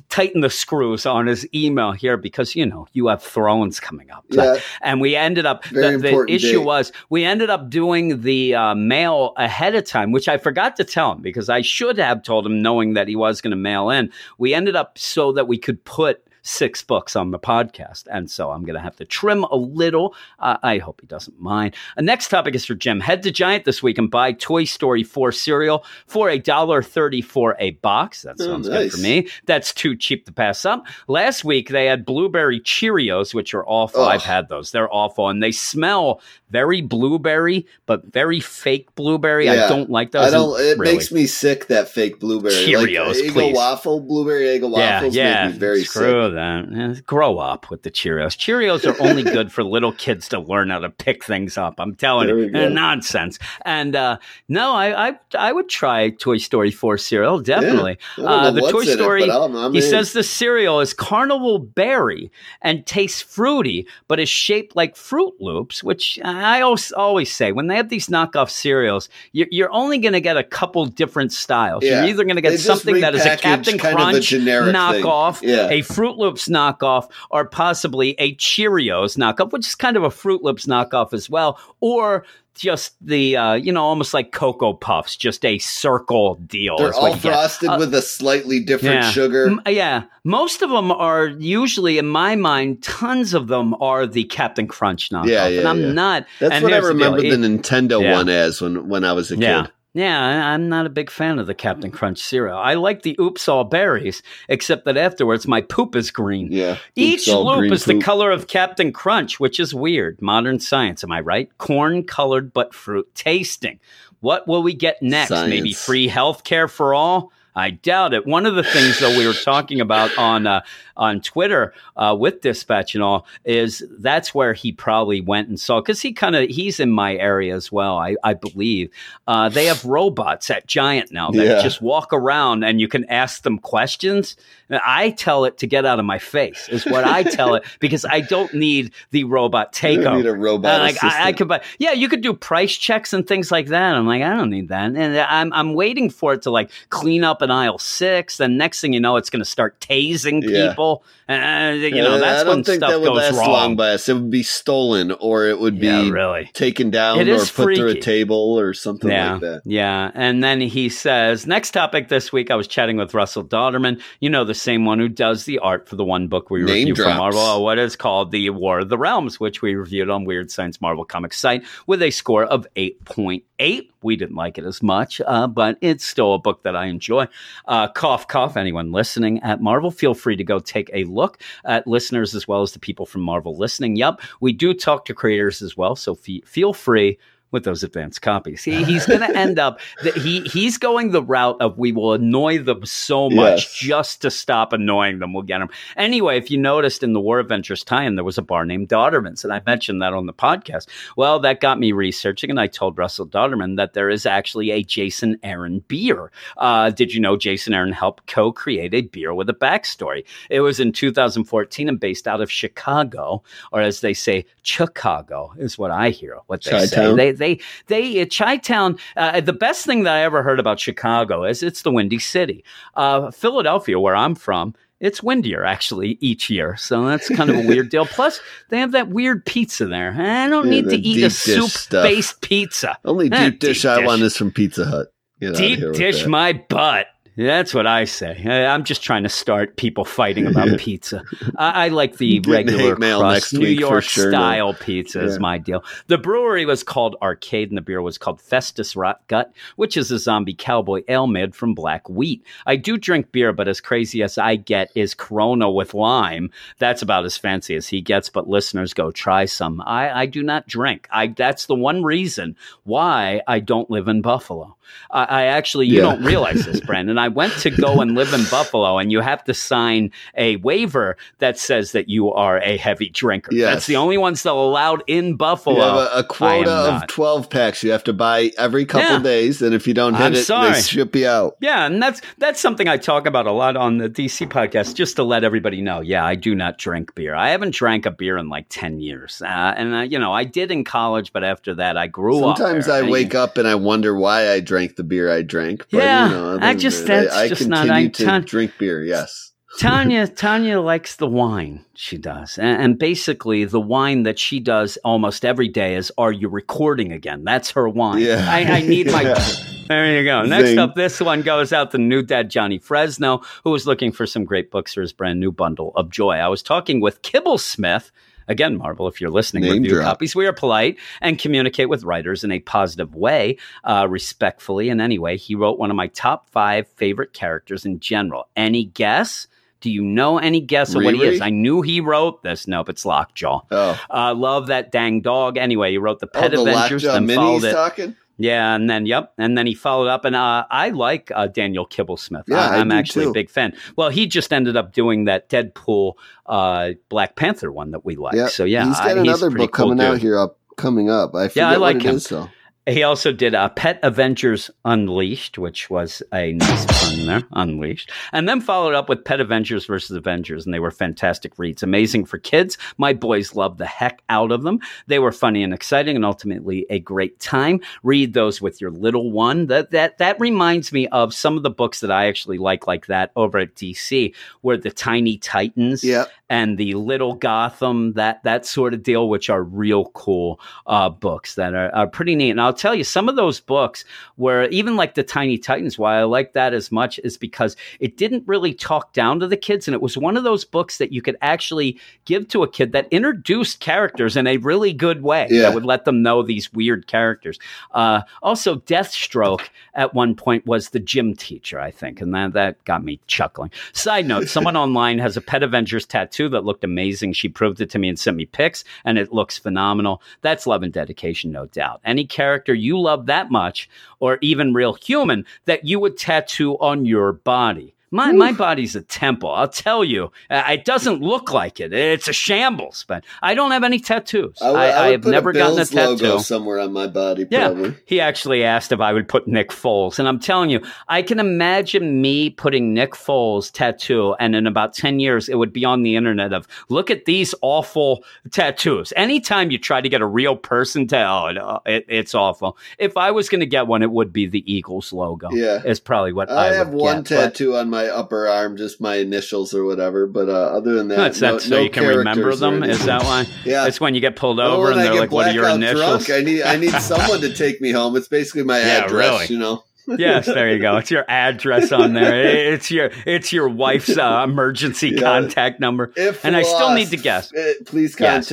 tighten the screws on his email here because you know you have Thrones coming up, Yeah. and we ended up. The, the issue was we ended up doing the uh, mail ahead of time, which I forgot to tell him because I should have told him, knowing that he was going to mail in. We ended up so that we could put six books on the podcast. And so I'm going to have to trim a little. Uh, I hope he doesn't mind. Uh, next topic is for Jim. Head to Giant this week and buy Toy Story 4 cereal for a dollar thirty for a box. That Oh, sounds good for me. That's too cheap to pass up. Last week they had blueberry Cheerios, which are awful. Ugh. I've had those. They're awful. And they smell very blueberry, but very fake blueberry. I don't like those. I don't. It really- makes me sick that fake blueberry. Cheerios, like, Eggo waffle, blueberry Eggo waffles yeah, yeah. make me very Screw sick. That. Eh, Grow up with the Cheerios. Cheerios are only [laughs] good for little kids to learn how to pick things up. I'm telling There you. Eh, nonsense. And uh, no, I, I I would try Toy Story 4 cereal definitely. Don't Uh, the Toy in it, Story. I'm- I'm he in. says the cereal is carnival berry and tastes fruity, but is shaped like Froot Loops, which I always, always say when they have these knockoff cereals, you're, you're only going to get a couple different styles. Yeah. You're either going to get just something that is a Captain kind of a Crunch generic knockoff, Yeah. a Fruit Loops knockoff, or possibly a Cheerios knockoff, which is kind of a Froot Loops knockoff as well, or just the uh, you know almost like Cocoa Puffs, just a circle deal. They're all frosted Uh, with a slightly different yeah. sugar. M- yeah, most of them are usually, in my mind, tons of them are the Captain Crunch knockoff, Yeah, yeah, and I'm yeah. not. That's and what I remember the, It- Nintendo one as when when I was a yeah. kid. Yeah, I'm not a big fan of the Captain Crunch cereal. I like the Oops All Berries, except that afterwards my poop is green. Yeah. Each loop is the color of Captain Crunch, which is weird. Modern science, am I right? Corn colored but fruit tasting. What will we get next? Maybe free health care for all? I doubt it. One of the things that we were talking about on uh, on Twitter uh, with Dispatch and all is that's where he probably went and saw because he kind of he's in my area as well. I, I believe uh, they have robots at Giant now that Yeah. just walk around and you can ask them questions. And I tell it to get out of my face is what I tell it [laughs] because I don't need the robot You don't takeover. need a robot Uh, like I, I could buy, yeah, you could do price checks and things like that. I'm like, I don't need that, and I'm I'm waiting for it to like clean up in aisle six. Then next thing you know, it's going to start tasing people, and uh, you know that's I don't when think stuff that would goes last wrong. long by us. It would be stolen, or it would be yeah, really. taken down, It or put through a table, or something Yeah, like that. yeah. And then he says, next topic this week, I was chatting with Russell Dauterman, you know, the same one who does the art for the one book we Name review drops. from Marvel, uh, what is called The War of the Realms, which we reviewed on Weird Science Marvel Comics site with a score of 8.8. We didn't like it as much, uh, but it's still a book that I enjoy. Uh, cough, cough. Anyone listening at Marvel, feel free to go take a look at listeners as well as the people from Marvel listening. Yep, we do talk to creators as well, so fe- feel free with those advanced copies. He, he's going to end up [laughs] that he he's going the route of we will annoy them so much Yes. just to stop annoying them. We'll get them anyway. If you noticed in the War Adventures tie-in, there was a bar named Dauterman's, and I mentioned that on the podcast. Well, that got me researching, and I told Russell Dauterman that there is actually a Jason Aaron beer. Uh, did you know Jason Aaron helped co-create a beer with a backstory? It was in 2014 and based out of Chicago, or as they say, Chicago is what I hear. What they say. Chi-town? They they they uh, Chi Town. Uh, the best thing that I ever heard about Chicago is it's the Windy City. Uh, Philadelphia, where I'm from. It's windier actually each year, so that's kind of a weird deal. [laughs] Plus, they have that weird pizza there. I don't Yeah, need to eat a dish soup-based pizza. Only Eh, deep dish deep I dish. want is from Pizza Hut. Get Deep dish my butt. That's what I say. I'm just trying to start people fighting about [laughs] pizza. I, I like the regular crust, New York sure style pizza is my deal. The brewery was called Arcade, and the beer was called Festus Rot Gut, which is a zombie cowboy ale made from black wheat. I do drink beer, but as crazy as I get is Corona with lime. That's about as fancy as he gets. But listeners, go try some. I, I do not drink. I that's the one reason why I don't live in Buffalo. I, I actually, you Yeah. don't realize this, Brandon. I went to go and live in Buffalo, and you have to sign a waiver that says that you are a heavy drinker. Yes. That's the only one still allowed in Buffalo. You have a, a quota of not. 12 packs you have to buy every couple Yeah. days. And if you don't hit I'm it, sorry. they ship you out. Yeah, and that's that's something I talk about a lot on the DC podcast, just to let everybody know. Yeah, I do not drink beer. I haven't drank a beer in like ten years, uh, and uh, you know I did in college, but after that I grew up. Sometimes. I wake up and I wonder why I drank the beer I drank. But, Yeah, you know, I just- that's I, I just not- I- to Tan- drink beer. Yes. [laughs] Tanya Tanya likes the wine. She does, and, and basically the wine that she does almost every day is "Are you recording again?" That's her wine. Yeah. I, I need my. [laughs] Yeah. There you go. Next Zing. up, this one goes out to new dad Johnny Fresno, who was looking for some great books for his brand new bundle of joy. I was talking with Kibblesmith. Again, Marvel, if you're listening, Name review drop. copies. We are polite and communicate with writers in a positive way, uh, respectfully. And anyway, he wrote one of my top five favorite characters in general. Any guess? Do you know any guess of what he is? I knew he wrote this. Nope, it's Lockjaw. Oh. Uh, love that dang dog. Anyway, he wrote the Oh, Pet the Avengers, Lockjaw then followed it. talking? Yeah, and then yep, and then he followed up, and uh, I like uh, Daniel Kibblesmith. Yeah, I, I am actually a big fan. Well, he just ended up doing that Deadpool uh, Black Panther one that we like. Yeah. So yeah, he's got another a pretty book cool coming out dude. here up coming up. I Yeah, I like him. is, though. He also did a Pet Avengers Unleashed, which was a nice pun there, Unleashed, and then followed up with Pet Avengers versus Avengers, and they were fantastic reads. Amazing for kids. My boys loved the heck out of them. They were funny and exciting, and ultimately a great time. Read those with your little one. That that that reminds me of some of the books that I actually like, like that over at DC, where the Tiny Titans Yeah. and the Little Gotham, that that sort of deal, which are real cool uh, books that are, are pretty neat. And I'll tell you, some of those books were even like the Tiny Titans. Why I like that as much is because it didn't really talk down to the kids, and it was one of those books that you could actually give to a kid that introduced characters in a really good way Yeah. that would let them know these weird characters. Uh, also, Deathstroke at one point was the gym teacher, I think, and that that got me chuckling. Side note: someone online has a Pet Avengers tattoo that looked amazing. She proved it to me and sent me pics, and it looks phenomenal. That's love and dedication, no doubt. Any character you love that much, or even real human, that you would tattoo on your body. My, my body's a temple. I'll tell you, Uh, it doesn't look like it. It's a shambles, but I don't have any tattoos. I, would- I, I I have never a gotten a tattoo. somewhere on my body, Yeah. probably. He actually asked if I would put Nick Foles. And I'm telling you, I can imagine me putting Nick Foles tattoo. And in about 10 years, it would be on the internet of, look at these awful tattoos. Anytime you try to get a real person to, oh, no, it, it's awful. If I was going to get one, it would be the Eagles logo. Yeah. Is probably what I, have one get, but- tattoo on my upper arm, just my initials or whatever. But uh, other than that, That's, no, that's so no you can remember them. Is that why? [laughs] Yeah. It's when you get pulled over when and they're like, "What are your initials?" Drunk, I need I need [laughs] someone to take me home. It's basically my Yeah, address, really. you know. [laughs] yes, there you go. It's your address on there. It's your it's your wife's uh, emergency Yeah. contact number. If And I still need to guess. eh, please Yes.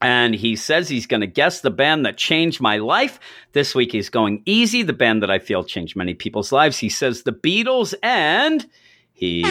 And he says he's going to guess the band that changed my life. This week he's going easy, the band that I feel changed many people's lives. He says the Beatles, and he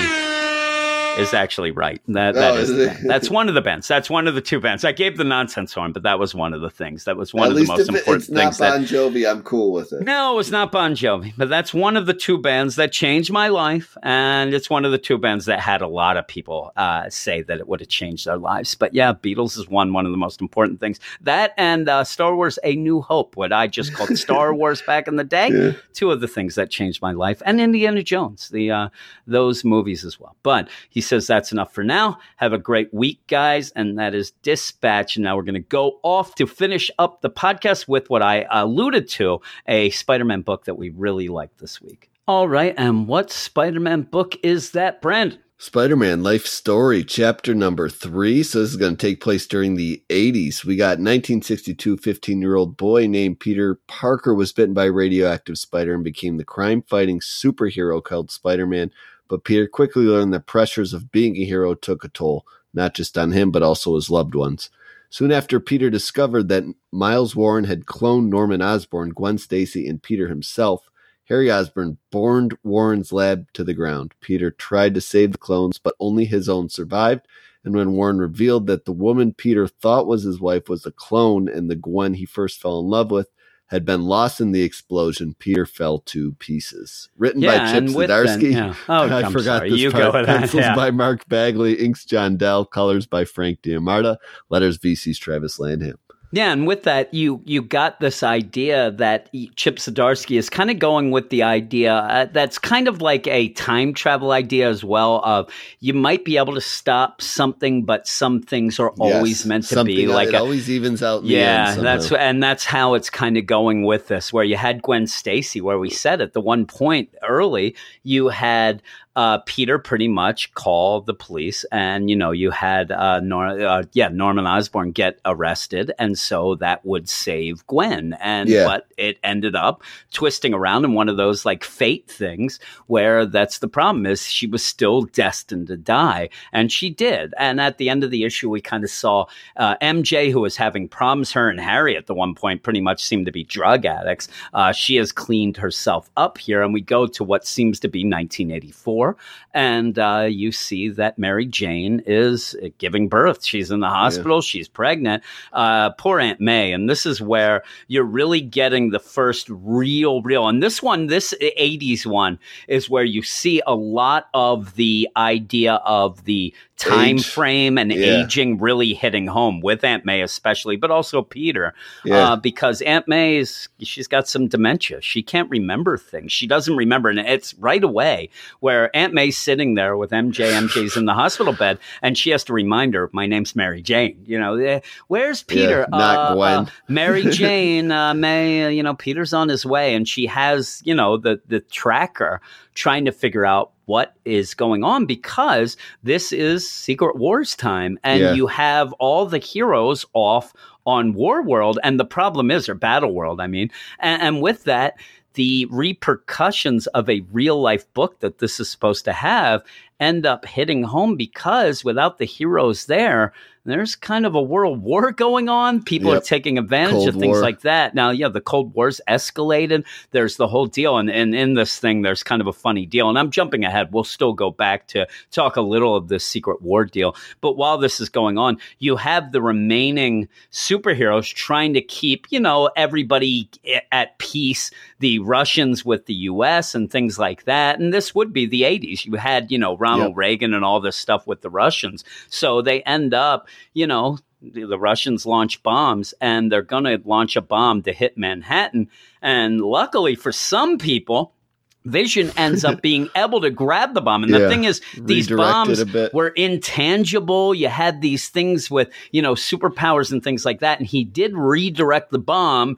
is actually right. That, that Oh, is is the it? band. That's one of the bands. That's one of the two bands. I gave the nonsense horn, but that was one of the things. That was one At of the most important it's not things that Bon Jovi, I'm cool with it. no, it's not Bon Jovi, but that's one of the two bands that changed my life, and it's one of the two bands that had a lot of people uh, say that it would have changed their lives. But yeah, Beatles is one one of the most important things. That and uh, Star Wars: A New Hope, what I just called [laughs] Star Wars back in the day, Yeah. two of the things that changed my life, and Indiana Jones, the uh, those movies as well. But he says that's enough for now. Have a great week, guys, and that is Dispatch. And now we're going to go off to finish up the podcast with what I alluded to, a Spider-Man book that we really liked this week. All right, and what Spider-Man book is that, Brent? Spider Man Life Story, chapter number three. So, this is going to take place during the 80s. We got 1962 15 year old boy named Peter Parker was bitten by a radioactive spider and became the crime fighting superhero called Spider Man. But Peter quickly learned that pressures of being a hero took a toll, not just on him, but also his loved ones. Soon after, Peter discovered that Miles Warren had cloned Norman Osborn, Gwen Stacy, and Peter himself. Harry Osborn burned Warren's lab to the ground. Peter tried to save the clones, but only his own survived. And when Warren revealed that the woman Peter thought was his wife was a clone and the Gwen he first fell in love with, had been lost in the explosion, Peter fell to pieces. Written Yeah, by Chip Zdarsky. yeah. Oh, [laughs] I I'm forgot sorry. this You part. go. Pencils Yeah. by Mark Bagley, inks John Dell, colors by Frank D'Armata, letters VC's Travis Lanham. Yeah, and with that, you you got this idea that Chip Zdarsky is kind of going with the idea uh, that's kind of like a time travel idea as well. Of you might be able to stop something, but some things are always Yes, meant to be like it a, always evens out. Yeah, that's and that's how it's kind of going with this. Where you had Gwen Stacy, where we said at the one point early, you had uh, Peter pretty much called the police, and you know you had uh, Nor- uh, yeah Norman Osborn get arrested, and so that would save Gwen. And Yeah. but it ended up twisting around in one of those like fate things where that's the problem is she was still destined to die, and she did. And at the end of the issue, we kind of saw uh, MJ, who was having problems. Her and Harry at the one point pretty much seemed to be drug addicts. Uh, she has cleaned herself up here, and we go to what seems to be 1984, and uh, you see that Mary Jane is uh, giving birth. She's in the hospital. She's pregnant. Uh, poor Aunt May, and this is where you're really getting the first real, real. And this one, this 80s one, is where you see a lot of the idea of the time Age. frame and Yeah. aging really hitting home with Aunt May especially, but also Peter, Yeah. uh, because Aunt May is she's got some dementia. She can't remember things. She doesn't remember, and it's right away where Aunt May's sitting there with MJ. MJ's in the hospital bed, and she has to remind her, "My name's Mary Jane." You know, eh, where's Peter? not Uh, Gwen. uh, Mary [laughs] Jane, uh, May. uh, You know, Peter's on his way, and she has you know the the tracker trying to figure out what is going on because this is Secret Wars time, and Yeah. you have all the heroes off on War World, and the problem is, or Battle World, I mean, and, and with that, the repercussions of a real life book that this is supposed to have end up hitting home because without the heroes there, there's kind of a world war [laughs] going on. People Yep. are taking advantage Cold of things War. like that. Now, yeah, the Cold War's escalated. There's the whole deal. And, and in this thing, there's kind of a funny deal. And I'm jumping ahead. We'll still go back to talk a little of this Secret War deal. But while this is going on, you have the remaining superheroes trying to keep, you know, everybody at peace, the Russians with the US and things like that. And this would be the 80s. You had, you know, Ronald Yep. Reagan and all this stuff with the Russians. So they end up, you know, the Russians launch bombs and they're going to launch a bomb to hit Manhattan. And luckily for some people, Vision ends up [laughs] being able to grab the bomb. And the Yeah. thing is, these bombs were intangible. You had these things with, you know, superpowers and things like that. And he did redirect the bomb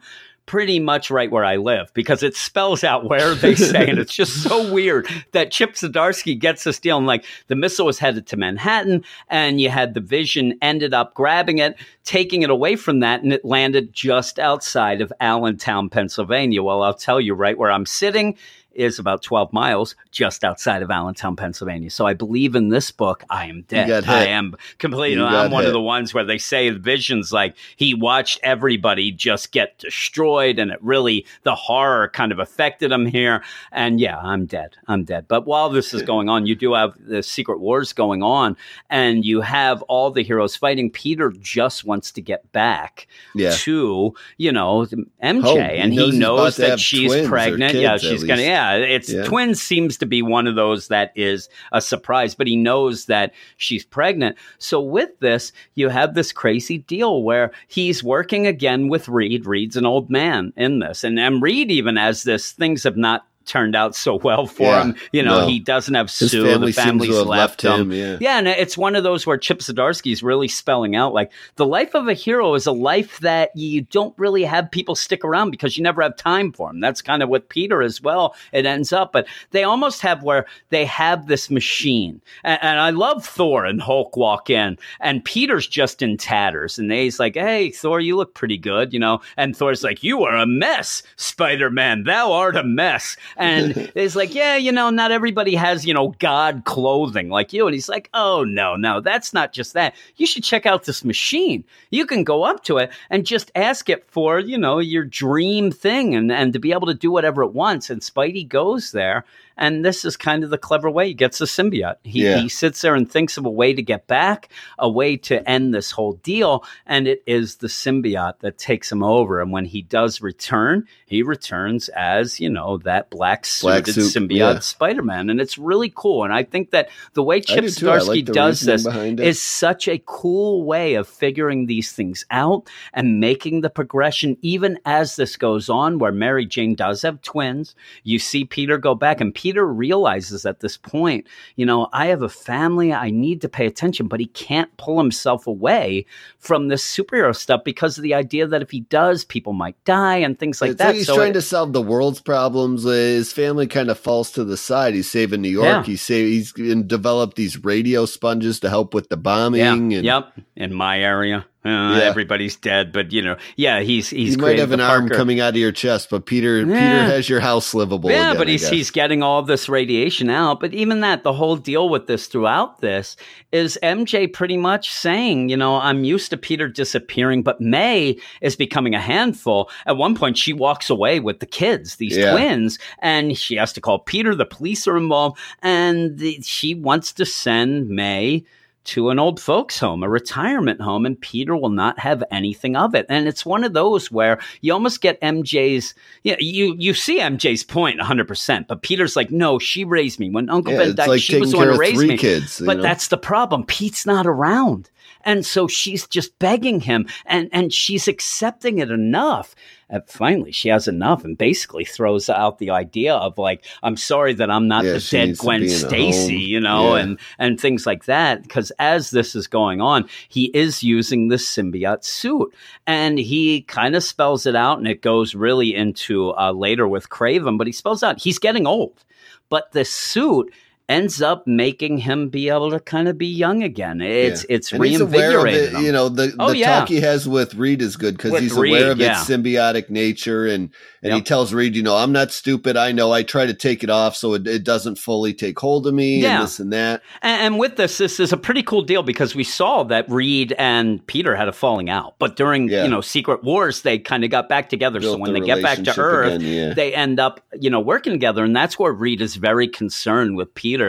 pretty much right where I live because it spells out where they say. and it's just so [laughs] weird that Chip Zdarsky gets this deal. And like the missile was headed to Manhattan and you had the vision ended up grabbing it, taking it away from that. And it landed just outside of Allentown, Pennsylvania. Well, I'll tell you right where I'm sitting is about 12 miles just outside of Allentown, Pennsylvania. So I believe in this book, I am dead. I am completely, You I'm one hit. of the ones where they say the visions like he watched everybody just get destroyed and it really, the horror kind of affected him here. And yeah, I'm dead. I'm dead. But while this is [laughs] going on, you do have the secret wars going on and you have all the heroes fighting. Peter just wants to get back Yeah. to, you know, MJ Home. He and knows he knows that she's pregnant. kids, yeah, she's going to, least. Yeah, it's Yeah. twins seems to be one of those that is a surprise, but he knows that she's pregnant. So with this, you have this crazy deal where he's working again with Reed. Reed's an old man in this, and and Reed even as this things have not turned out so well for Yeah, him. You know, no. he doesn't have His Sue. family the family's left, left him. him, yeah. Yeah, and it's one of those where Chip Zdarsky is really spelling out like the life of a hero is a life that you don't really have people stick around because you never have time for them. That's kind of what Peter as well. It ends up, but they almost have where they have this machine, and, and I love Thor and Hulk walk in, and Peter's just in tatters, and he's like, "Hey, Thor, you look pretty good," you know, and Thor's like, "You are a mess, Spider Man. Thou art a mess," and [laughs] it's like, "Yeah, you know, not everybody has you know God clothing like you," and he's like, "Oh no, no, that's not just that. You should check out this machine. You can go up to it and just ask it for you know your dream thing, and and to be able to do whatever it wants." And Spidey goes there. And this is kind of the clever way he gets the symbiote. He, Yeah. he sits there and thinks of a way to get back, a way to end this whole deal. And it is the symbiote that takes him over. And when he does return, he returns as, you know, that black suited suit, symbiote yeah. Spider Man. And it's really cool. And I think that the way Chip do Zdarsky like does this is such a cool way of figuring these things out and making the progression even as this goes on where Mary Jane does have twins you see Peter go back and Peter realizes at this point you know I have a family I need to pay attention but he can't pull himself away from this superhero stuff because of the idea that if he does people might die and things like it's that like he's so trying it- to solve the world's problems. His family kind of falls to the side. He's saving New York. Yeah. He's save, he's developed these radio sponges to help with the bombing. yeah, and yep in my area uh, Yeah. everybody's dead but you know yeah he's he's you might have an arm coming out of your chest, but Peter Peter has your house livable. Yeah, again, but he's he's getting all this radiation out. But even that, the whole deal with this throughout this is MJ pretty much saying, you know, I'm used to Peter disappearing, but May is becoming a handful. At one point, she walks away with the kids, these Yeah. twins, and she has to call Peter. The police are involved, and the, she wants to send May to an old folks home, a retirement home, and Peter will not have anything of it. And it's one of those where you almost get MJ's, you know, you, you see MJ's point 100%, but Peter's like, no, she raised me. When Uncle Yeah, Ben died, like she was the one who raised me. kids. But know? that's the problem. Pete's not around. And so she's just begging him and, and she's accepting it enough. And finally, she has enough and basically throws out the idea of like, I'm sorry that I'm not Yeah, the dead Gwen be in a Stacy, you know, Yeah. and and things like that. Because as this is going on, he is using the symbiote suit, and he kind of spells it out, and it goes really into uh, later with Kraven. But he spells out he's getting old, but the suit ends up making him be able to kind of be young again. It's Yeah. it's And he's aware of it. You know, the, Oh, the yeah. talk he has with Reed is good because he's Reed, aware of yeah. its symbiotic nature, and and he tells Reed, you know, I'm not stupid. I know. I try to take it off so it, it doesn't fully take hold of me, Yeah. and this and that. And, and with this, this is a pretty cool deal because we saw that Reed and Peter had a falling out, but during you know Secret Wars, they kind of got back together. so when the they get back to Earth, again, they end up you know working together, and that's where Reed is very concerned with Peter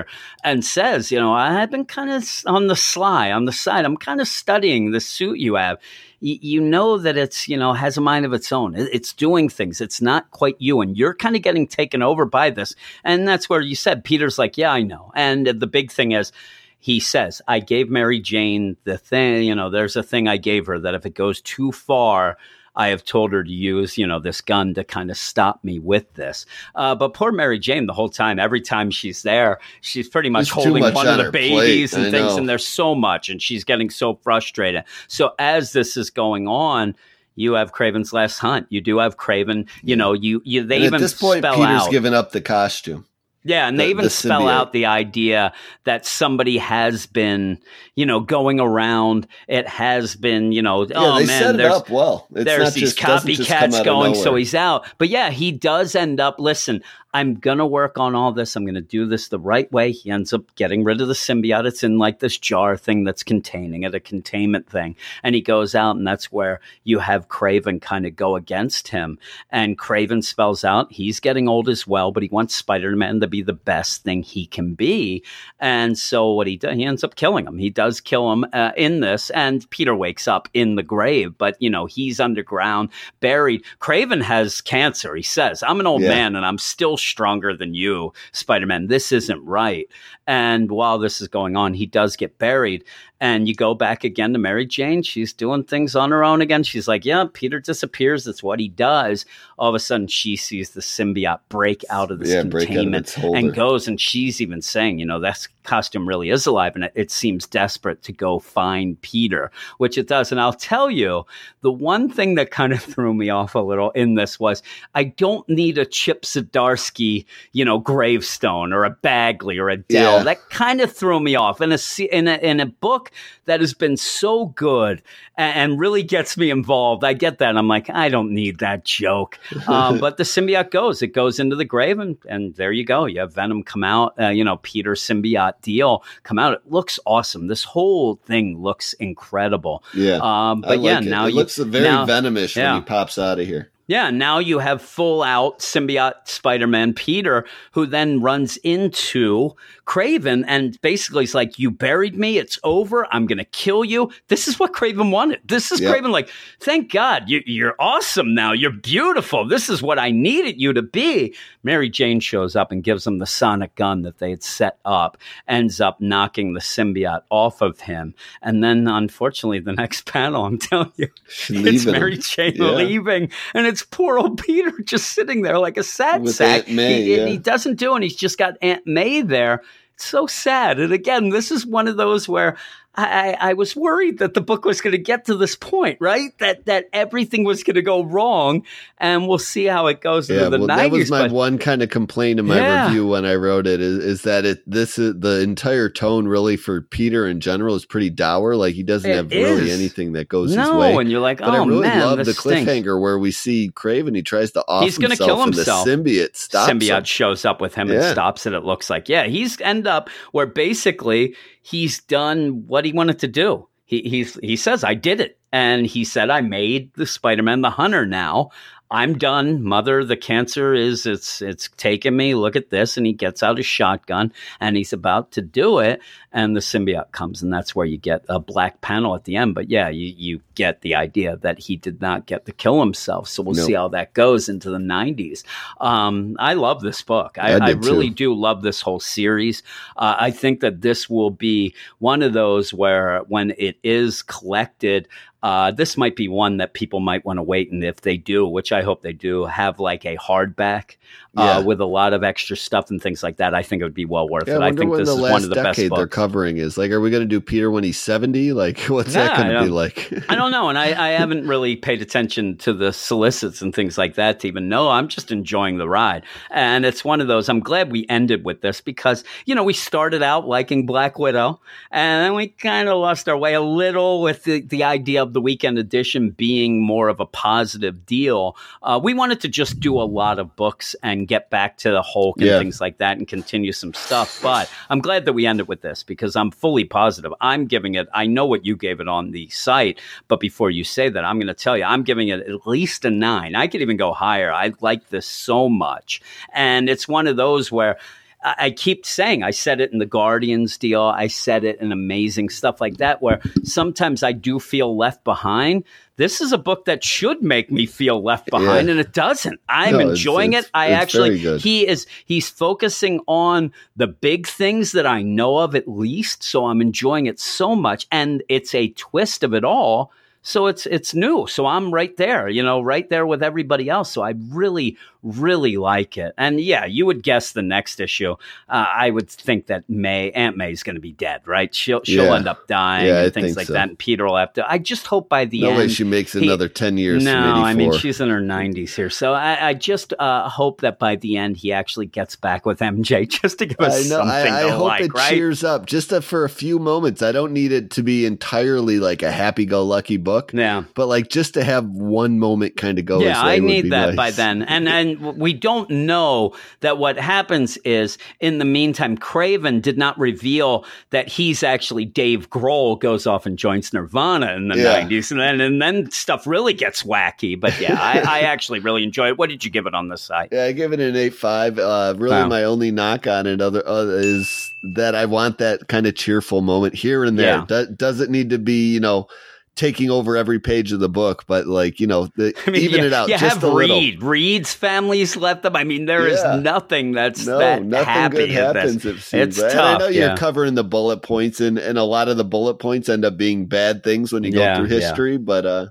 and says, you know, I've been kind of on the sly, on the side. I'm kind of studying the suit you have. Y- You know that it's you know has a mind of its own. It's doing things. It's not quite you, and you're kind of getting taken over by this. And that's where you said Peter's like, yeah, I know. And the big thing is he says, I gave Mary Jane the thing, you know, there's a thing I gave her that if it goes too far, I have told her to use, you know, this gun to kind of stop me with this. Uh, but poor Mary Jane, the whole time, every time she's there, she's pretty much There's holding much one on of the her plate, babies I and things, know. and there's so much, and she's getting so frustrated. So as this is going on, you have Kraven's Last Hunt. You do have Craven. You know, you you they and even at this point, spell Peter's out. given up the costume. Yeah, and they even the spell out the idea that somebody has been, you know, going around. It has been, you know, Yeah, oh they man, set it there's up well. It's there's these just copycats going, so he's out. But yeah, he does end up. Listen, I'm gonna work on all this. I'm gonna do this the right way. He ends up getting rid of the symbiote. It's in like this jar thing that's containing it, a containment thing, and he goes out, and that's where you have Kraven kind of go against him. And Kraven spells out he's getting old as well, but he wants Spider-Man to be the best thing he can be. And so what he does, he ends up killing him. He does kill him uh, in this, and Peter wakes up in the grave, but you know he's underground, buried. Kraven has cancer. He says, "I'm an old Yeah. man, and I'm still stronger than you, Spider-Man. This isn't right." And while this is going on, he does get buried. And you go back again to Mary Jane. She's doing things on her own again. She's like, Yeah, Peter disappears. That's what he does. All of a sudden, she sees the symbiote break out of this Yeah, out of containment and goes. And she's even saying, You know, that costume really is alive. And it, it seems desperate to go find Peter, which it does. And I'll tell you, the one thing that kind of [laughs] threw me off a little in this was I don't need a Chip Zdarsky, you know, gravestone or a Bagley or a Dell. Yeah. That kind of threw me off in a in a in a book that has been so good and, and really gets me involved. I get that. I'm like, I don't need that joke. [laughs] Um, but the symbiote goes. It goes into the grave, and and there you go. You have Venom come out. Uh, you know, Peter symbiote deal come out. It looks awesome. This whole thing looks incredible. Yeah. Um, but yeah, like it. now it you looks very now- venomish yeah. when he pops out of here. Yeah, now you have full out symbiote Spider Man Peter, who then runs into Kraven and basically is like, You buried me. It's over. I'm going to kill you. This is what Kraven wanted. This is Yep. Kraven, like, Thank God. You, you're awesome now. You're beautiful. This is what I needed you to be. Mary Jane shows up and gives him the sonic gun that they had set up, ends up knocking the symbiote off of him. And then, unfortunately, the next [laughs] panel, I'm telling you, it's Leaving Mary. Jane Yeah. leaving, and it's poor old [laughs] Peter just sitting there like a sad With sack. Aunt May, he, yeah. he doesn't do, and he's just got Aunt May there. It's so sad. And again, this is one of those where I, I, was worried that the book was going to get to this point, right? That that everything was going to go wrong, and we'll see how it goes Yeah, into the well, that was my but one kind of complaint in my Yeah. review when I wrote it is, is that it this is the entire tone really for Peter in general is pretty dour. Like he doesn't It have really anything that goes no, his way. and you're like, But oh I really man, love the this stinks. cliffhanger where we see Kraven. He tries to off He's gonna kill himself. the symbiote stops symbiote him. shows up with him and stops it. It looks like yeah, he's end up where basically he's done what he wanted to do. He he's he says I did it, and he said I made the Spider Man the Hunter. Now I'm done, Mother. The cancer is it's it's taken me. Look at this, and he gets out his shotgun and he's about to do it, and the symbiote comes, and that's where you get a black panel at the end. But yeah, you you get the idea that he did not get to kill himself. So we'll No. see how that goes into the 90s. Um, I love this book. I, I I, really too. do love this whole series. Uh, I think that this will be one of those where, when it is collected, uh, this might be one that people might want to wait, and if they do, which I hope they do, have like a hardback Yeah. uh, with a lot of extra stuff and things like that. I think it would be well worth Yeah, I it. I wonder think this is one of the best decade they're covering is. Like, are we going to do Peter when he's seventy? Like, [laughs] what's that going I to be like? I don't know, and I, I haven't really paid attention to the solicits and things like that to even know. I'm just enjoying the ride, and it's one of those. I'm glad we ended with this because you know we started out liking Black Widow, and then we kind of lost our way a little with the, the idea of the weekend edition being more of a positive deal. Uh, we wanted to just do a lot of books and get back to the Hulk and Yeah. things like that and continue some stuff. But I'm glad that we ended with this because I'm fully positive. I'm giving it. I know what you gave it on the site, but before you say that, I'm going to tell you I'm giving it at least a nine. I could even go higher. I like this so much, and it's one of those where. I keep saying I said it in the Guardians deal. I said it in amazing stuff like that, where sometimes I do feel left behind. This is a book that should make me feel left behind, Yeah. and it doesn't. I'm No, enjoying it's- it. I actually he is he's focusing on the big things that I know of at least. So I'm enjoying it so much, and it's a twist of it all. So it's it's new. So I'm right there, you know, right there with everybody else. So I really, really like it. And yeah, you would guess the next issue. Uh, I would think that May Aunt May is going to be dead, right? She'll she'll Yeah. end up dying Yeah, and things like so. that. And Peter will have to. I just hope by the no end way she makes he- another ten years. no, I mean she's in her nineties here, so I, I just uh, hope that by the end he actually gets back with MJ [laughs] just to give us I know. something I, I to hope like, it right? cheers up just for a few moments. I don't need it to be entirely like a happy-go-lucky book, Yeah, but like just to have one moment kind of go. yeah, I need that nice. by then, and and we don't know that what happens is in the meantime, Kraven did not reveal that he's actually Dave Grohl goes off and joins Nirvana in the Yeah. nineties, and then and then stuff really gets wacky. But yeah, I, [laughs] I actually really enjoy it. What did you give it on the site? Yeah, I give it an eight five. Uh, really, Wow. my only knock on it other uh, is that I want that kind of cheerful moment here and there. Yeah. Do, does it need to be, you know, taking over every page of the book, but like you know, the, [laughs] I mean, even you, it out you just have a little. Reed's family's left them. I mean, there is Yeah. nothing that's No, that nothing happy good happens. It seems. It's And tough. I know you're covering the bullet points, and, and a lot of the bullet points end up being bad things when you Yeah, go through yeah. history. But uh,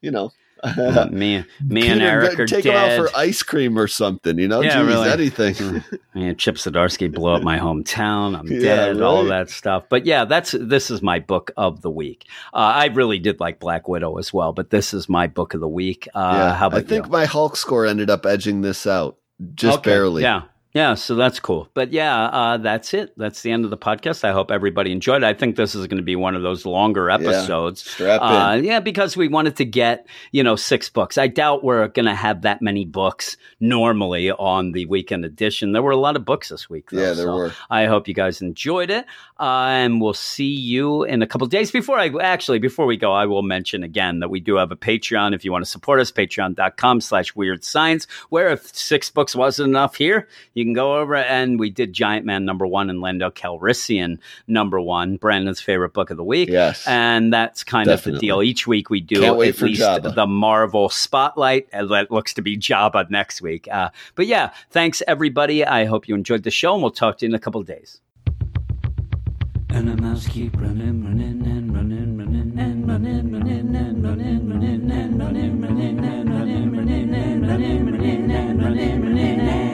you know, Uh, [laughs] me, me and Eric are take dead. them out for ice cream or something. You know, Yeah, Jeez, really. anything. [laughs] Man, Chip Zdarsky blew up my hometown. I'm Yeah, dead. All that stuff. But yeah, that's this is my book of the week. Uh, I really did like Black Widow as well, but this is my book of the week. Uh, yeah, how about I think you? my Hulk score ended up edging this out just Okay, barely. Yeah. Yeah, so that's cool. But yeah, uh, that's it. That's the end of the podcast. I hope everybody enjoyed it. I think this is going to be one of those longer episodes. Strap in. Uh, yeah, because we wanted to get, you know, six books. I doubt we're going to have that many books normally on the weekend edition. There were a lot of books this week. Though, Yeah, there so were. I hope you guys enjoyed it. Uh, and we'll see you in a couple days. Before I actually, before we go, I will mention again that we do have a Patreon. If you want to support us, patreon.com slash weird science, where if six books wasn't enough here, you can go over and we did Giant Man number one and Lando Calrissian number one, Brandon's favorite book of the week. Yes. And that's kind of the deal. Each week we do Can't at least Jabba. the Marvel spotlight. And that looks to be Jabba next week. Uh, but yeah, thanks everybody. I hope you enjoyed the show and we'll talk to you in a couple days. And the mouse keep running, running, and running, running, and running, running, and running, running, and running, running, and running, running, and running, running, and running, running, and